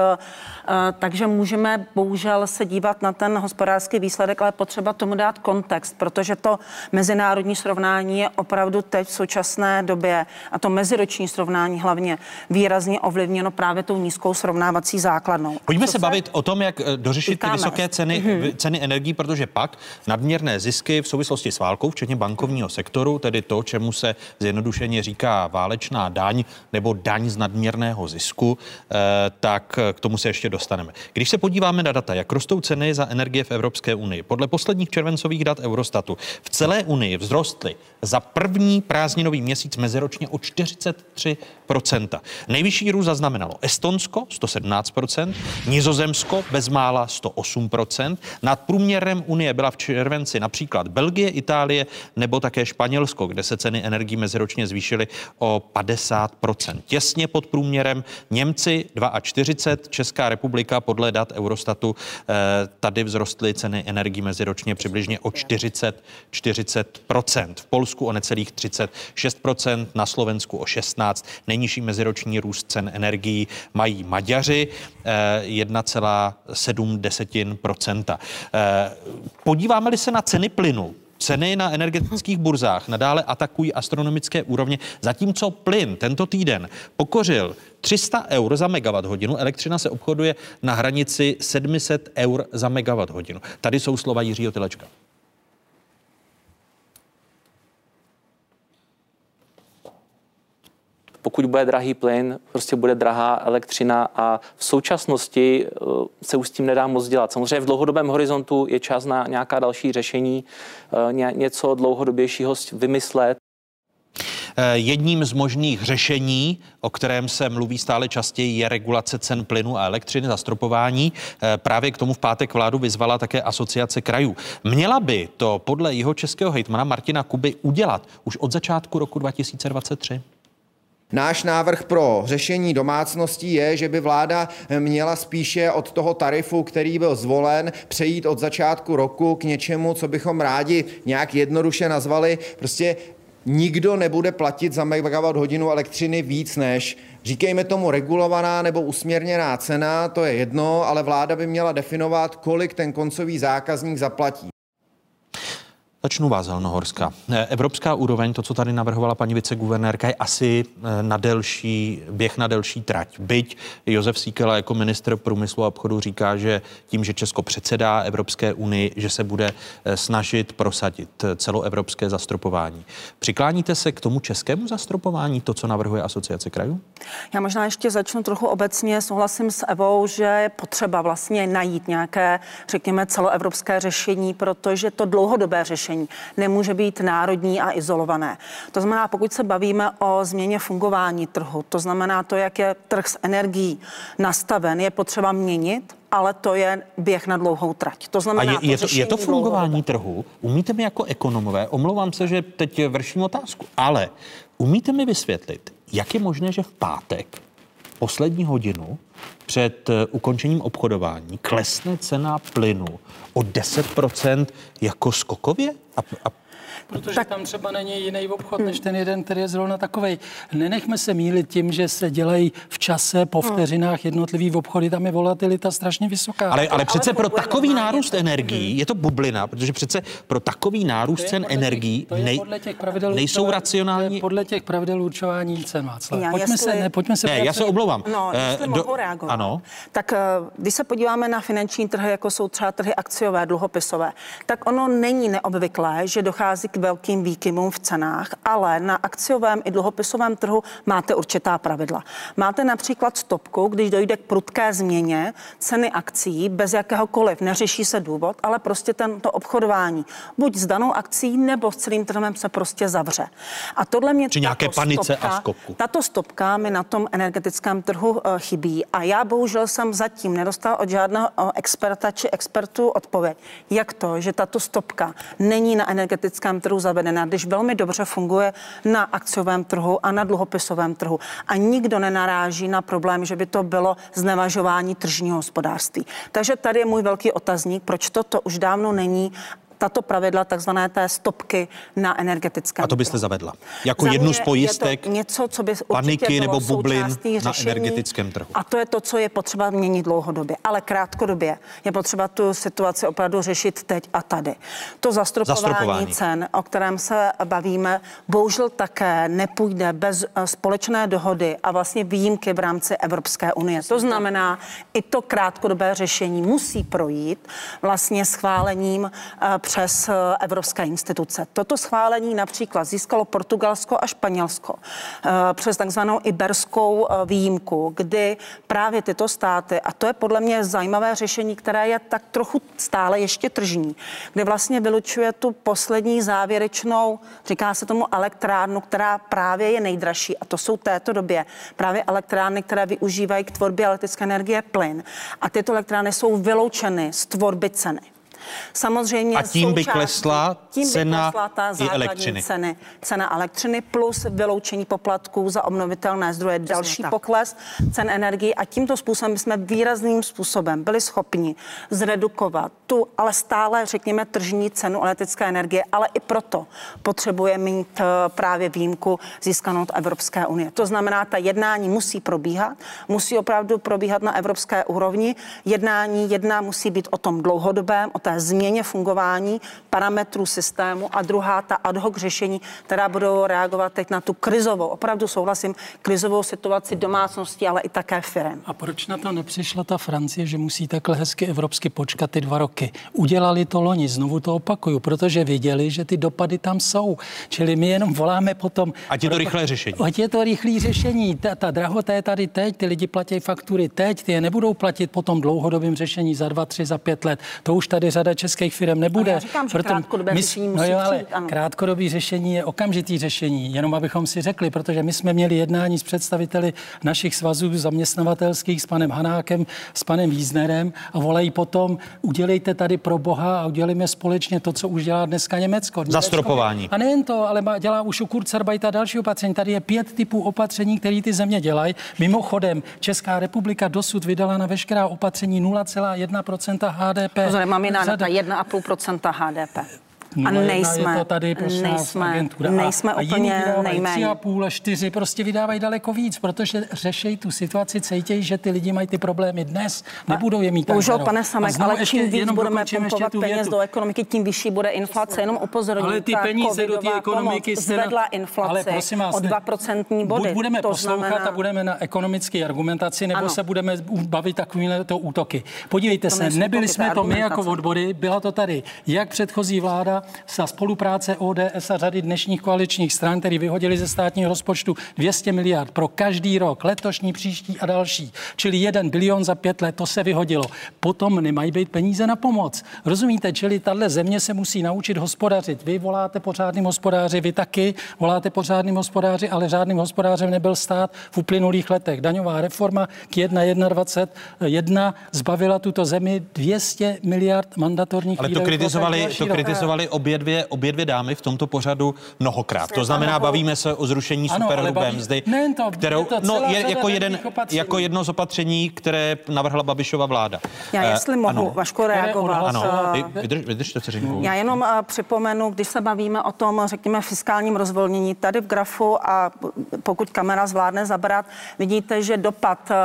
Eh, Takže můžeme bohužel se dívat na ten hospodářský výsledek, ale potřeba tomu dát kontext, protože to mezinárodní srovnání je opravdu teď v současné době a to meziroční srovnání hlavně výrazně ovlivněno právě tou nízkou srovnávací základnou. Pojďme Co se bavit o tom, jak eh, dořešit ty vysoké ceny, Mhm. v- ceny energií, protože pak nadměrné zisky v souvislosti s válkou, včetně bankovního sektoru, tedy to, čemu se zjednodušeně říká válečná daň nebo daň z nadměrného zisku, eh, tak k tomu se ještě dostaneme. Když se podíváme na data, jak rostou ceny za energie v Evropské unii, podle posledních červencových dat Eurostatu v celé unii vzrostly za první prázdninový měsíc meziročně o 43% Nejvyšší růst zaznamenalo Estonsko 117% Nizozemsko bezmála 108% Nad průměrem Unie byla v červenci například Belgie, Itálie nebo také Španělsko, kde se ceny energií meziročně zvýšily o 50% Těsně pod průměrem Němci 42, Česká republika podle dat Eurostatu eh, tady vzrostly ceny energií meziročně přibližně o 40, 40% V Polsku o necelých 36% na Slovensku o 16 Nejnižší meziroční růst cen energií mají Maďaři eh, 1,7 Eh, Podíváme-li se na ceny plynu, Ceny na energetických burzách nadále atakují astronomické úrovně, zatímco plyn tento týden pokořil 300 eur za megawatt hodinu, elektřina se obchoduje na hranici 700 eur za megawatt hodinu. Tady jsou slova Jiřího Tylečka. Pokud bude drahý plyn, prostě bude drahá elektřina a v současnosti eh, se už s tím nedá moc dělat. Samozřejmě v dlouhodobém horizontu je čas na nějaká další řešení, eh, ně- něco dlouhodobějšího vymyslet. Eh, Jedním z možných řešení, o kterém se mluví stále častěji, je regulace cen plynu a elektřiny, zastropování. Právě k tomu v pátek vládu vyzvala také asociace krajů. Měla by to podle jeho českého hejtmana Martina Kuby udělat už od začátku roku 2023? Náš návrh pro řešení domácností je, že by vláda měla spíše od toho tarifu, který byl zvolen, přejít od začátku roku k něčemu, co bychom rádi nějak jednoduše nazvali prostě nikdo nebude platit za megawatt hodinu elektřiny víc než Říkejme tomu regulovaná nebo usměrněná cena, to je jedno, ale vláda by měla definovat, kolik ten koncový zákazník zaplatí. Začnu vás, Helnohorska. Eh, evropská úroveň, to, co tady navrhovala paní viceguvernérka, je asi eh, na delší, běh na delší trať. Byť Josef Síkela jako minister průmyslu a obchodu říká, že tím, že Česko předsedá Evropské unii, že se bude eh, snažit prosadit celoevropské zastropování. Přikláníte se k tomu českému zastropování, to, co navrhuje asociace krajů? Já možná ještě začnu trochu obecně. Souhlasím s Evou, že je potřeba vlastně najít nějaké, řekněme, celoevropské řešení, protože to dlouhodobé řešení řešení. Nemůže být národní a izolované. To znamená, pokud se bavíme o změně fungování trhu, to znamená to, jak je trh s energií nastaven, je potřeba měnit, ale to je běh na dlouhou trať. To znamená, a je, je, to, je to fungování trhu? Umíte mi jako ekonomové, omlouvám se, že teď vrším otázku, ale umíte mi vysvětlit, jak je možné, že v pátek poslední hodinu před eh, ukončením obchodování klesne cena plynu o 10% jako skokově? A, a Protože tak... tam třeba není jiný obchod než ten jeden, který je zrovna takový. Nenechme se mílit tím, že se dělají v čase, po hmm. vteřinách jednotlivý obchody, tam je volatilita strašně vysoká. Ale, ale přece ale pro takový nárůst energií, hmm. je to bublina, protože přece pro takový nárůst cen energií nej, nejsou racionální. Podle těch pravidel určování cen, Václav. Já, pojďme jestli... se, ne, pojďme se... Ne, já se omlouvám. No, eh, jestli do... mohu reagovat. Ano. Tak eh, když se podíváme na finanční trhy, jako jsou třeba trhy akciové, dluhopisové, tak ono není neobvyklé, že dochází k velkým výkymům v cenách, ale na akciovém i dluhopisovém trhu máte určitá pravidla. Máte například stopku, když dojde k prudké změně ceny akcí bez jakéhokoliv, neřeší se důvod, ale prostě tento obchodování buď s danou akcí nebo s celým trhem se prostě zavře. A tohle mě Či nějaké panice stopka, a skoku. Tato stopka mi na tom energetickém trhu uh, chybí a já bohužel jsem zatím nedostal od žádného uh, experta či expertu odpověď, jak to, že tato stopka není na energetickém trhu zavedena, když velmi dobře funguje na akciovém trhu a na dluhopisovém trhu. A nikdo nenaráží na problém, že by to bylo znevažování tržního hospodářství. Takže tady je můj velký otazník, proč toto už dávno není tato pravidla takzvané té stopky na energetickém A to byste zavedla? Jako Za jednu z pojistek něco, co by paniky nebo bublin na energetickém trhu. A to je to, co je potřeba měnit dlouhodobě. Ale krátkodobě je potřeba tu situaci opravdu řešit teď a tady. To zastropování, zastropování. cen, o kterém se bavíme, bohužel také nepůjde bez eh, společné dohody a vlastně výjimky v rámci Evropské unie. To znamená, i to krátkodobé řešení musí projít vlastně schválením eh, přes eh, evropské instituce. Toto schválení například získalo Portugalsko a Španělsko eh, přes takzvanou iberskou eh, výjimku, kdy právě tyto státy, a to je podle mě zajímavé řešení, které je tak trochu stále ještě tržní, kde vlastně vylučuje tu poslední závěrečnou, říká se tomu elektrárnu, která právě je nejdražší a to jsou této době právě elektrárny, které využívají k tvorbě elektrické energie plyn. A tyto elektrárny jsou vyloučeny z tvorby ceny. Samozřejmě a tím by klesla tím cena by klesla ta i elektřiny. Ceny, cena elektřiny plus vyloučení poplatků za obnovitelné zdroje, Přesně další tak. pokles cen energii a tímto způsobem jsme výrazným způsobem byli schopni zredukovat tu, ale stále, řekněme, tržní cenu elektrické energie, ale i proto potřebuje mít eh, právě výjimku získanou od Evropské unie. To znamená, ta jednání musí probíhat, musí opravdu probíhat na evropské úrovni. Jednání jedna musí být o tom dlouhodobém, o té změně fungování parametrů systému a druhá ta ad hoc řešení, která budou reagovat teď na tu krizovou, opravdu souhlasím, krizovou situaci domácností, ale i také firm. A proč na to nepřišla ta Francie, že musí takhle hezky evropsky počkat ty dva roky? Udělali to loni, znovu to opakuju, protože věděli, že ty dopady tam jsou. Čili my jenom voláme potom. Ať je to rychlé řešení. Ať je to rychlé řešení. Ta, ta drahota je tady teď, ty lidi platí faktury teď, ty je nebudou platit potom dlouhodobým řešení za dva, tři, za pět let. To už tady řada českých firm nebude. já říkám, že krátkodobé řešení musí no jo, ale přijít, ano. krátkodobý řešení je okamžitý řešení, jenom abychom si řekli, protože my jsme měli jednání s představiteli našich svazů zaměstnavatelských s panem Hanákem, s panem Víznerem a volají potom, udělejte tady pro Boha a udělejme společně to, co už dělá dneska Německo. Německo Zastropování. A nejen to, ale má, dělá už u Kurzarbeit a další opatření. Tady je pět typů opatření, které ty země dělají. Mimochodem, Česká republika dosud vydala na veškerá opatření 0,1% HDP. Pozor, mám jiná Řada- data, 1,5% HDP. A 0,1 nejsme, je to tady vás, nejsme, agentura. nejsme a, a úplně vydávají nejméně. a půl a čtyři, prostě vydávají daleko víc, protože řeší tu situaci, cítějí, že ty lidi mají ty problémy dnes, nebudou je mít Bohužel, pane A Samek, ale ještě čím víc budeme pumpovat peněz do ekonomiky, tím vyšší bude inflace. Jenom upozorňuji, Ale ty peníze do té ekonomiky zvedla inflaci Ale prosím vás, o ne- 2% body. Buď budeme to poslouchat znamená, a budeme na ekonomické argumentaci, nebo Ano. se budeme bavit takovýhle to útoky. Podívejte To se, nebyli jsme to my jako odbory, byla to tady jak předchozí vláda za spolupráce ODS a řady dnešních koaličních stran, který vyhodili ze státního rozpočtu 200 miliard pro každý rok, letošní, příští a další. Čili jeden bilion za pět let, to se vyhodilo. Potom nemají být peníze na pomoc. Rozumíte? Čili tahle země se musí naučit hospodařit. Vy voláte po řádným hospodáři, vy taky voláte po řádným hospodáři, ale řádným hospodářem nebyl stát v uplynulých letech. Daňová reforma k 1,21 zbavila tuto zemi 200 miliard mandatorních Ale to kritizovali, to kritizovali obě, dvě, obě dvě dámy v tomto pořadu mnohokrát. To znamená, bavíme se o zrušení superhrubé mzdy, to, kterou, je to no, je, jako, jeden, jako jedno z opatření, které navrhla Babišova vláda. Já Eh, jestli mohu, ano. Vaško, reagovat. Ano, eh, Vy- vydrž, vydržte vteřinku. Já jenom eh, připomenu, když se bavíme o tom, řekněme, fiskálním rozvolnění, tady v grafu a pokud kamera zvládne zabrat, vidíte, že dopad eh,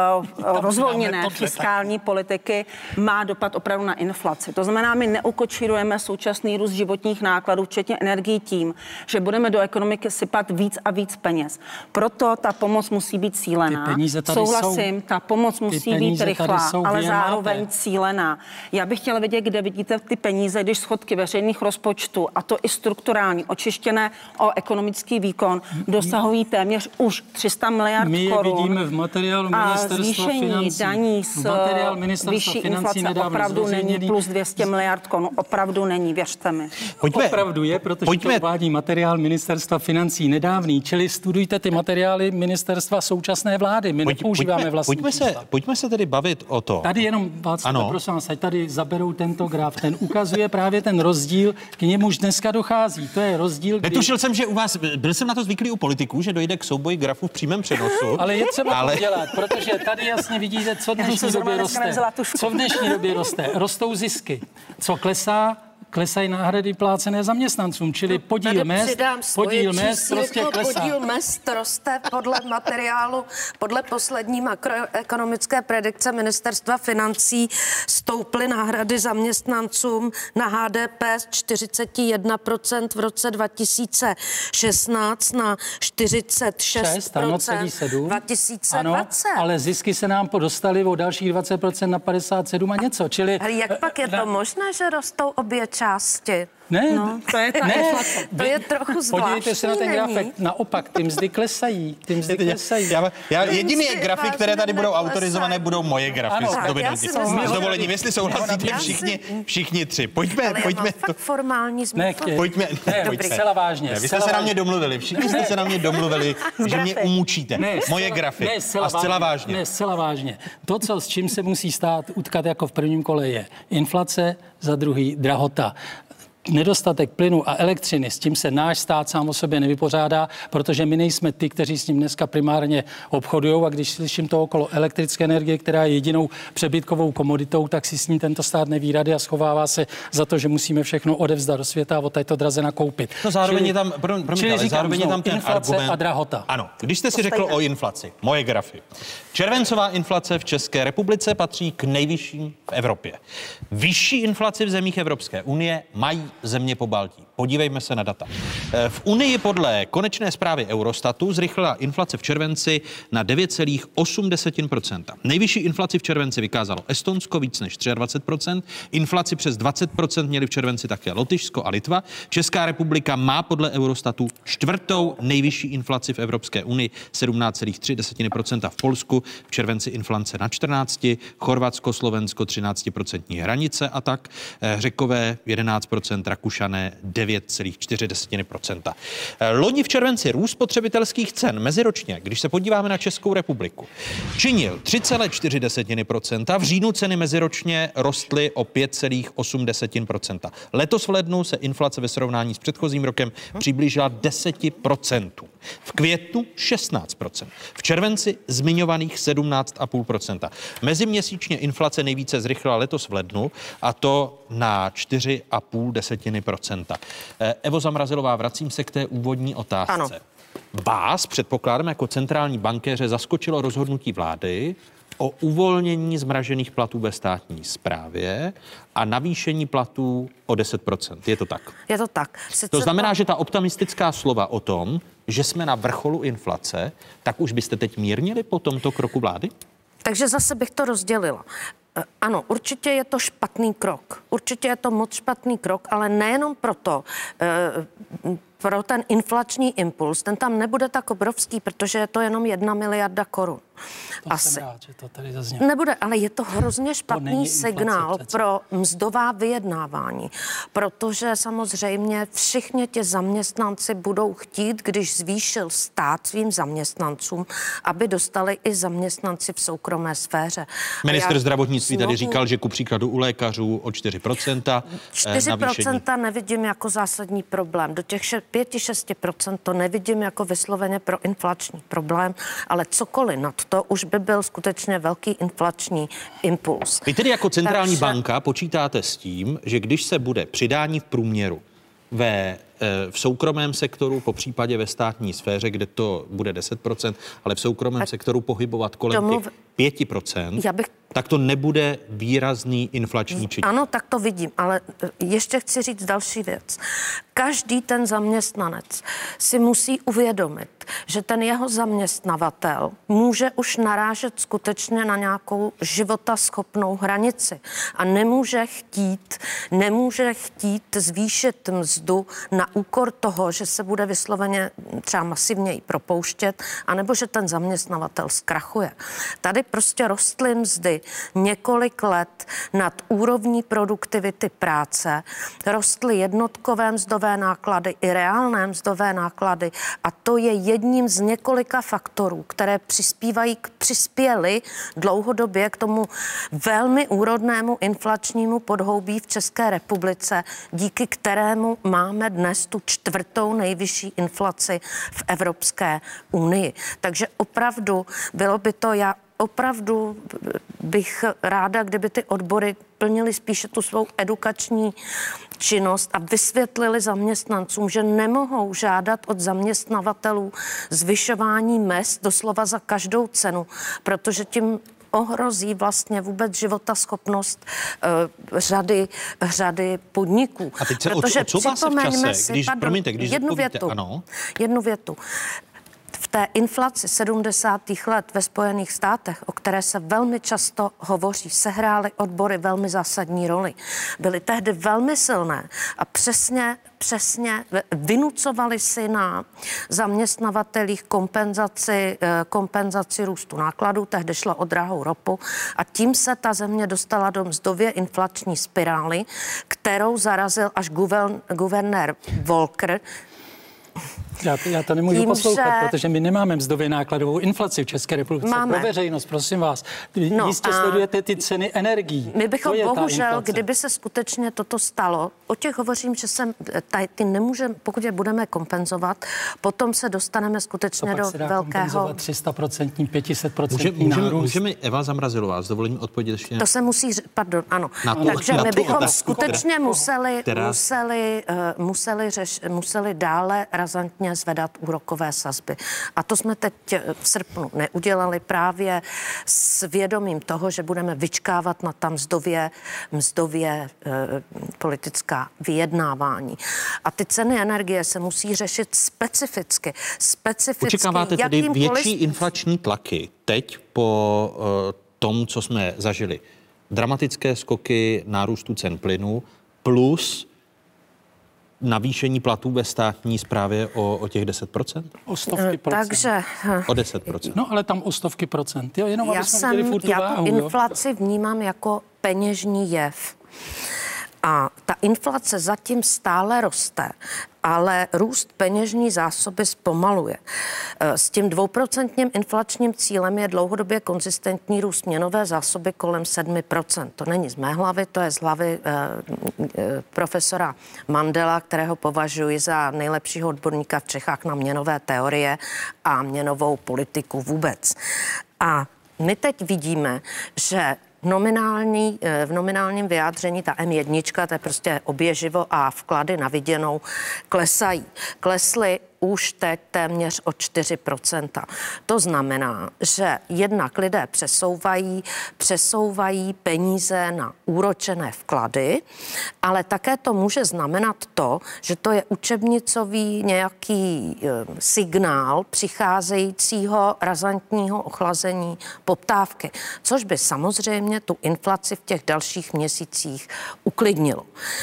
rozvolněné fiskální politiky má dopad opravdu na inflaci. To znamená, my neukočírujeme současný růst životních nákladů, včetně energií tím, že budeme do ekonomiky sypat víc a víc peněz. Proto ta pomoc musí být cílená. Ty peníze tady Souhlasím, jsou. ta pomoc musí být rychlá, jsou, ale zároveň máte. cílená. Já bych chtěla vědět, kde vidíte ty peníze, když schodky veřejných rozpočtů, a to i strukturální, očištěné o ekonomický výkon, dosahují téměř už 300 miliard My je korun. vidíme v materiálu a ministerstva zvýšení financí. daní Materiál ministerstva vyšší financí inflace opravdu není plus 200 miliard korun. Opravdu není, věřte mi. Pojďme. Opravdu je, protože Pojďme. to uvádí materiál ministerstva financí nedávný, čili studujte ty materiály ministerstva současné vlády. My nepoužíváme pojďme, vlastní pojďme, se, čísla. pojďme se tedy bavit o to. Tady jenom, Václav, Ano. prosím vás, tady zaberou tento graf. Ten ukazuje právě ten rozdíl, k němuž dneska dochází. To je rozdíl, kdy... Netušil jsem, že u vás, byl jsem na to zvyklý u politiků, že dojde k souboji grafů v přímém přenosu. (laughs) Ale je třeba ale... to dělat, protože tady jasně vidíte, co v dnešní době roste. Co v dnešní době roste? Rostou zisky. Co klesá? Klesají náhrady plácené zaměstnancům, čili podíl Tady mest, podíl mest prostě klesá. Podíl mest roste podle materiálu, podle poslední makroekonomické predikce ministerstva financí stouply náhrady zaměstnancům na HDP z 41% v roce 2016 na 46% 6, ano, celý 7. 2020. Ano, ale zisky se nám dostaly o dalších 20% na 57 a něco, čili... Ale jak pak je to možné, že rostou obě části? Ne, no, to je ta ne, inflace. To je trochu zvláštní, Podívejte se na ten není? grafek. Naopak, ty mzdy klesají. Ty mzdy klesají. Já, já jediný Mzdy grafy, které tady budou autorizované, budou moje grafy. Ano, tak dovednutí. já si myslím, S dovolením, jestli souhlasíte všichni, všichni tři. Pojďme, Ale pojďme. fakt formální Ne, zmysl. chtěj. Pojďme, Ne, pojďme. zcela vážně, Ne, vy jste se na mě domluvili, všichni jste se na mě domluvili, (laughs) že mě umučíte. Moje grafy. Ne, zcela, A zcela vážně. Ne, zcela vážně. To, co s čím se musí stát utkat jako v prvním kole, je inflace, za druhý drahota. Nedostatek plynu a elektřiny, s tím se náš stát sám o sobě nevypořádá, protože my nejsme ty, kteří s ním dneska primárně obchodují. A když slyším to okolo elektrické energie, která je jedinou přebytkovou komoditou, tak si s ní tento stát neví rady a schovává se za to, že musíme všechno odevzdat do světa a o této draze nakoupit. No zároveň Čili- je tam, pro, promiňte, čili ale říkám zároveň je tam ten inflace argument. a drahota. Ano, když jste si řekl o inflaci, moje grafy. Červencová inflace v České republice patří k nejvyšším v Evropě. Vyšší inflaci v zemích Evropské unie mají země po Baltí. Podívejme se na data. Eh, v Unii podle konečné zprávy Eurostatu zrychlila inflace v červenci na 9,8%. Nejvyšší inflaci v červenci vykázalo Estonsko víc než 23%, inflaci přes 20% měli v červenci také Lotyšsko a Litva. Česká republika má podle Eurostatu čtvrtou nejvyšší inflaci v Evropské unii 17,3% v Polsku, v červenci inflace na 14, Chorvatsko, Slovensko 13% hranice a tak, eh, Řekové 11%, Rakušané 9,4%. Eh, Loni v červenci růst spotřebitelských cen meziročně, když se podíváme na Českou republiku, činil 3,4%, v říjnu ceny meziročně rostly o 5,8%. Letos v lednu se inflace ve srovnání s předchozím rokem přiblížila 10%. V květnu 16%. V červenci zmiňovaných 17,5%. Meziměsíčně inflace nejvíce zrychlila letos v lednu a to na 4,5 desetiny procenta. Eh, Evo Zamrazilová, vracím se k té úvodní otázce. Ano. Vás, předpokládám, jako centrální bankéře zaskočilo rozhodnutí vlády o uvolnění zmražených platů ve státní správě a navýšení platů o 10%. Je to tak? Je to tak. Sice to znamená, že ta optimistická slova o tom, že jsme na vrcholu inflace, tak už byste teď mírnili po tomto kroku vlády? Takže zase bych to rozdělila. Eh, ano, určitě je to špatný krok. Určitě je to moc špatný krok, ale nejenom proto, eh, pro ten inflační impuls, ten tam nebude tak obrovský, protože je to jenom jedna miliarda korun. To Asi. Jsem rád, že to tady zaznělo. Nebude, ale je to hrozně špatný to signál přece. pro mzdová vyjednávání, protože samozřejmě všichni ti zaměstnanci budou chtít, když zvýšil stát svým zaměstnancům, aby dostali i zaměstnanci v soukromé sféře. Minister zdravotnictví znovu, tady říkal, že ku příkladu u lékařů o 4%. 4% eh, nevidím jako zásadní problém. Do těch 5-6% to nevidím jako vysloveně pro inflační problém, ale cokoliv nad to už by byl skutečně velký inflační impuls. Vy tedy jako centrální Takže... banka počítáte s tím, že když se bude přidání v průměru ve v soukromém sektoru, po případě ve státní sféře, kde to bude 10%, ale v soukromém sektoru pohybovat kolem tomu, těch 5%, já bych tak to nebude výrazný inflační čin. Ano, tak to vidím, ale e, ještě chci říct další věc. Každý ten zaměstnanec si musí uvědomit, že ten jeho zaměstnavatel může už narážet skutečně na nějakou životaschopnou hranici a nemůže chtít, nemůže chtít zvýšit mzdu na úkor toho, že se bude vysloveně třeba masivněji propouštět, anebo že ten zaměstnavatel zkrachuje. Tady prostě rostly mzdy několik let nad úrovní produktivity práce, rostly jednotkové mzdové náklady i reálné mzdové náklady a to je jedním z několika faktorů, které přispívají, k, přispěly dlouhodobě k tomu velmi úrodnému inflačnímu podhoubí v České republice, díky kterému máme dnes tu čtvrtou nejvyšší inflaci v Evropské unii. Takže opravdu bylo by to, já opravdu bych ráda, kdyby ty odbory plnili spíše tu svou edukační činnost a vysvětlili zaměstnancům, že nemohou žádat od zaměstnavatelů zvyšování mest doslova za každou cenu, protože tím ohrozí vlastně vůbec životaschopnost uh, řady, řady podniků. A teď se Protože o, o co vás v čase, si, když, pardon, promiňte, když jednu větu, ano. jednu větu v té inflaci 70. let ve Spojených státech, o které se velmi často hovoří, sehrály odbory velmi zásadní roli. Byly tehdy velmi silné a přesně přesně vynucovali si na zaměstnavatelích kompenzaci, eh, kompenzaci růstu nákladů, tehdy šlo o drahou ropu a tím se ta země dostala do mzdově inflační spirály, kterou zarazil až guvernér Volker, já, já to nemůžu tím, poslouchat, že... protože my nemáme mzdově nákladovou inflaci v České republice. Máme. Pro veřejnost, prosím vás. Vy no, jistě a... sledujete ty ceny energií. My bychom bohužel, kdyby se skutečně toto stalo, o těch hovořím, že se tady, ty nemůžeme, pokud je budeme kompenzovat, potom se dostaneme skutečně do velkého... 300%, 500% může, můžeme, můžeme Eva Zamrazilová s dovolením odpovědět ještě... To se musí, pardon, ano. Na to, Takže na my bychom skutečně museli, museli, uh, museli, řeš, museli dále razantně zvedat úrokové sazby. A to jsme teď v srpnu neudělali právě s vědomím toho, že budeme vyčkávat na tam mzdově, mzdově e, politická vyjednávání. A ty ceny energie se musí řešit specificky. specificky Očekáváte tedy větší inflační tlaky teď po uh, tom, co jsme zažili? Dramatické skoky nárůstu cen plynu plus navýšení platů ve státní správě o, o těch 10%? O stovky procent. Takže... O 10%. No ale tam o stovky procent. Jo, jenom já jsem, furt já váhu, inflaci jo? vnímám jako peněžní jev. A ta inflace zatím stále roste, ale růst peněžní zásoby zpomaluje. E, s tím dvouprocentním inflačním cílem je dlouhodobě konzistentní růst měnové zásoby kolem 7%. To není z mé hlavy, to je z hlavy eh, eh, profesora Mandela, kterého považuji za nejlepšího odborníka v Čechách na měnové teorie a měnovou politiku vůbec. A my teď vidíme, že nominální, eh, v nominálním vyjádření ta M1, to je prostě oběživo a vklady na viděnou, klesají. Klesly už teď téměř o 4%. To znamená, že jednak lidé přesouvají, přesouvají peníze na úročené vklady, ale také to může znamenat to, že to je učebnicový nějaký e, signál přicházejícího razantního ochlazení poptávky, což by samozřejmě tu inflaci v těch dalších měsících uklidnilo.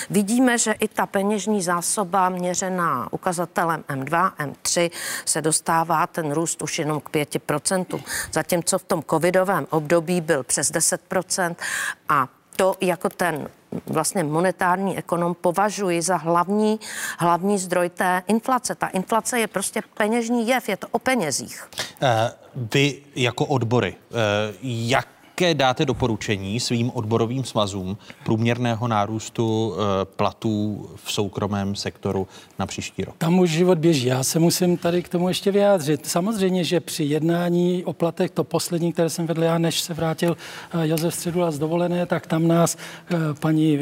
Vidíme, že i ta peněžní zásoba měřená ukazatelem M2 M3 se dostává ten růst už jenom k 5%, zatímco v tom covidovém období byl přes 10% a to jako ten vlastně monetární ekonom považuji za hlavní, hlavní zdroj té inflace. Ta inflace je prostě peněžní jev, je to o penězích. Uh, vy jako odbory, uh, jak jaké dáte doporučení svým odborovým svazům průměrného nárůstu eh, platů v soukromém sektoru na příští rok? Tam už život běží. Já se musím tady k tomu ještě vyjádřit. Samozřejmě, že při jednání o platech, to poslední, které jsem vedl já, než se vrátil eh, Josef Středula z dovolené, tak tam nás eh, paní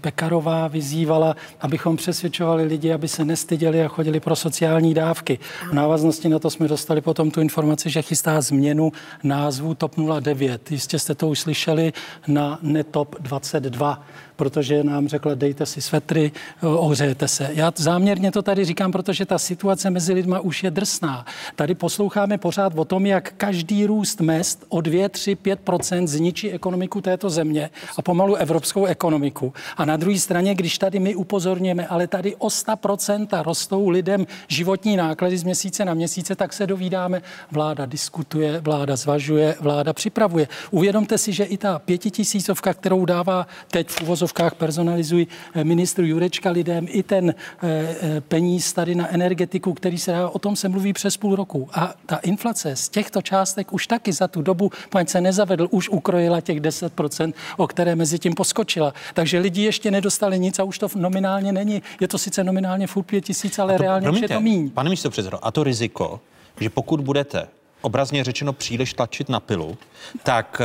Pekarová vyzývala, abychom přesvědčovali lidi, aby se nestyděli a chodili pro sociální dávky. V návaznosti na to jsme dostali potom tu informaci, že chystá změnu názvu TOP 09. Jistě Jistě jste to už slyšeli na Netop 22 protože nám řekla, dejte si svetry, ohřejete se. Já záměrně to tady říkám, protože ta situace mezi lidma už je drsná. Tady posloucháme pořád o tom, jak každý růst mest o 2, 3, 5% zničí ekonomiku této země a pomalu evropskou ekonomiku. A na druhé straně, když tady my upozorněme, ale tady o 100% rostou lidem životní náklady z měsíce na měsíce, tak se dovídáme, vláda diskutuje, vláda zvažuje, vláda připravuje. Uvědomte si, že i ta pětitisícovka, kterou dává teď v uvozovkách personalizují eh, ministru Jurečka lidem i ten eh, eh, peníz tady na energetiku, který se dá, o tom se mluví přes půl roku. A ta inflace z těchto částek už taky za tu dobu, paň se nezavedl, už ukrojila těch 10%, o které mezi tím poskočila. Takže lidi ještě nedostali nic a už to nominálně není. Je to sice nominálně furt 5 tisíc, ale to, reálně promiňte, už je to míň. Pane místo předsedo, a to riziko, že pokud budete obrazně řečeno příliš tlačit na pilu, tak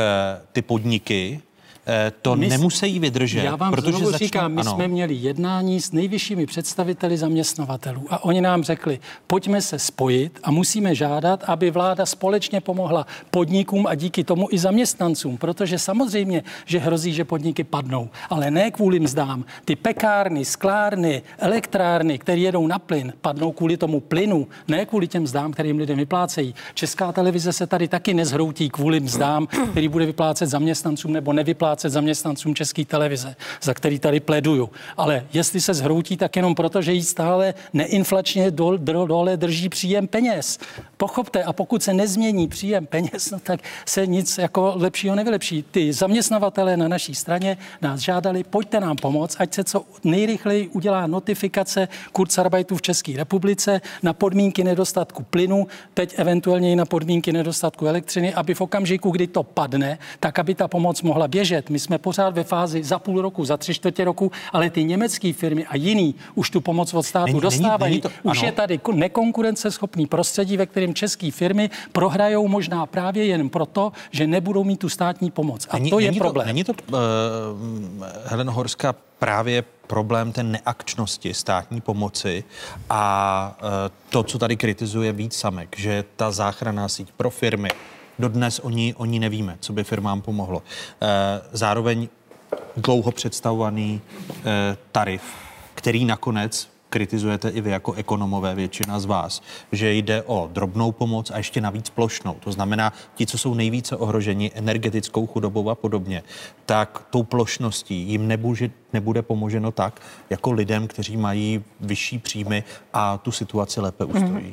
ty podniky to my, nemusí vydržet. Já vám protože znovu začnou, říkám, my ano. jsme měli jednání s nejvyššími představiteli zaměstnavatelů a oni nám řekli, pojďme se spojit a musíme žádat, aby vláda společně pomohla podnikům a díky tomu i zaměstnancům, protože samozřejmě, že hrozí, že podniky padnou, ale ne kvůli mzdám. Ty pekárny, sklárny, elektrárny, které jedou na plyn, padnou kvůli tomu plynu, ne kvůli těm mzdám, kterým lidem vyplácejí. Česká televize se tady taky nezhroutí kvůli mzdám, (clears throat) který bude vyplácet zaměstnancům nebo nevyplácet vyplácet zaměstnancům České televize, za který tady pleduju. Ale jestli se zhroutí, tak jenom proto, že jí stále neinflačně dole drží příjem peněz. Pochopte, a pokud se nezmění příjem peněz, no tak se nic jako lepšího nevylepší. Ty zaměstnavatelé na naší straně nás žádali, pojďte nám pomoct, ať se co nejrychleji udělá notifikace Kurzarbeitu v České republice na podmínky nedostatku plynu, teď eventuálně i na podmínky nedostatku elektřiny, aby v okamžiku, kdy to padne, tak aby ta pomoc mohla běžet. My jsme pořád ve fázi za půl roku, za tři čtvrtě roku, ale ty německé firmy a jiný už tu pomoc od státu není, dostávají. Není, není to, už ano. je tady nekonkurenceschopný prostředí, ve kterém české firmy prohrajou možná právě jen proto, že nebudou mít tu státní pomoc. A není, to je není problém. To, není to, uh, Helen Horská, právě problém té neakčnosti státní pomoci a e, to, co tady kritizuje víc samek, že ta záchranná síť pro firmy, dodnes o ní, o ní nevíme, co by firmám pomohlo. E, zároveň dlouho představovaný e, tarif, který nakonec kritizujete i vy jako ekonomové, většina z vás, že jde o drobnou pomoc a ještě navíc plošnou. To znamená, ti, co jsou nejvíce ohroženi energetickou chudobou a podobně, tak tou plošností jim nebude, nebude pomoženo tak, jako lidem, kteří mají vyšší příjmy a tu situaci lépe ustojí. Mm.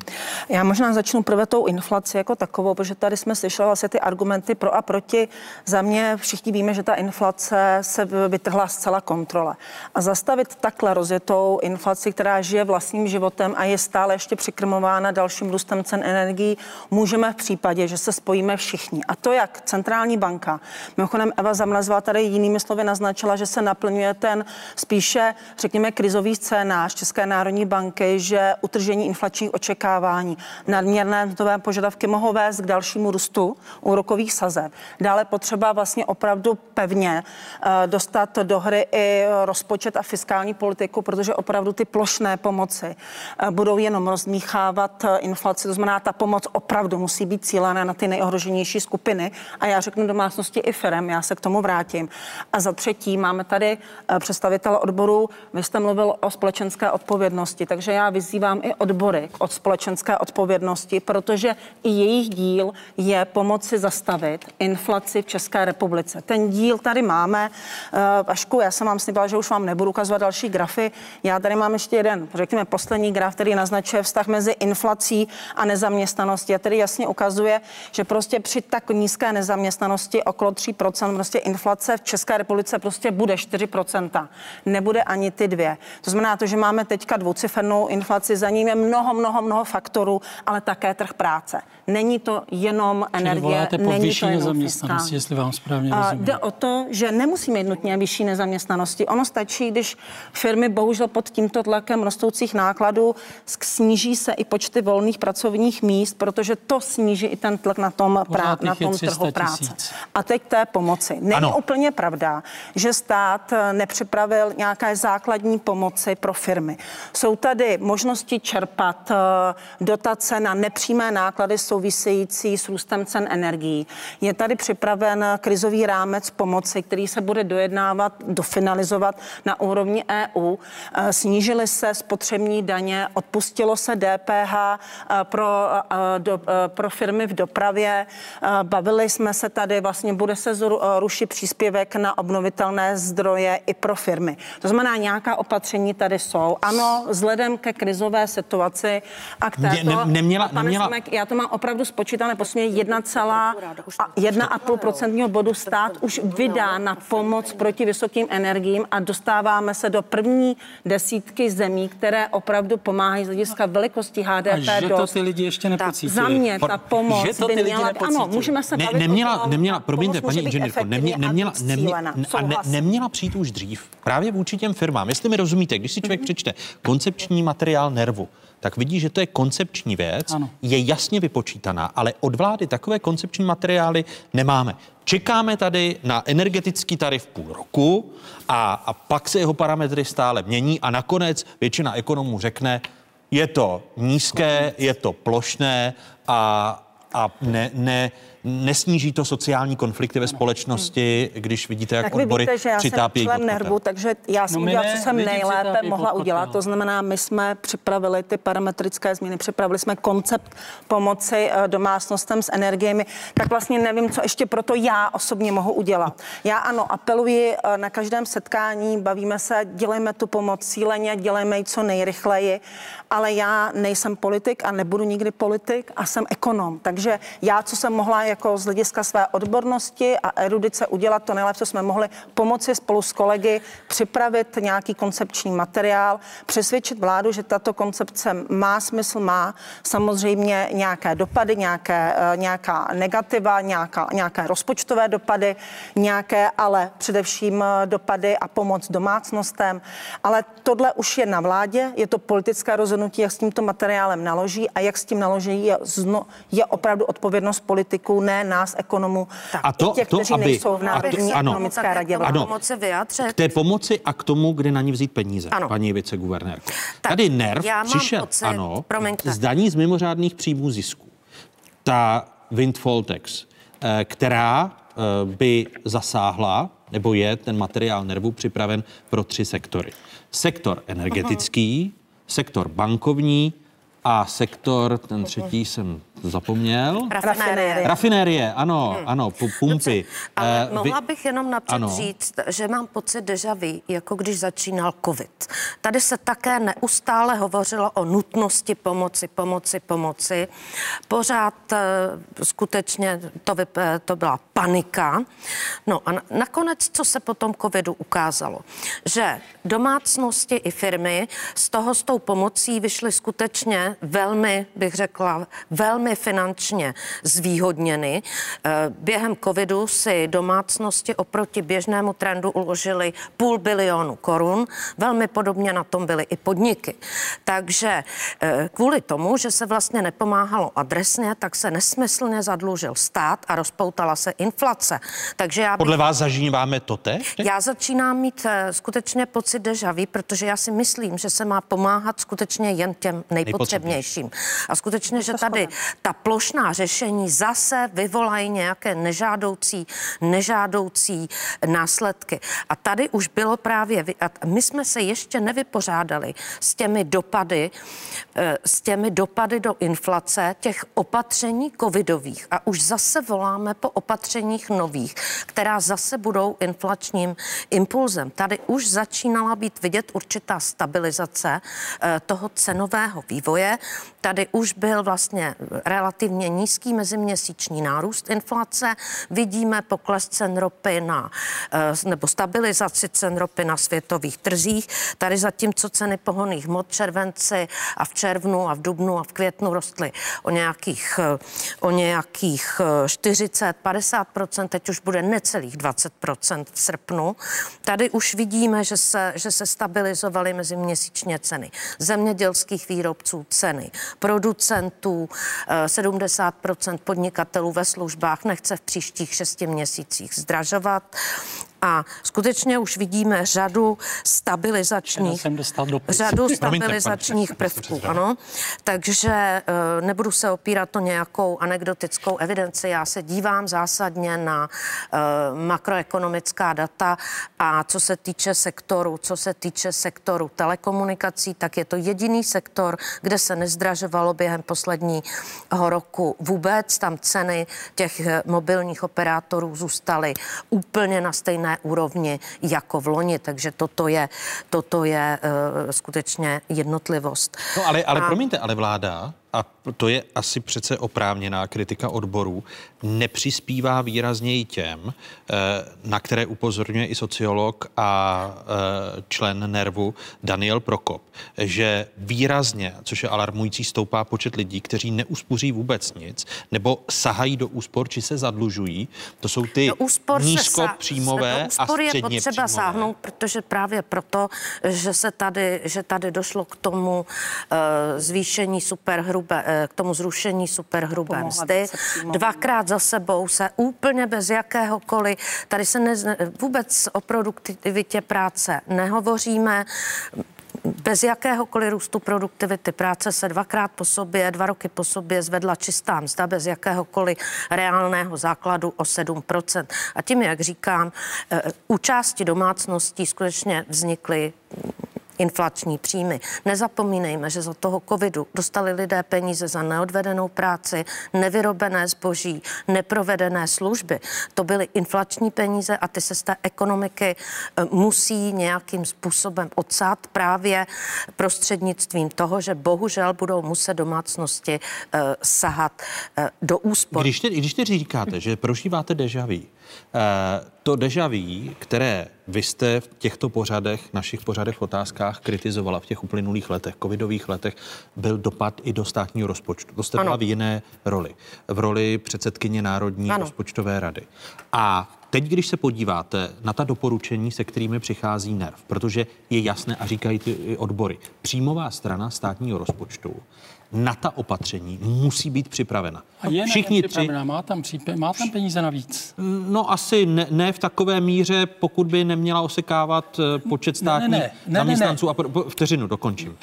Já možná začnu prvé tou inflaci jako takovou, protože tady jsme slyšeli vlastně ty argumenty pro a proti. Za mě všichni víme, že ta inflace se vytrhla zcela kontrole. A zastavit takhle rozjetou inflaci, která žije vlastním životem a je stále ještě přikrmována dalším růstem cen energií, můžeme v případě, že se spojíme všichni. A to jak centrální banka. Mimochodem Eva Zamlazová tady jinými slovy naznačila, že se naplňuje ten spíše, řekněme, krizový scénář České národní banky, že utržení inflačních očekávání, nadměrné mzdové požadavky mohou vést k dalšímu růstu úrokových sazeb. Dále potřeba vlastně opravdu pevně uh, dostat do hry i rozpočet a fiskální politiku, protože opravdu ty plošné pomoci uh, budou jenom rozmíchávat uh, inflaci. To znamená, ta pomoc opravdu musí být cílená na ty nejohroženější skupiny. A já řeknu domácnosti i firem, já se k tomu vrátím. A za třetí máme tady představitele odboru. Vy jste mluvil o společenské odpovědnosti, takže já vyzývám i odbory od společenské odpovědnosti, protože i jejich díl je pomoci zastavit inflaci v České republice. Ten díl tady máme. Vašku, já jsem vám slíbila, že už vám nebudu ukazovat další grafy. Já tady mám ještě řekněme, poslední graf, který naznačuje vztah mezi inflací a nezaměstnaností. A tedy jasně ukazuje, že prostě při tak nízké nezaměstnanosti okolo 3% prostě inflace v České republice prostě bude 4%. Nebude ani ty dvě. To znamená to, že máme teďka dvoucifernou inflaci, za ním je mnoho, mnoho, mnoho faktorů, ale také trh práce. Není to jenom Čili energie, po není vyšší to jenom nezaměstnanosti, jestli vám správně A rozumím. Jde o to, že nemusíme mít nutně vyšší nezaměstnanosti. Ono stačí, když firmy bohužel pod tímto tlakem rostoucích nákladů sníží se i počty volných pracovních míst, protože to sníží i ten tlak na tom, prá- na tom 300 trhu práce. A teď té pomoci. Není Ano. úplně pravda, že stát eh, nepřipravil nějaké základní pomoci pro firmy. Jsou tady možnosti čerpat eh, dotace na nepřímé náklady související s růstem cen energií. Je tady připraven krizový rámec pomoci, který se bude dojednávat, dofinalizovat na úrovni EU. Eh, Snížily se spotřební daně, odpustilo se DPH eh, pro, eh, do, eh, pro firmy v dopravě. Bavili jsme se tady, vlastně bude se rušit příspěvek na obnovitelné zdroje i pro firmy. To znamená, nějaká opatření tady jsou. Ano, vzhledem ke krizové situaci a k Ne- této... ne- neměla- a pane neměla- Simek, já to mám opravdu spočítané, posmě 1,5 procentního bodu stát už vydá na pomoc proti vysokým energiím a dostáváme se do první desítky zemí, které opravdu pomáhají z hlediska velikosti HDP. A že to dost. ty lidi ještě Tak nepocítili. Za mě ta pomoc Že to by ty lidi měla... Ano, můžeme se ne, bavit neměla, o tom, neměla, promiňte, paní inženýrko, neměla, víc nemě, cílená. a ne, neměla přijít už dřív právě vůči těm firmám. Jestli mi rozumíte, když si člověk přečte koncepční materiál nervu, tak vidí, že to je koncepční věc, ano. je jasně vypočítaná, ale od vlády takové koncepční materiály nemáme. Čekáme tady na energetický tarif půl roku a, a pak se jeho parametry stále mění a nakonec většina ekonomů řekne, je to nízké, je to plošné a, a ne, ne, nesníží to sociální konflikty ve společnosti, když vidíte, jak Tak vy odbory víte, že já jsem přitápějí člen nervu, takže já jsem No udělala, ne, co jsem nejlépe mohla udělat. kotem. To znamená, my jsme připravili ty parametrické změny, připravili jsme koncept pomoci eh, domácnostem s energiemi, tak vlastně nevím, co ještě proto já osobně mohu udělat. Já ano, apeluji eh, na každém setkání, bavíme se, dělejme tu pomoc cíleně, dělejme ji co nejrychleji, ale já nejsem politik a nebudu nikdy politik a jsem ekonom. Takže já, co jsem mohla jako z hlediska své odbornosti a erudice udělat, to nejlépe, co jsme mohli, pomoci spolu s kolegy připravit nějaký koncepční materiál, přesvědčit vládu, že tato koncepce má smysl, má samozřejmě nějaké dopady, nějaké, eh, nějaká negativa, nějaká, nějaké rozpočtové dopady, nějaké ale především eh, dopady a pomoc domácnostem. Ale tohle už je na vládě, je to politické rozhodnutí, jak s tímto materiálem naloží a jak s tím naloží je, zno, je opravdu odpovědnost politiků ne nás, ekonomů, A to, těch, to kteří aby, nejsou v a Národní to- ano. ekonomické radě. Ano. Pomoci. K té pomoci a k tomu, kde na ní vzít peníze, Ano. paní viceguvernérko. Tady NERV přišel, pocit- ano, promiňte. z daní z mimořádných příjmů zisku. Ta windfall tax, eh, která eh, by zasáhla, nebo je ten materiál NERVu připraven pro tři sektory. Sektor energetický, sektor bankovní a sektor, ten třetí jsem zapomněl. Rafinérie. Rafinérie, ano, ano, pu- pumpy. Ale Eh, vy- mohla bych jenom napřed Ano. říct, že mám pocit deja vu, jako když začínal covid. Tady se také neustále hovořilo o nutnosti pomoci, pomoci, pomoci. Pořád eh, skutečně to, vyp- eh, to byla panika. No a na- nakonec, co se po tom covidu ukázalo? Že domácnosti i firmy z toho s tou pomocí vyšly skutečně velmi, bych řekla, velmi finančně zvýhodněny. Eh, Během covidu si domácnosti oproti běžnému trendu uložili půl bilionu korun. Velmi podobně na tom byly i podniky. Takže eh, kvůli tomu, že se vlastně nepomáhalo adresně, tak se nesmyslně zadlužil stát a rozpoutala se inflace. Takže já bych Podle vás zažíváme to teď? já začínám mít eh, skutečně pocit deja vu, protože já si myslím, že se má pomáhat skutečně jen těm nejpotřebnějším. A skutečně, že tady ta plošná řešení zase vyvolají nějaké nežádoucí, nežádoucí následky. A tady už bylo právě, a my jsme se ještě nevypořádali s těmi dopady, eh, s těmi dopady do inflace těch opatření covidových. A už zase voláme po opatřeních nových, která zase budou inflačním impulzem. Tady už začínala být vidět určitá stabilizace eh, toho cenového vývoje. Tady už byl vlastně relativně nízký meziměsíční nárůst inflace. Vidíme pokles cen ropy na, eh, nebo stabilizaci cen ropy na světových trzích. Tady zatímco ceny pohonných hmot v červenci a v červnu a v dubnu a v květnu rostly o nějakých, eh, o nějakých eh, 40-50%, teď už bude necelých 20% v srpnu. Tady už vidíme, že se, že se stabilizovaly meziměsíčně ceny zemědělských výrobců, ceny producentů, eh, 70% podnikatelů ve službách nechce v příštích šesti měsících zdražovat. A skutečně už vidíme řadu stabilizačních, řadu stabilizačních prvků, ano. Takže eh, nebudu se opírat o nějakou anekdotickou evidenci. Já se dívám zásadně na eh, makroekonomická data a co se týče sektoru, co se týče sektoru telekomunikací, tak je to jediný sektor, kde se nezdražovalo během posledního roku vůbec. Tam ceny těch eh, mobilních operátorů zůstaly úplně na stejné úrovni jako v loni, takže toto je, toto je uh, skutečně jednotlivost. No ale, ale A- promiňte, ale vláda, a to je asi přece oprávněná kritika odborů, nepřispívá výrazněji těm, eh, na které upozorňuje i sociolog a eh, člen NERVu Daniel Prokop, že výrazně, což je alarmující, stoupá počet lidí, kteří neuspoří vůbec nic, nebo sahají do úspor, či se zadlužují. To jsou ty Do úspor nízkopříjmové do úspor a je středně potřeba příjmové. sáhnout, protože právě proto, že se tady, že tady došlo k tomu uh, zvýšení superhrubé, uh, k tomu zrušení superhrubé mzdy. Dvakrát za sebou se úplně bez jakéhokoliv, tady se ne, vůbec o produktivitě práce nehovoříme, bez jakéhokoliv růstu produktivity práce se dvakrát po sobě, dva roky po sobě zvedla čistá mzda bez jakéhokoliv reálného základu o 7%. A tím, jak říkám, eh, u části domácností skutečně vznikly inflační příjmy. Nezapomínejme, že za toho covidu dostali lidé peníze za neodvedenou práci, nevyrobené zboží, neprovedené služby. To byly inflační peníze a ty se z té ekonomiky eh, musí nějakým způsobem odsát právě prostřednictvím toho, že bohužel budou muset domácnosti eh, sahat eh, do úspor. Když teď, když teď říkáte, že prožíváte deja vu, to deja vu, které vy jste v těchto pořadech, našich pořadech v otázkách kritizovala v těch uplynulých letech, covidových letech, byl dopad i do státního rozpočtu. To jste Ano. byla v jiné roli. V roli předsedkyně Národní Ano. rozpočtové rady. A teď, když se podíváte na ta doporučení, se kterými přichází NERV, protože je jasné a říkají ty odbory, příjmová strana státního rozpočtu na ta opatření musí být připravena. A je Všichni tři. Má tam, přípe, má tam peníze navíc? No asi ne, ne v takové míře, pokud by neměla osekávat eh, počet státních ne, ne, ne, zaměstnanců. Ne, ne. A po, po, vteřinu dokončím. Uh,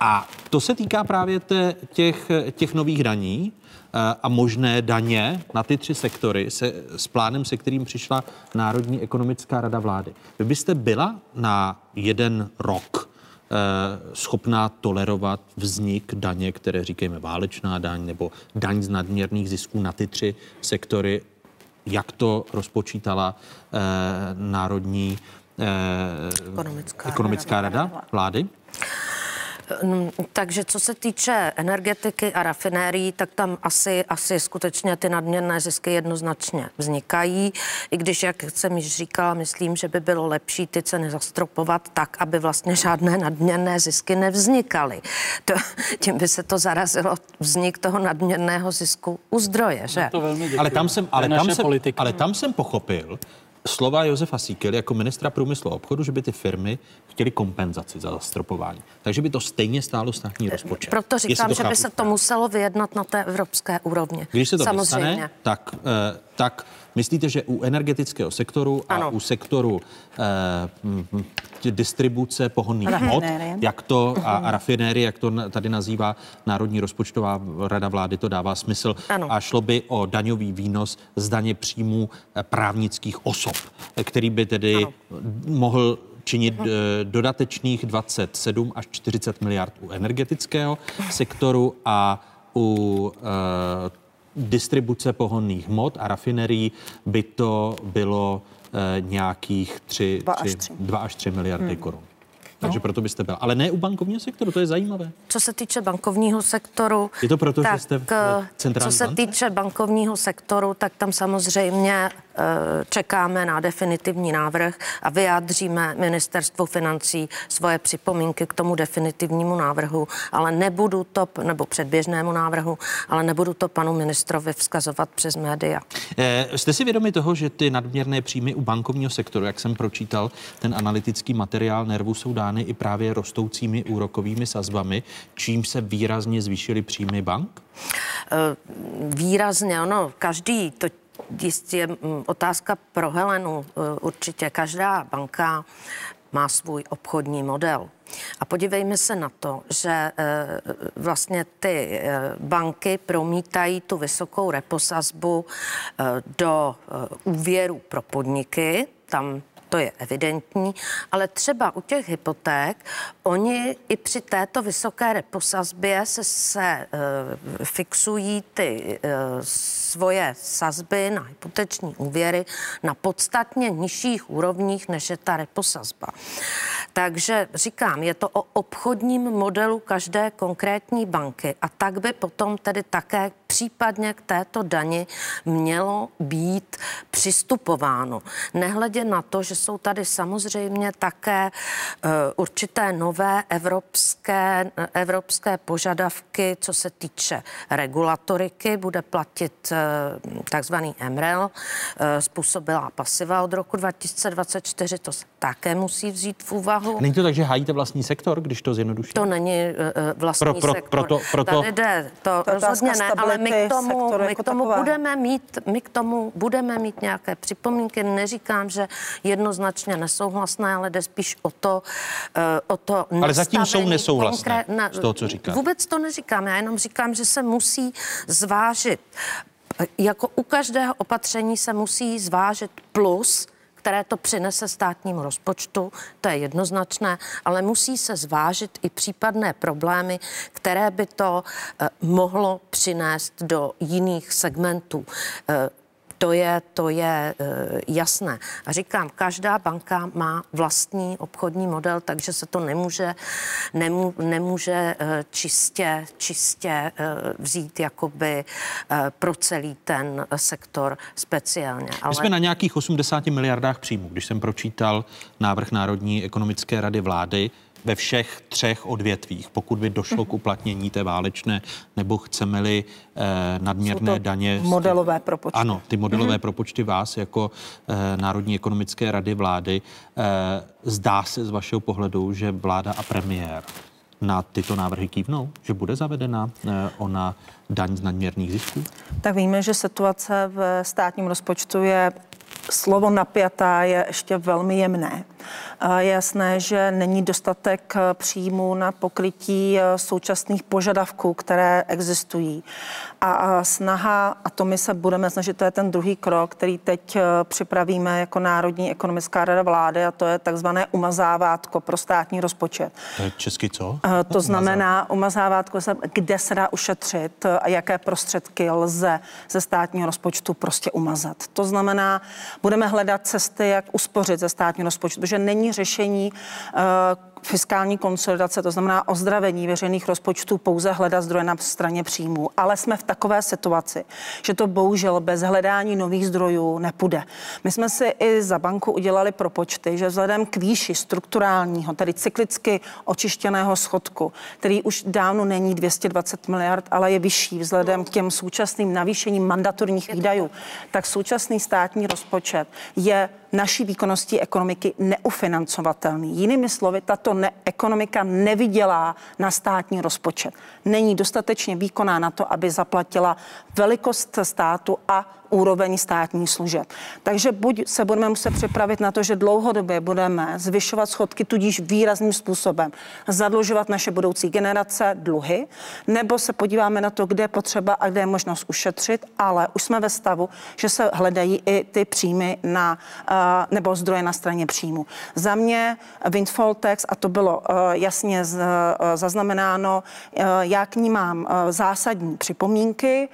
a to se týká právě te, těch, těch nových daní a možné daně na ty tři sektory se, s plánem, se kterým přišla Národní ekonomická rada vlády. Vy byste byla na jeden rok Eh, schopná tolerovat vznik daně, které říkáme válečná daň nebo daň z nadměrných zisků na ty tři sektory, jak to rozpočítala eh, Národní eh, ekonomická, ekonomická rada, rada vlády? Mm, takže co se týče energetiky a rafinérií, tak tam asi, asi skutečně ty nadměrné zisky jednoznačně vznikají. I když, jak jsem již říkala, myslím, že by bylo lepší ty ceny zastropovat tak, aby vlastně žádné nadměrné zisky nevznikaly. To, tím by se to zarazilo vznik toho nadměrného zisku u zdroje, že? No ale tam jsem, ale tam jsem, ale tam jsem pochopil, slova Josefa Síkely jako ministra průmyslu a obchodu, že by ty firmy chtěli kompenzaci za zastropování. Takže by to stejně stálo státní rozpočet. Proto říkám, že by se to muselo vyjednat na té evropské úrovni. Když se to Samozřejmě. Nestane, tak, eh, tak myslíte, že u energetického sektoru ano. a u sektoru eh, distribuce pohonných hmot, jak to a, a rafinérie, jak to tady nazývá Národní rozpočtová rada vlády, to dává smysl. Ano. A šlo by o daňový výnos z daně příjmů eh, právnických osob, který by tedy ano. mohl činit uh, dodatečných 27 až 40 miliard u energetického sektoru a u uh, distribuce pohonných hmot a rafinerií by to bylo uh, nějakých 3, 2, 3, až 3. 2 až 3 miliardy hmm. korun. Takže no. proto byste byl. Ale ne u bankovního sektoru, to je zajímavé. Co se týče bankovního sektoru. Je to proto, tak, že jste v centrální Co se bance? týče bankovního sektoru, tak tam samozřejmě Eh, čekáme na definitivní návrh a vyjádříme ministerstvu financí svoje připomínky k tomu definitivnímu návrhu, ale nebudu to, nebo předběžnému návrhu, ale nebudu to panu ministrovi vzkazovat přes média. E, jste si vědomi toho, že ty nadměrné příjmy u bankovního sektoru, jak jsem pročítal, ten analytický materiál nervu jsou dány i právě rostoucími úrokovými sazbami, čím se výrazně zvýšily příjmy bank? E, výrazně, ono, každý to jistě mm, otázka pro Helenu. E, určitě každá banka má svůj obchodní model. A podívejme se na to, že e, vlastně ty banky promítají tu vysokou reposazbu do úvěru pro podniky. Tam to je evidentní, ale třeba u těch hypoték, oni i při této vysoké reposazbě se, se uh, fixují ty uh, svoje sazby na hypoteční úvěry na podstatně nižších úrovních, než je ta reposazba. Takže říkám, je to o obchodním modelu každé konkrétní banky a tak by potom tedy také případně k této dani mělo být přistupováno. Nehledě na to, že jsou tady samozřejmě také uh, určité nové evropské, evropské požadavky, co se týče regulatoriky. Bude platit uh, takzvaný MREL, uh, způsobila pasiva od roku 2024, to se také musí vzít v úvahu. Není to tak, že hájíte vlastní sektor, když to zjednoduší? To není uh, vlastní pro, pro, sektor. Proto, proto... Tady jde, to, to rozhodně ne, ale my k tomu, my jako k tomu budeme mít, my k tomu budeme mít nějaké připomínky. Neříkám, že jednoznačně nesouhlasné, ale jde spíš o to, o to Ale zatím jsou nesouhlasné konkré... z toho, co říkám. Vůbec to neříkám, já jenom říkám, že se musí zvážit jako u každého opatření se musí zvážit plus, které to přinese státnímu rozpočtu, to je jednoznačné, ale musí se zvážit i případné problémy, které by to eh, mohlo přinést do jiných segmentů. Eh, to je, to je uh, jasné. A říkám, každá banka má vlastní obchodní model, takže se to nemůže, nemů, nemůže uh, čistě, čistě uh, vzít jakoby pro celý ten sektor speciálně. Ale... My jsme na nějakých 80 miliardách příjmů. Když jsem pročítal návrh Národní ekonomické rady vlády, ve všech třech odvětvích, pokud by došlo k uplatnění té válečné, nebo chceme-li eh, nadměrné daně. Modelové propočty. Ano, ty modelové mm-hmm. propočty vás jako eh, Národní ekonomické rady vlády. Eh, zdá se z vašeho pohledu, že vláda a premiér na tyto návrhy kývnou, že bude zavedena eh, ona daň z nadměrných zisků? Tak víme, že situace v státním rozpočtu je slovo napjatá je ještě velmi jemné. Je jasné, že není dostatek eh, příjmů na pokrytí eh, současných požadavků, které existují. A snaha, a to my se budeme snažit, to je ten druhý krok, který teď eh, připravíme jako Národní ekonomická rada vlády, a to je takzvané umazávátko pro státní rozpočet. To je česky co? To znamená umazávátko, kde se dá ušetřit a jaké prostředky lze ze státního rozpočtu prostě umazat. To znamená, budeme hledat cesty, jak uspořit ze státního rozpočtu, protože není řešení uh, fiskální konsolidace, to znamená ozdravení veřejných rozpočtů, pouze hledat zdroje na straně příjmů. Ale jsme v takové situaci, že to bohužel bez hledání nových zdrojů nepůjde. My jsme si i za banku udělali propočty, že vzhledem k výši strukturálního, tedy cyklicky očištěného schodku, který už dávno není 220 miliard, ale je vyšší vzhledem k těm současným navýšením mandatorních výdajů, tak současný státní rozpočet je naší výkonností ekonomiky neufinancovatelný. Jinými slovy, tato ne- ekonomika nevydělá na státní rozpočet. Není dostatečně výkonná na to, aby zaplatila velikost státu a úroveň státní služeb. Takže buď se budeme muset připravit na to, že dlouhodobě budeme zvyšovat schodky, tudíž výrazným způsobem zadlužovat naše budoucí generace dluhy, nebo se podíváme na to, kde je potřeba a kde je možnost ušetřit, ale už jsme ve stavu, že se hledají i ty příjmy na, nebo zdroje na straně příjmu. Za mě windfall tax, a to bylo jasně zaznamenáno, já k ní mám zásadní připomínky,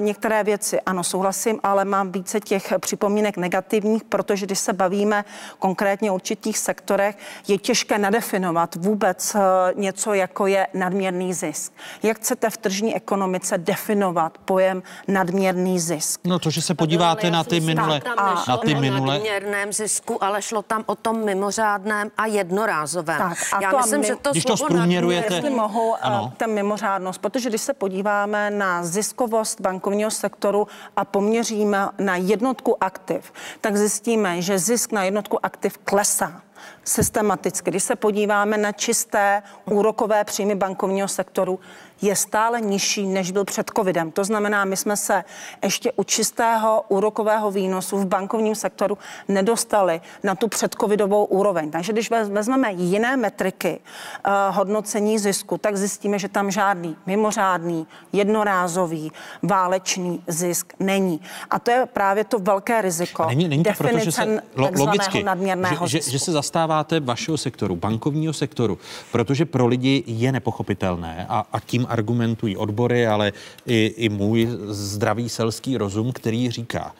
některé věci, ano, souhlasím, ale mám více těch připomínek negativních, protože když se bavíme konkrétně o určitých sektorech, je těžké nadefinovat vůbec eh, něco, jako je nadměrný zisk. Jak chcete v tržní ekonomice definovat pojem nadměrný zisk? No to, že se podíváte na ty minule, na ty minule. nadměrném zisku, ale šlo tam o tom mimořádném a jednorázovém. Tak, a Já to myslím, my, že to když to slovo zprůměrujete- Jestli mohu, ano. ten mimořádnost, protože když se podíváme na ziskovost bankovního sektoru a poměříme na jednotku aktiv, tak zjistíme, že zisk na jednotku aktiv klesá systematicky. Když se podíváme na čisté úrokové příjmy bankovního sektoru, je stále nižší, než byl před covidem. To znamená, my jsme se ještě u čistého úrokového výnosu v bankovním sektoru nedostali na tu předcovidovou úroveň. Takže když vezmeme jiné metriky uh, hodnocení zisku, tak zjistíme, že tam žádný mimořádný, jednorázový, válečný zisk není. A to je právě to velké riziko. A není, není to proto, že se lo, logicky, nadměrného že, že, že se zastáváte vašeho sektoru, bankovního sektoru, protože pro lidi je nepochopitelné a, a tím argumentují odbory, ale i, i můj zdravý selský rozum, který říká,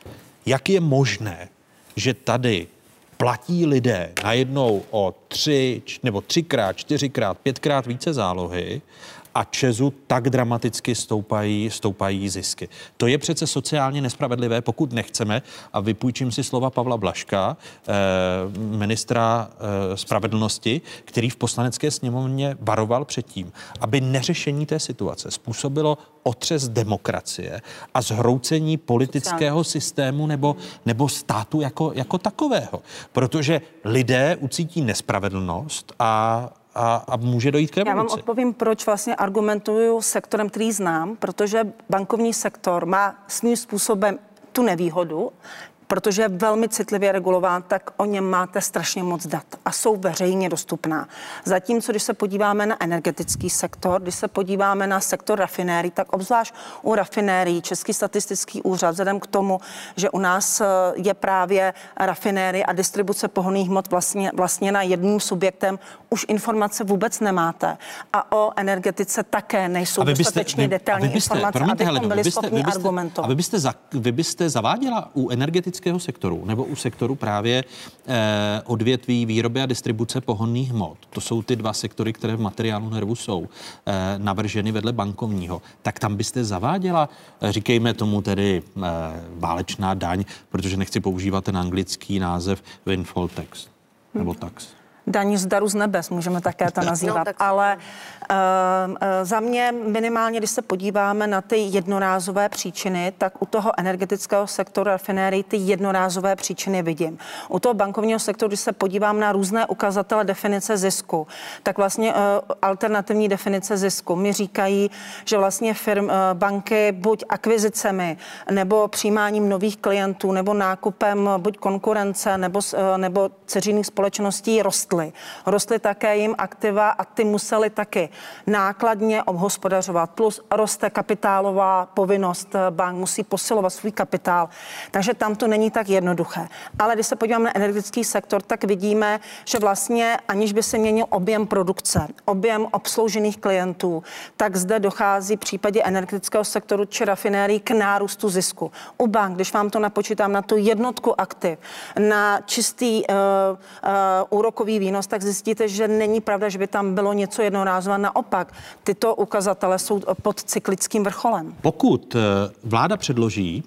jak je možné, že tady platí lidé najednou o tři nebo třikrát, čtyřikrát, pětkrát více zálohy a Česu tak dramaticky stoupají, stoupají zisky. To je přece sociálně nespravedlivé, pokud nechceme, a vypůjčím si slova Pavla Blaška, eh, ministra eh, spravedlnosti, který v poslanecké sněmovně varoval před tím, aby neřešení té situace způsobilo otřes demokracie a zhroucení politického systému nebo, nebo státu jako, jako takového. Protože lidé ucítí nespravedlnost a a, a může dojít k Já vám revoluci. odpovím, proč vlastně argumentuju sektorem, který znám, protože bankovní sektor má svým způsobem tu nevýhodu, protože je velmi citlivě regulován, tak o něm máte strašně moc dat a jsou veřejně dostupná. Zatímco, když se podíváme na energetický sektor, když se podíváme na sektor rafinérií, tak obzvlášť u rafinérií Český statistický úřad, vzhledem k tomu, že u nás eh, je právě rafinérie a distribuce pohonných hmot vlastně, vlastně na jedním subjektem, už informace vůbec nemáte. A o energetice také nejsou byste- dostatečně vy- detailní byste- informace, promiňte, abychom byli schopni argumentovat. A vy byste, za, vy byste zaváděla u energetického sektoru nebo u sektoru právě eh, odvětví výroby a distribuce pohonných hmot, to jsou ty dva sektory, které v materiálu nervu jsou eh, navrženy vedle bankovního, tak tam byste zaváděla, eh, říkejme tomu tedy eh, válečná daň, protože nechci používat ten anglický název windfall tax nebo tax. Daň z daru z nebes, můžeme také to nazývat. No, tak... Ale uh, uh, za mě minimálně, když se podíváme na ty jednorázové příčiny, tak u toho energetického sektoru rafinérií ty jednorázové příčiny vidím. U toho bankovního sektoru, když se podívám na různé ukazatele definice zisku, tak vlastně uh, alternativní definice zisku mi říkají, že vlastně firm, uh, banky buď akvizicemi nebo přijímáním nových klientů nebo nákupem buď konkurence nebo, uh, nebo ceřinných společností rostly. Rostly také jim aktiva a ty museli taky nákladně obhospodařovat. Plus roste kapitálová povinnost bank, musí posilovat svůj kapitál. Takže tam to není tak jednoduché. Ale když se podíváme na energetický sektor, tak vidíme, že vlastně aniž by se měnil objem produkce, objem obsloužených klientů, tak zde dochází v případě energetického sektoru či rafinérií k nárůstu zisku. U bank, když vám to napočítám na tu jednotku aktiv, na čistý uh, uh, úrokový výnos, tak zjistíte, že není pravda, že by tam bylo něco jednorázové. Naopak, tyto ukazatele jsou pod cyklickým vrcholem. Pokud eh, vláda předloží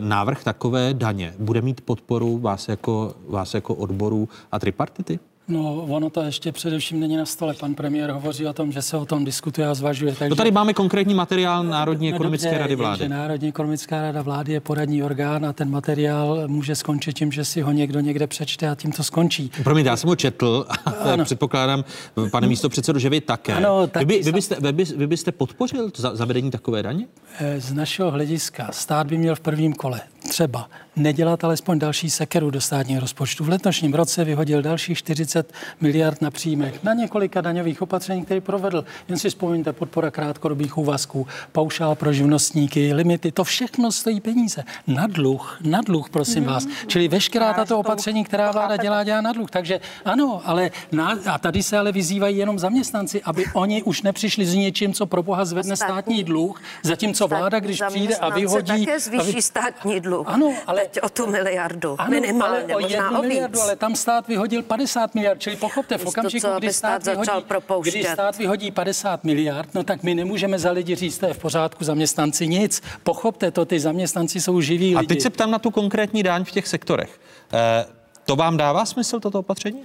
návrh takové daně, bude mít podporu vás jako, vás jako odboru a tripartity? No, ono to ještě především není na stole. Pan premiér hovoří o tom, že se o tom diskutuje a zvažuje. Takže... No tady máme konkrétní materiál Národní no, ekonomické dobře, rady vlády. Národní ekonomická rada vlády je poradní orgán a ten materiál může skončit tím, že si ho někdo někde přečte a tím to skončí. Promiň, já jsem ho četl a předpokládám, pane místo předsedu, že vy také. Ano, taky vy, by, vy, byste, vy, by, vy byste podpořil zavedení takové daně? Eh, z našeho hlediska stát by měl v prvním kole třeba nedělat alespoň další sekeru do státního rozpočtu. V letošním roce vyhodil dalších 40 miliard na příjmech na několika daňových opatření, které provedl. Jen si vzpomeňte podpora krátkodobých úvazků, paušál pro živnostníky, limity, to všechno stojí peníze. Na dluh, na dluh, prosím mm-hmm. vás. Čili veškerá tato opatření, která vláda dělá, dělá na dluh. Takže ano, ale na, a tady se ale vyzývají jenom zaměstnanci, aby oni už nepřišli s něčím, co pro boha zvedne státní dluh, zatímco vláda, když přijde a vyhodí... také zvýší státní dluh. Ano, ale teď o tu miliardu. Ano, minimálně, ale o možná jednu o miliardu, ale tam stát vyhodil 50 miliard, čili pochopte, v okamžiku, kdy stát, stát vyhodí, když stát vyhodí 50 miliard, no tak my nemůžeme za lidi říct, to je v pořádku, zaměstnanci nic. Pochopte to, ty zaměstnanci jsou živí lidi. A teď se ptám na tu konkrétní daň v těch sektorech. Eh, to vám dává smysl, toto opatření?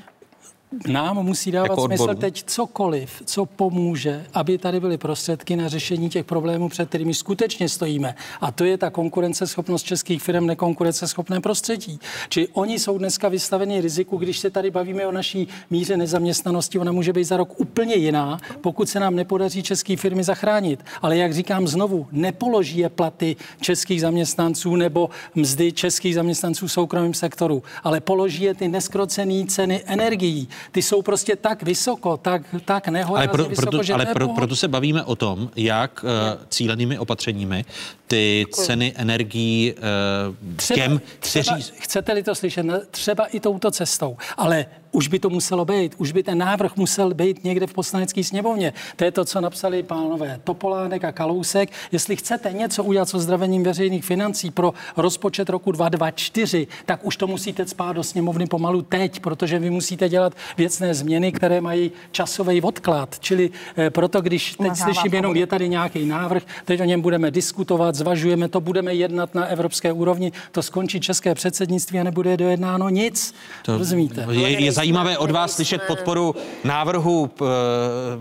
Nám musí dávat jako smysl teď cokoliv, co pomůže, aby tady byly prostředky na řešení těch problémů, před kterými skutečně stojíme. A to je ta konkurenceschopnost českých firm, nekonkurenceschopné prostředí. Či oni jsou dneska vystaveni riziku, když se tady bavíme o naší míře nezaměstnanosti, ona může být za rok úplně jiná, pokud se nám nepodaří české firmy zachránit. Ale jak říkám znovu, nepoloží je platy českých zaměstnanců nebo mzdy českých zaměstnanců v soukromém sektoru, ale položí je ty neskrocené ceny energií ty jsou prostě tak vysoko, tak, tak nehorázně ale pro, vysoko, proto, že Ale pro, proto se bavíme o tom, jak uh, cílenými opatřeními ty Děkuji. ceny energií uh, třeba, těm, kteří... Chcete-li to slyšet, třeba i touto cestou, ale už by to muselo být, už by ten návrh musel být někde v poslanecké sněmovně. To je to, co napsali pánové Topolánek a Kalousek. Jestli chcete něco udělat so zdravením veřejných financí pro rozpočet roku 2024, tak už to musíte spát do sněmovny pomalu teď, protože vy musíte dělat věcné změny, které mají časový odklad. Čili eh, proto, když teď slyším jenom, je tady nějaký návrh, teď o něm budeme diskutovat, zvažujeme to, budeme jednat na evropské úrovni, to skončí české předsednictví a nebude dojednáno nic. To, Rozumíte? Je, je zajímavé od vás slyšet podporu návrhu uh,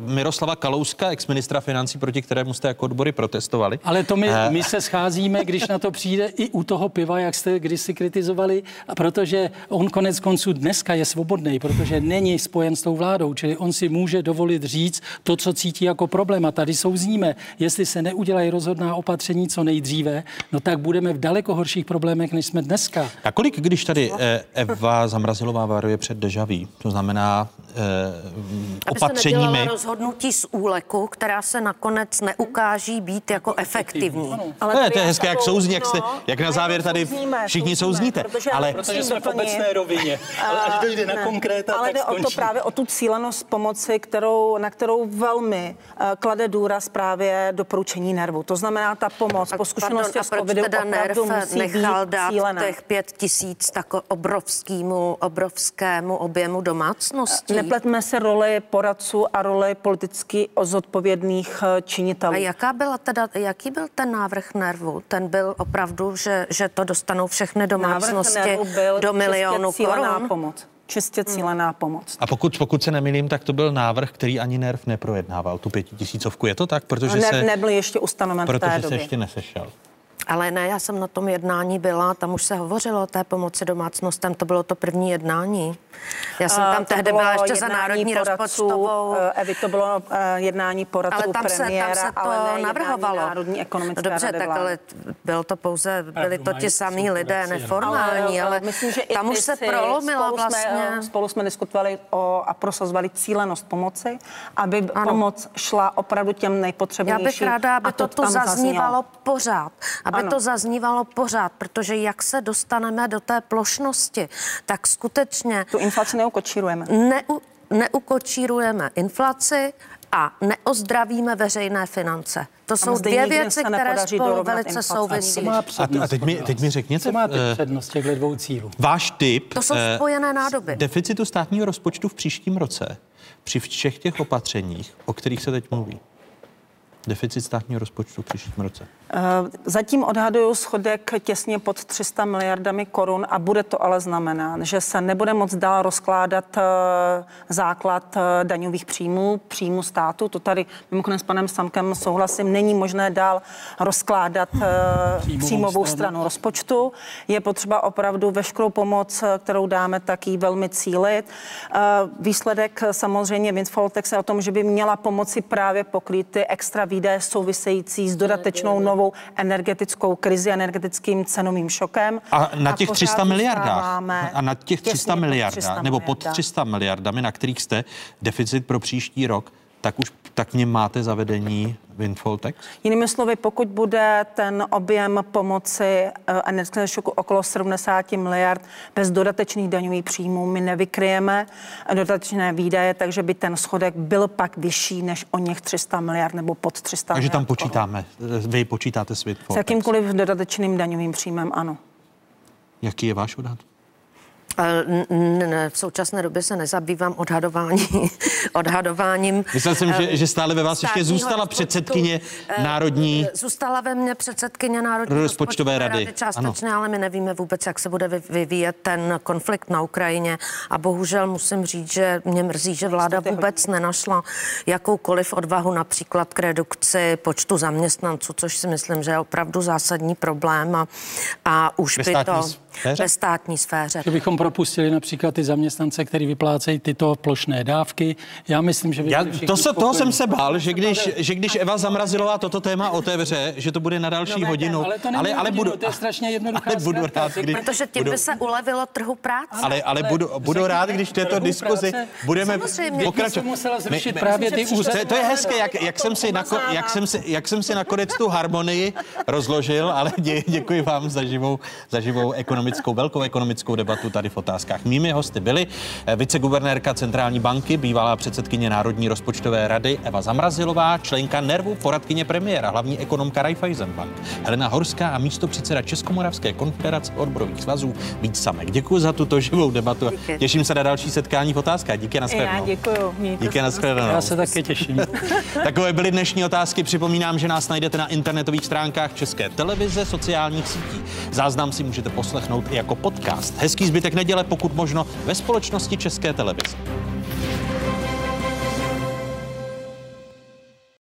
Miroslava Kalouska, ex-ministra financí, proti kterému jste jako odbory protestovali. Ale to my, uh, my se scházíme, když na to přijde i u toho piva, jak jste kdysi kritizovali, a protože on konec konců dneska je svobodný, protože není spojen s tou vládou, čili on si může dovolit říct to, co cítí jako problém. A tady souzníme, jestli se neudělají rozhodná opatření co nejdříve, no tak budeme v daleko horších problémech, než jsme dneska. A kolik, když tady eh, Eva Zamrazilová varuje před dežaví, to znamená eh, opatřeními... Aby se rozhodnutí z úleku, která se nakonec neukáží být jako efektivní. Ale to, je, to je hezké, jak souzní, jak, jste, jak na závěr tady všichni souzníte. Protože, ale... protože jsme v obecné rovině. Ale až dojde na konkréta, ale jde o to právě o tu cílenost pomoci, kterou, na kterou velmi uh, klade důraz právě doporučení nervu. To znamená, ta pomoc po zkušenosti s covidem opravdu musí nechal být dát cílená. těch pět tisíc tak obrovskému, obrovskému objemu domácností? Nepletme se roli poradců a roli politicky zodpovědných eh, činitelů. A jaká byla teda, jaký byl ten návrh nervu? Ten byl opravdu, že, že to dostanou všechny domácnosti byl do milionu korun? pomoc. čistě cílená pomoc. A pokud, pokud se nemýlím, tak to byl návrh, který ani NERV neprojednával, tu pětitisícovku. Je to tak? Protože Ne, se, nebyl ještě ustanoven v té protože se době. ještě nesešel. Ale ne, já jsem na tom jednání byla, tam už se hovořilo o té pomoci domácnostem, to bylo to první jednání. Já jsem tam to tehdy bylo byla ještě za národní poradců, rozpočtovou. eh, Evy, to bylo eh, jednání poradců Ale tam se, tam premiéra, se to ale ne jednání navrhovalo. Národní ekonomické no dobře, tak vlády. ale byl to pouze, byli to ti samí lidé, neformální, ale, eh, myslím, že tam už se prolomilo spolu vlastně. Jsme, spolu jsme diskutovali o, a prosazovali cílenost pomoci, aby ano. pomoc šla opravdu těm Já nejpotřebnějším. bych ráda, aby a to tu zaznívalo pořád. Aby Ano. to zaznívalo pořád, protože jak se dostaneme do té plošnosti, tak skutečně... Tu inflaci neukočírujeme. Neu, neukočírujeme inflaci a neozdravíme veřejné finance. To jsou dvě věci, které spolu velice souvisí. A, a teď, mi, teď mi řekněte, Co máte eh, přednost těchto dvou cílů? váš tip To jsou eh, spojené nádoby. deficitu státního rozpočtu v příštím roce při všech těch opatřeních, o kterých se teď mluví. Deficit státního rozpočtu v příštím roce. Eh, Zatím odhaduju schodek těsně pod 300 miliardami korun a bude to ale znamenat, že se nebude moc dál rozkládat eh, základ eh, daňových příjmů, příjmu státu. To tady mimochodem s panem Samkem souhlasím, není možné dál rozkládat Příjmovou příjmovou stranu. stranu rozpočtu. Je potřeba opravdu veškerou pomoc, kterou dáme, tak ji velmi cílit. Výsledek samozřejmě windfall je o tom, že by měla pomoci právě pokrýt ty extra výdaje související s dodatečnou novou energetickou krizi, energetickým cenovým šokem. A na těch pořád 300 miliardách, a na těch 300 těsně pod miliardách, 300 nebo pod miliardách. 300 miliardami, na kterých jste deficit pro příští rok, tak už tak něm máte zavedení windfall tax? Jinými slovy, pokud bude ten objem pomoci eh, energetického šoku okolo 70 miliard bez dodatečných daňových příjmů, my nevykryjeme dodatečné výdaje, takže by ten schodek byl pak vyšší než o něch 300 miliard nebo pod 300 Takže miliard. tam počítáme, vy počítáte s S windfall tax. jakýmkoliv dodatečným daňovým příjmem, ano. Jaký je váš odhad? V současné době se nezabývám odhadování, (laughs) odhadováním. Myslel jsem, že, eh, že stále ve vás ještě zůstala rozpočtu. předsedkyně Eh, Národní Zůstala ve mně předsedkyně Národní rozpočtové rady. částečně, ale my nevíme vůbec, jak se bude vy- vyvíjet ten konflikt na Ukrajině. A bohužel musím říct, že mě mrzí, že vláda vůbec nenašla jakoukoliv odvahu například k redukci počtu zaměstnanců, což si myslím, že je opravdu zásadní problém a, a už by to sféře? ve státní sféře. Že bychom propustili například ty zaměstnance, kteří vyplácejí tyto plošné dávky. Já myslím, že by Já, to se, toho jsem se bál, že když, že když Eva Zamrazilová toto téma otevře, že to bude na další No, hodinu. ale to není ale, ale hodinu, budu, to je strašně jednoduchá ale budu zkratka. rád, když, Protože tím budu, by se ulevilo trhu práce. ale, ale budu, budu rád, když této diskuzi práce- budeme pokračovat. By se musela zrušit My- my- právě ty úřady. To, to je hezké, jak, jak, jsem si nako, jak, jsem si, jak jsem si nakonec tu harmonii rozložil, ale dě, děkuji vám za živou, za živou ekonomickou, velkou ekonomickou debatu tady v otázkách. Mými hosty byly eh, viceguvernérka Centrální banky, bývalá předsedkyně Národní rozpočtové rady Eva Zamrazilová, členka NERVu, poradkyně premiéra, hlavní ekonomka Raiffeisenbank, Helena Horská a místo předseda Českomoravské konfederace odborových svazů Vít Samek. Děkuji za tuto živou debatu. Díky. Těším se na další setkání v otázkách. Díky na I já děkuju. Mějte Díky se na shledanou. Já se taky těším. (laughs) Takové byly dnešní otázky. Připomínám, že nás najdete na internetových stránkách České televize, sociálních sítí. Záznam si můžete poslechnout i jako podcast. Hezký zbytek neděle, pokud možno, ve společnosti České televize.